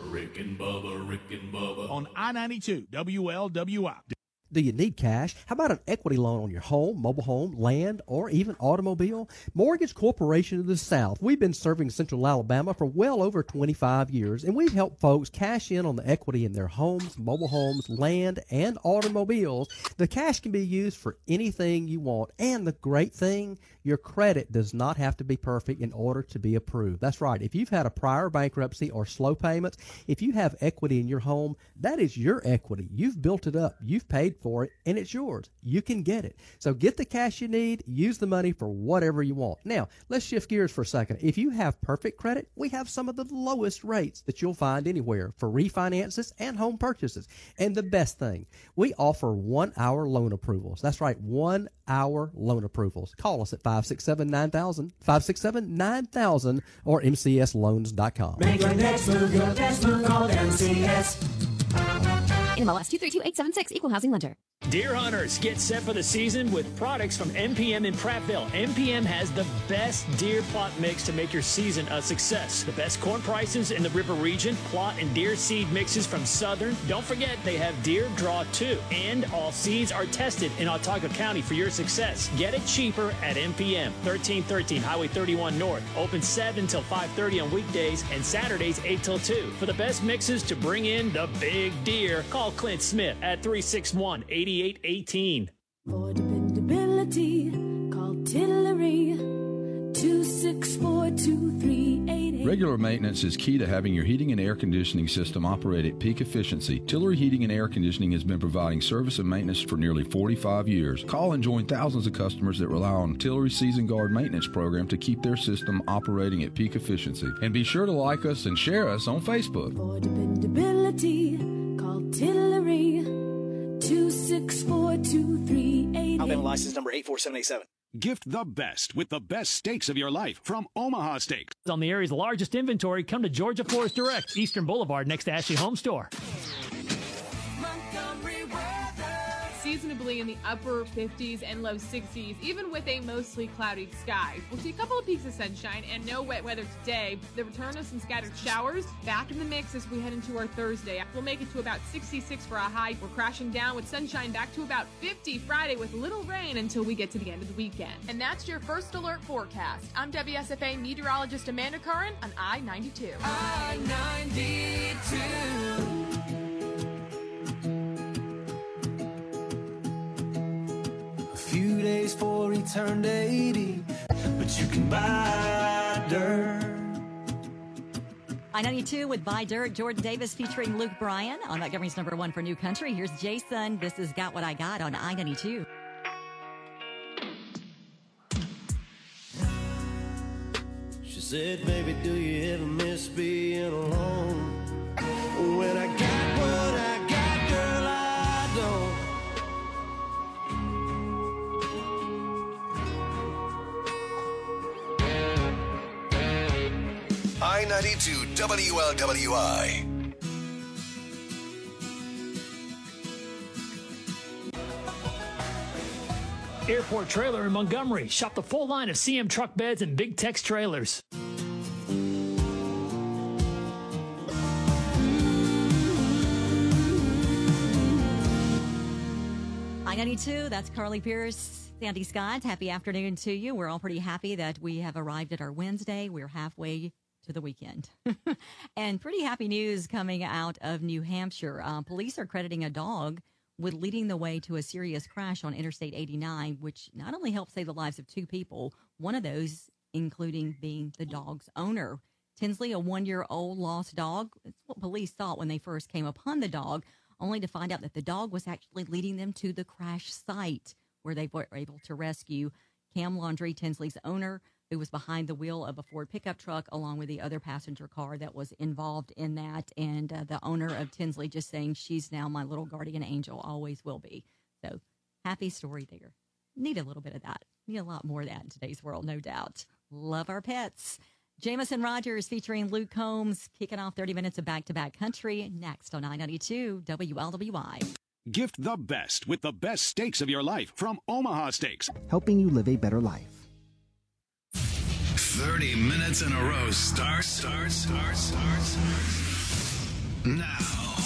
Rick and Bubba, Rick and Bubba. On I 92 WLWI. Do you need cash? How about an equity loan on your home, mobile home, land, or even automobile? Mortgage Corporation of the South. We've been serving Central Alabama for well over 25 years, and we've helped folks cash in on the equity in their homes, mobile homes, land, and automobiles. The cash can be used for anything you want, and the great thing, your credit does not have to be perfect in order to be approved. That's right. If you've had a prior bankruptcy or slow payments, if you have equity in your home, that is your equity. You've built it up, you've paid for it, and it's yours. You can get it. So get the cash you need, use the money for whatever you want. Now, let's shift gears for a second. If you have perfect credit, we have some of the lowest rates that you'll find anywhere for refinances and home purchases. And the best thing, we offer one hour loan approvals. That's right, one hour loan approvals. Call us at 567 9000, 567 9000, or mcsloans.com. Make your next move your best move. Call MCS. NMLS 232876, Equal Housing Lender. Deer hunters, get set for the season with products from MPM in Prattville. MPM has the best deer plot mix to make your season a success. The best corn prices in the river region, plot and deer seed mixes from Southern. Don't forget they have deer draw too. And all seeds are tested in Autauga County for your success. Get it cheaper at MPM. 1313 Highway 31 North. Open 7 till 5.30 on weekdays and Saturdays 8 till 2. For the best mixes to bring in the big deer, call Clint Smith at 361 8818. For dependability, call Tillery 2642388. Regular maintenance is key to having your heating and air conditioning system operate at peak efficiency. Tillery Heating and Air Conditioning has been providing service and maintenance for nearly 45 years. Call and join thousands of customers that rely on Tillery Season Guard maintenance program to keep their system operating at peak efficiency. And be sure to like us and share us on Facebook. For dependability, call Tillery 2642388. Alabama license number 84787. Gift the best with the best steaks of your life from Omaha Steaks. On the area's largest inventory, come to Georgia Forest Direct, Eastern Boulevard, next to Ashley Home Store. Seasonably in the upper 50s and low 60s, even with a mostly cloudy sky. We'll see a couple of peaks of sunshine and no wet weather today. The return of some scattered showers back in the mix as we head into our Thursday. We'll make it to about 66 for a high. We're crashing down with sunshine back to about 50 Friday with little rain until we get to the end of the weekend. And that's your first alert forecast. I'm WSFA meteorologist Amanda Curran on I 92. Few days turned 80, but you can buy dirt. I 92 with Buy Dirt, Jordan Davis featuring Luke Bryan on Montgomery's number one for New Country. Here's Jason. This is Got What I Got on I 92. She said, baby, do you ever miss being alone? When I got 992 WLWI. Airport Trailer in Montgomery. Shop the full line of CM truck beds and Big Tex trailers. I 92, that's Carly Pearce. Sandy Scott, happy afternoon to you. We're all pretty happy that we have arrived at our Wednesday. We're halfway to the weekend. and pretty happy news coming out of New Hampshire. Uh, police are crediting a dog with leading the way to a serious crash on Interstate 89, which not only helped save the lives of two people, one of those including being the dog's owner. Tinsley, a one year old lost dog. It's what police thought when they first came upon the dog, only to find out that the dog was actually leading them to the crash site where they were able to rescue Cam Laundry, Tinsley's owner, who was behind the wheel of a Ford pickup truck, along with the other passenger car that was involved in that. And uh, the owner of Tinsley just saying, She's now my little guardian angel, always will be. So happy story there. Need a little bit of that. Need a lot more of that in today's world, no doubt. Love our pets. Jameson Rodgers featuring Luke Combs kicking off 30 minutes of back to back country next on 992 WLWI. Gift the best with the best steaks of your life from Omaha Steaks. helping you live a better life. 30 minutes in a row. Start, start, start, start, start. Now,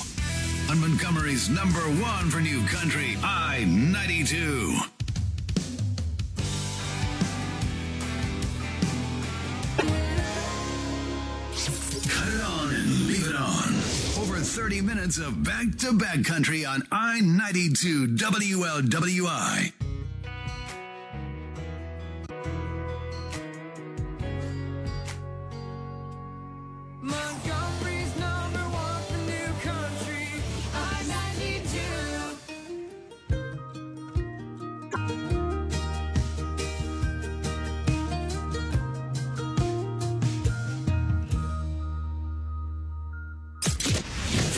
on Montgomery's number one for new country, I 92. Cut it on and leave it on. Over 30 minutes of back to back country on I 92 WLWI. From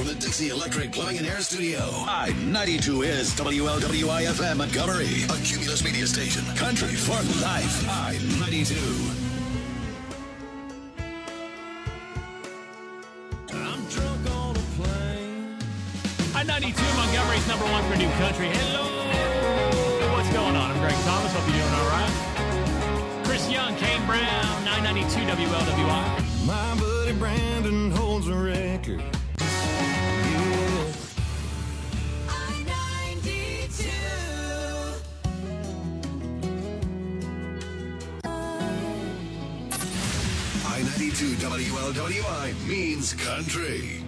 the Dixie Electric Plumbing and Air Studio. I-92 is WLWIFM Montgomery. A Cumulus Media Station. Country for life. I-92. Number one for new country. Hello. What's going on? I'm Greg Thomas. Hope you're doing all right. Chris Young, Kane Brown, 992 WLWI. My buddy Brandon holds a record. Yeah. I 92 WLWI means country.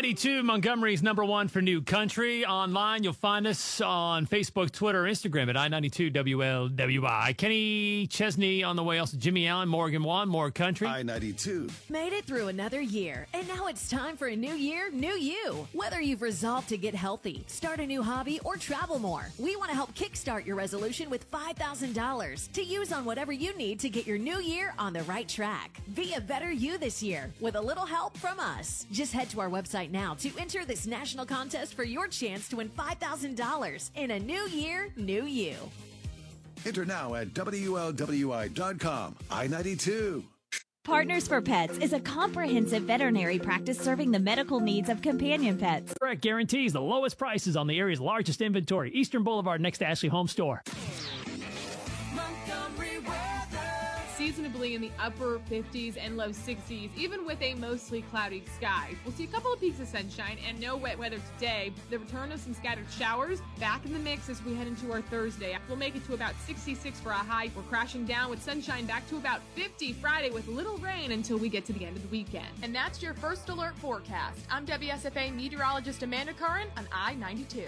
92 Montgomery's number one for new country. Online, you'll find us on Facebook, Twitter, Instagram at I 92 WLWI. Kenny Chesney on the way, also Jimmy Allen, Morgan Wallen, more country. I 92. Made it through another year, and now it's time for a new year, new you. Whether you've resolved to get healthy, start a new hobby, or travel more, we want to help kickstart your resolution with $5,000 to use on whatever you need to get your new year on the right track. Be a better you this year with a little help from us. Just head to our website now to enter this national contest for your chance to win $5,000 in a new year, new you. Enter now at WLWI.com. I 92. Partners for Pets is a comprehensive veterinary practice serving the medical needs of companion pets. Correct guarantees the lowest prices on the area's largest inventory. Eastern Boulevard next to Ashley Home Store. In the upper 50s and low 60s, even with a mostly cloudy sky. We'll see a couple of peaks of sunshine and no wet weather today. The return of some scattered showers back in the mix as we head into our Thursday. We'll make it to about 66 for a high. We're crashing down with sunshine back to about 50 Friday with little rain until we get to the end of the weekend. And that's your first alert forecast. I'm WSFA meteorologist Amanda Curran on I 92.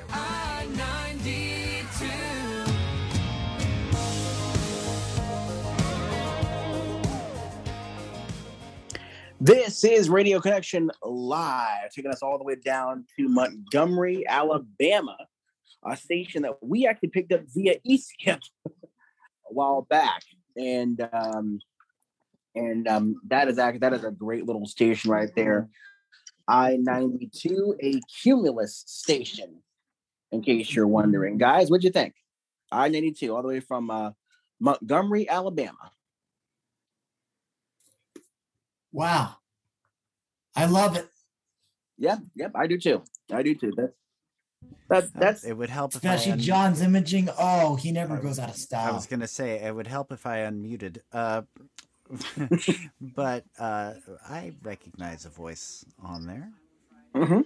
This is Radio Connection Live, taking us all the way down to Montgomery, Alabama, a station that we actually picked up via eSkip a while back, and um, and um, that is actually that is a great little station right there. I ninety two, a Cumulus station. In case you're wondering, guys, what'd you think? I ninety two, all the way from uh, Montgomery, Alabama. Wow. I love it. Yeah, yep, I do too. I do too. That's that, that's it would help if I Especially un- John's imaging. Oh, he never goes out of style. I was gonna say it would help if I unmuted. Uh, but uh, I recognize a voice on there. hmm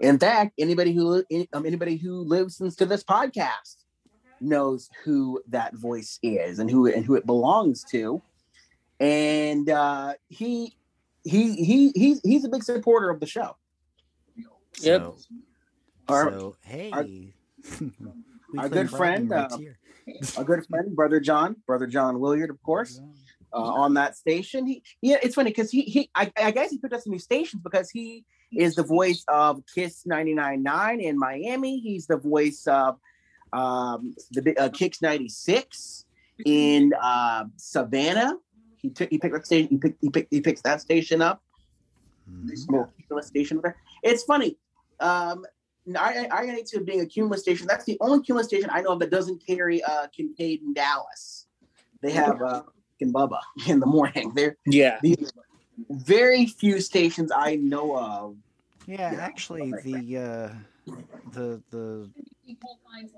In fact, anybody who any- um, anybody who listens to this podcast knows who that voice is and who and who it belongs to. And uh, he he he he's he's a big supporter of the show. Yep. So, Our- so, hey, our- our good friend, bragging right uh, here. our good friend, brother John, brother John Williard, of course, uh, on that station. He, yeah, it's funny because he, he, I, I guess he picked up some new stations because he is the voice of Kiss 99.9 in Miami. He's the voice of um, the uh, Kicks 96 in uh, Savannah. He took, he picked that station. He picked, he picked, he picks that station up. Small cumulus station there. It's funny. Um, I, I, I get to being a cumulus station. That's the only cumulus station I know of that doesn't carry uh, Kincaid and Dallas. They have uh, and Bubba in the morning. They're yeah. The very few stations I know of. Yeah, actually, the uh, the the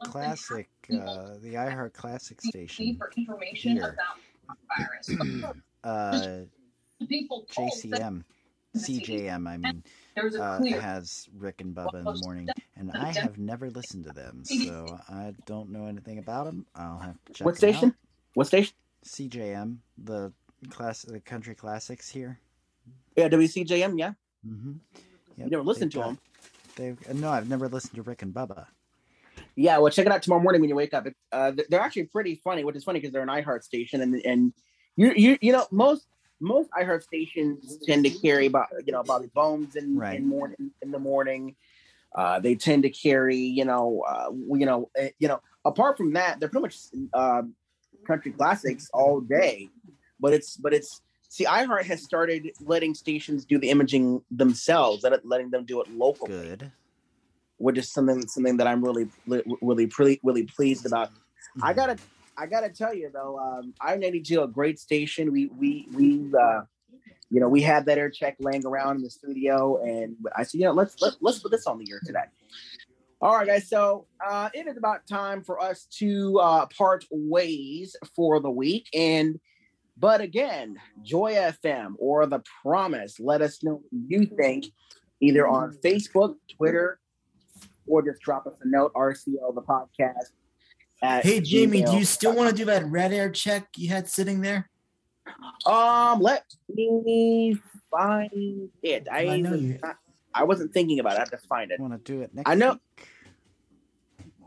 classic, uh, the iHeart Classic station here, uh, JCM, CJM, I mean, uh, has Rick and Bubba in the morning, and I have never listened to them, so I don't know anything about them. I'll have to check. What station? out. What station? CJM, the class, the country classics here. Yeah, WCJM. Yeah. Mm-hmm. You never listened to them. They've uh, no, I've never listened to Rick and Bubba. Yeah, well, check it out tomorrow morning when you wake up. It, uh, they're actually pretty funny, which is funny because they're an iHeart station, and and you you you know most most iHeart stations tend to carry about you know Bobby Bones in in morning in the morning. Uh, they tend to carry you know uh, you know uh, you know apart from that, they're pretty much uh, country classics all day. But it's but it's see iHeart has started letting stations do the imaging themselves, let letting them do it locally. Good. Which is something something that I'm really really really really pleased about. I gotta I gotta tell you though, um, I ninety two a great station. We we we uh, you know we had that air check laying around in the studio, and I said, you know, let's let, let's put this on the air today. All right, guys. So uh, it is about time for us to uh, part ways for the week, and but again, Joy FM or The Promise, let us know what you think either on Facebook, Twitter, or just drop us a note, RCL the podcast. Hey Jamie, do you still want to do that red air check you had sitting there? Um, let me find it. I I know you- I, I wasn't thinking about it. I have to find it. I Want to do it next? I know. week?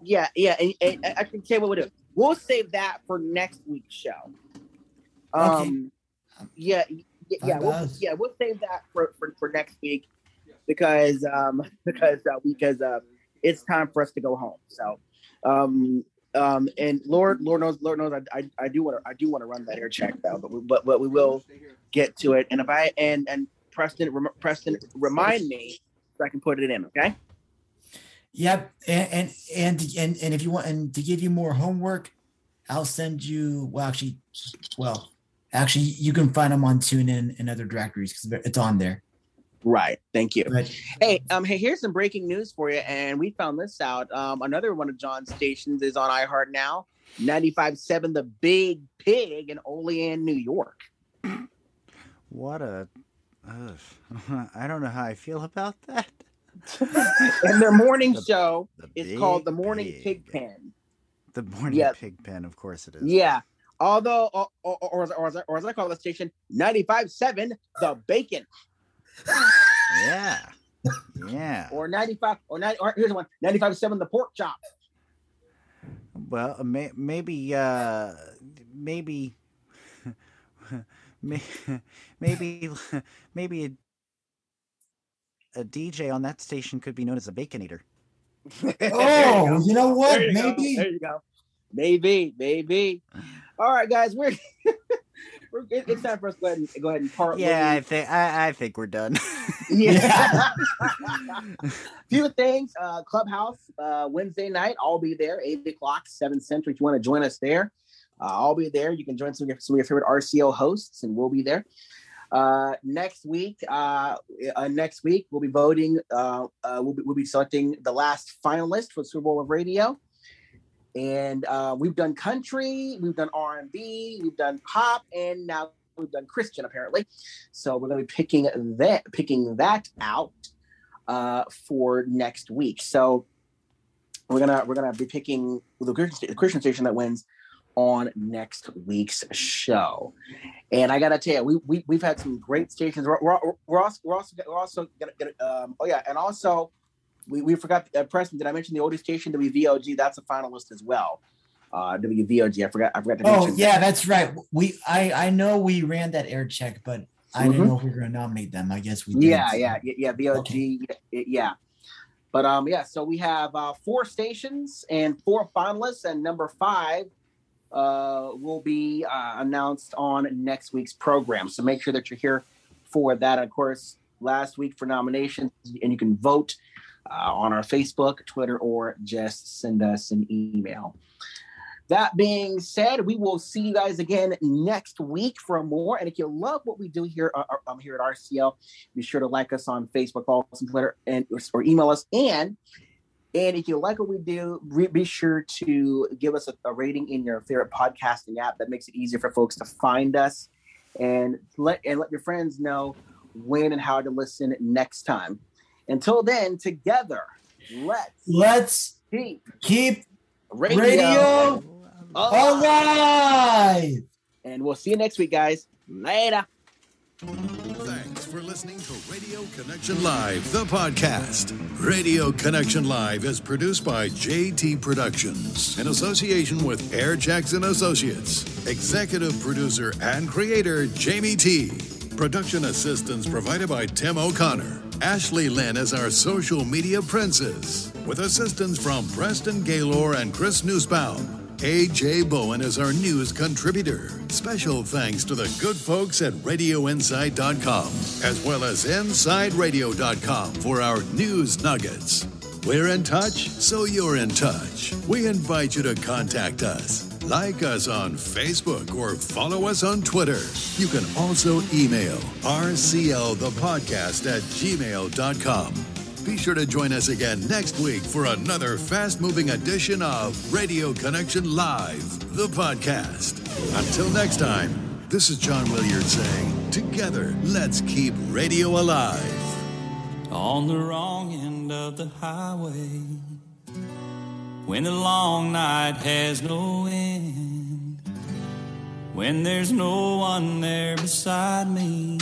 Yeah, yeah. And, and I can tell you what we'll do. We'll save that for next week's show. Um, yeah, y- yeah, we'll, yeah. We'll save that for, for, for next week because um because uh, because uh, it's time for us to go home. So, um, um, and Lord, Lord knows, Lord knows, I, I, I do want to, I do want to run that air check though, but we, but, but we will get to it. And if I and and Preston, Preston, remind me so I can put it in. Okay. Yep, and and and and, and if you want, and to give you more homework, I'll send you. Well, actually, well, actually, you can find them on TuneIn and other directories because it's on there. Right. Thank you. But Hey, um, hey, here's some breaking news for you, and we found this out. Um, another one of John's stations is on iHeart now. 95.7 The Big Pig in Olean, New York. What a. ugh. I don't know how I feel about that. And their morning The- show the is called The Morning Pig. Pig Pen. The morning Yeah. pig pen, of course it is. Yeah. Although, or, or, or, as- or, as I- or as I call the station, 95.7 The Bacon. Yeah. Yeah. Or 95, or, 90, or here's one 95 7 The Pork Chop. Well, uh, may, maybe, uh, maybe, maybe, maybe a, a DJ on that station could be known as a baconator. oh, you know what? There you go. Maybe There you go. Maybe, maybe. All right, guys, we're, we're it- it's time for us to go ahead and go ahead and part. Yeah, I think I, I think we're done. yeah. Few things. Uh, Clubhouse uh, Wednesday night. I'll be there, eight o'clock, seven central. If you want to join us there, uh, I'll be there. You can join some of your, some of your favorite RCO hosts, and we'll be there. Uh, next week, uh, uh, next week we'll be voting. Uh, uh, we'll be we'll be selecting the last finalist for Super Bowl of Radio, and uh, we've done country, we've done R and B, we've done pop, and now we've done Christian apparently. So we're going to be picking that picking that out uh, for next week. So we're gonna we're gonna be picking the Christian, station that wins on next week's show. And I gotta tell you, we, we we've had some great stations. We're, we're, we're also we're also we're also gonna get um oh yeah, and also we, we forgot uh, Preston. Did I mention the oldest station WVOG? That's a finalist as well. Uh, WVOG. I forgot. I forgot to mention. Oh mention. yeah, that's right. We I I know we ran that air check, but I Mhm. didn't know if we were going to nominate them. I guess we did. Yeah, yeah, yeah, yeah. VOG, yeah, yeah. But um, yeah. So we have uh, four stations and four finalists, and number five uh, will be uh, announced on next week's program. So make sure that you're here for that. Of course, last week for nominations, and you can vote uh, on our Facebook, Twitter, or just send us an email. That being said, we will see you guys again next week for more. And if you love what we do here, uh, uh, um, here at RCL, be sure to like us on Facebook, follow us on Twitter, and or email us. And and if you like what we do, re- be sure to give us a, a rating in your favorite podcasting app. That makes it easier for folks to find us, and let and let your friends know when and how to listen next time. Until then, together, let's Let's keep keep radio, radio alive. And we'll see you next week, guys. Later. Thanks for listening to Radio Connection Live, the podcast. Radio Connection Live is produced by JT Productions in association with Air Jackson Associates. Executive producer and creator Jamie T. Production assistance provided by Tim O'Connor. Ashley Lynn is our social media princess, with assistance from Preston Gaylor and Chris Newsbaum. AJ Bowen is our news contributor. Special thanks to the good folks at RadioInsight.com, as well as InsideRadio.com for our news nuggets. We're in touch, so you're in touch. We invite you to contact us. Like us on Facebook or follow us on Twitter. You can also email rclthepodcast at gmail.com. Be sure to join us again next week for another fast moving edition of Radio Connection Live, the podcast. Until next time, this is John Williard saying, Together, let's keep radio alive. on the wrong end of the highway when the long night has no end when there's no one there beside me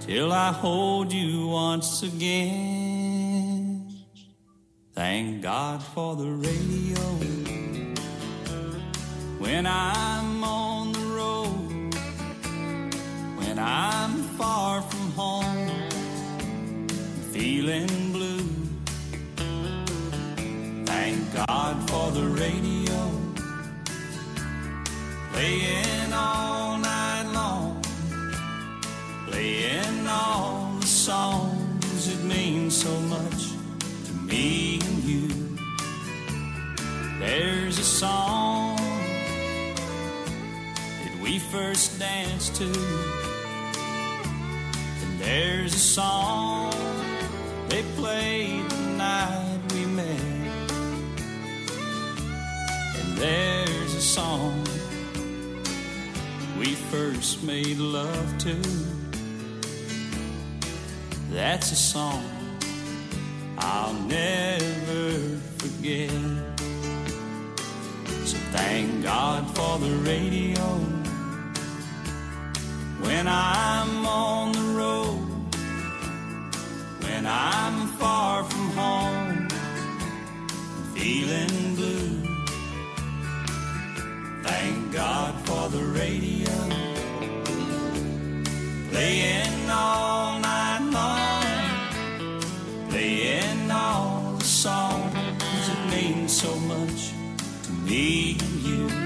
till I hold you once again. Thank God for the radio when I'm on the road, when I'm far from home, feeling blue. Thank God for the radio. Playing all night long, playing all the songs that mean so much to me and you. There's a song that we first danced to, and there's a song they played the night we met, there's a song we first made love to. That's a song I'll never forget. So thank God for the radio when I'm on the road, when I'm far from home, feeling blue. Thank God for the radio playing all night long, playing all the songs that mean so much to me and you.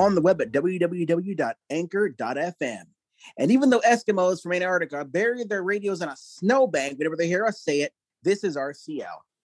On the web at www.anchor.fm. And even though Eskimos from Antarctica bury their radios in a snowbank whenever they hear us say it, this is RCL.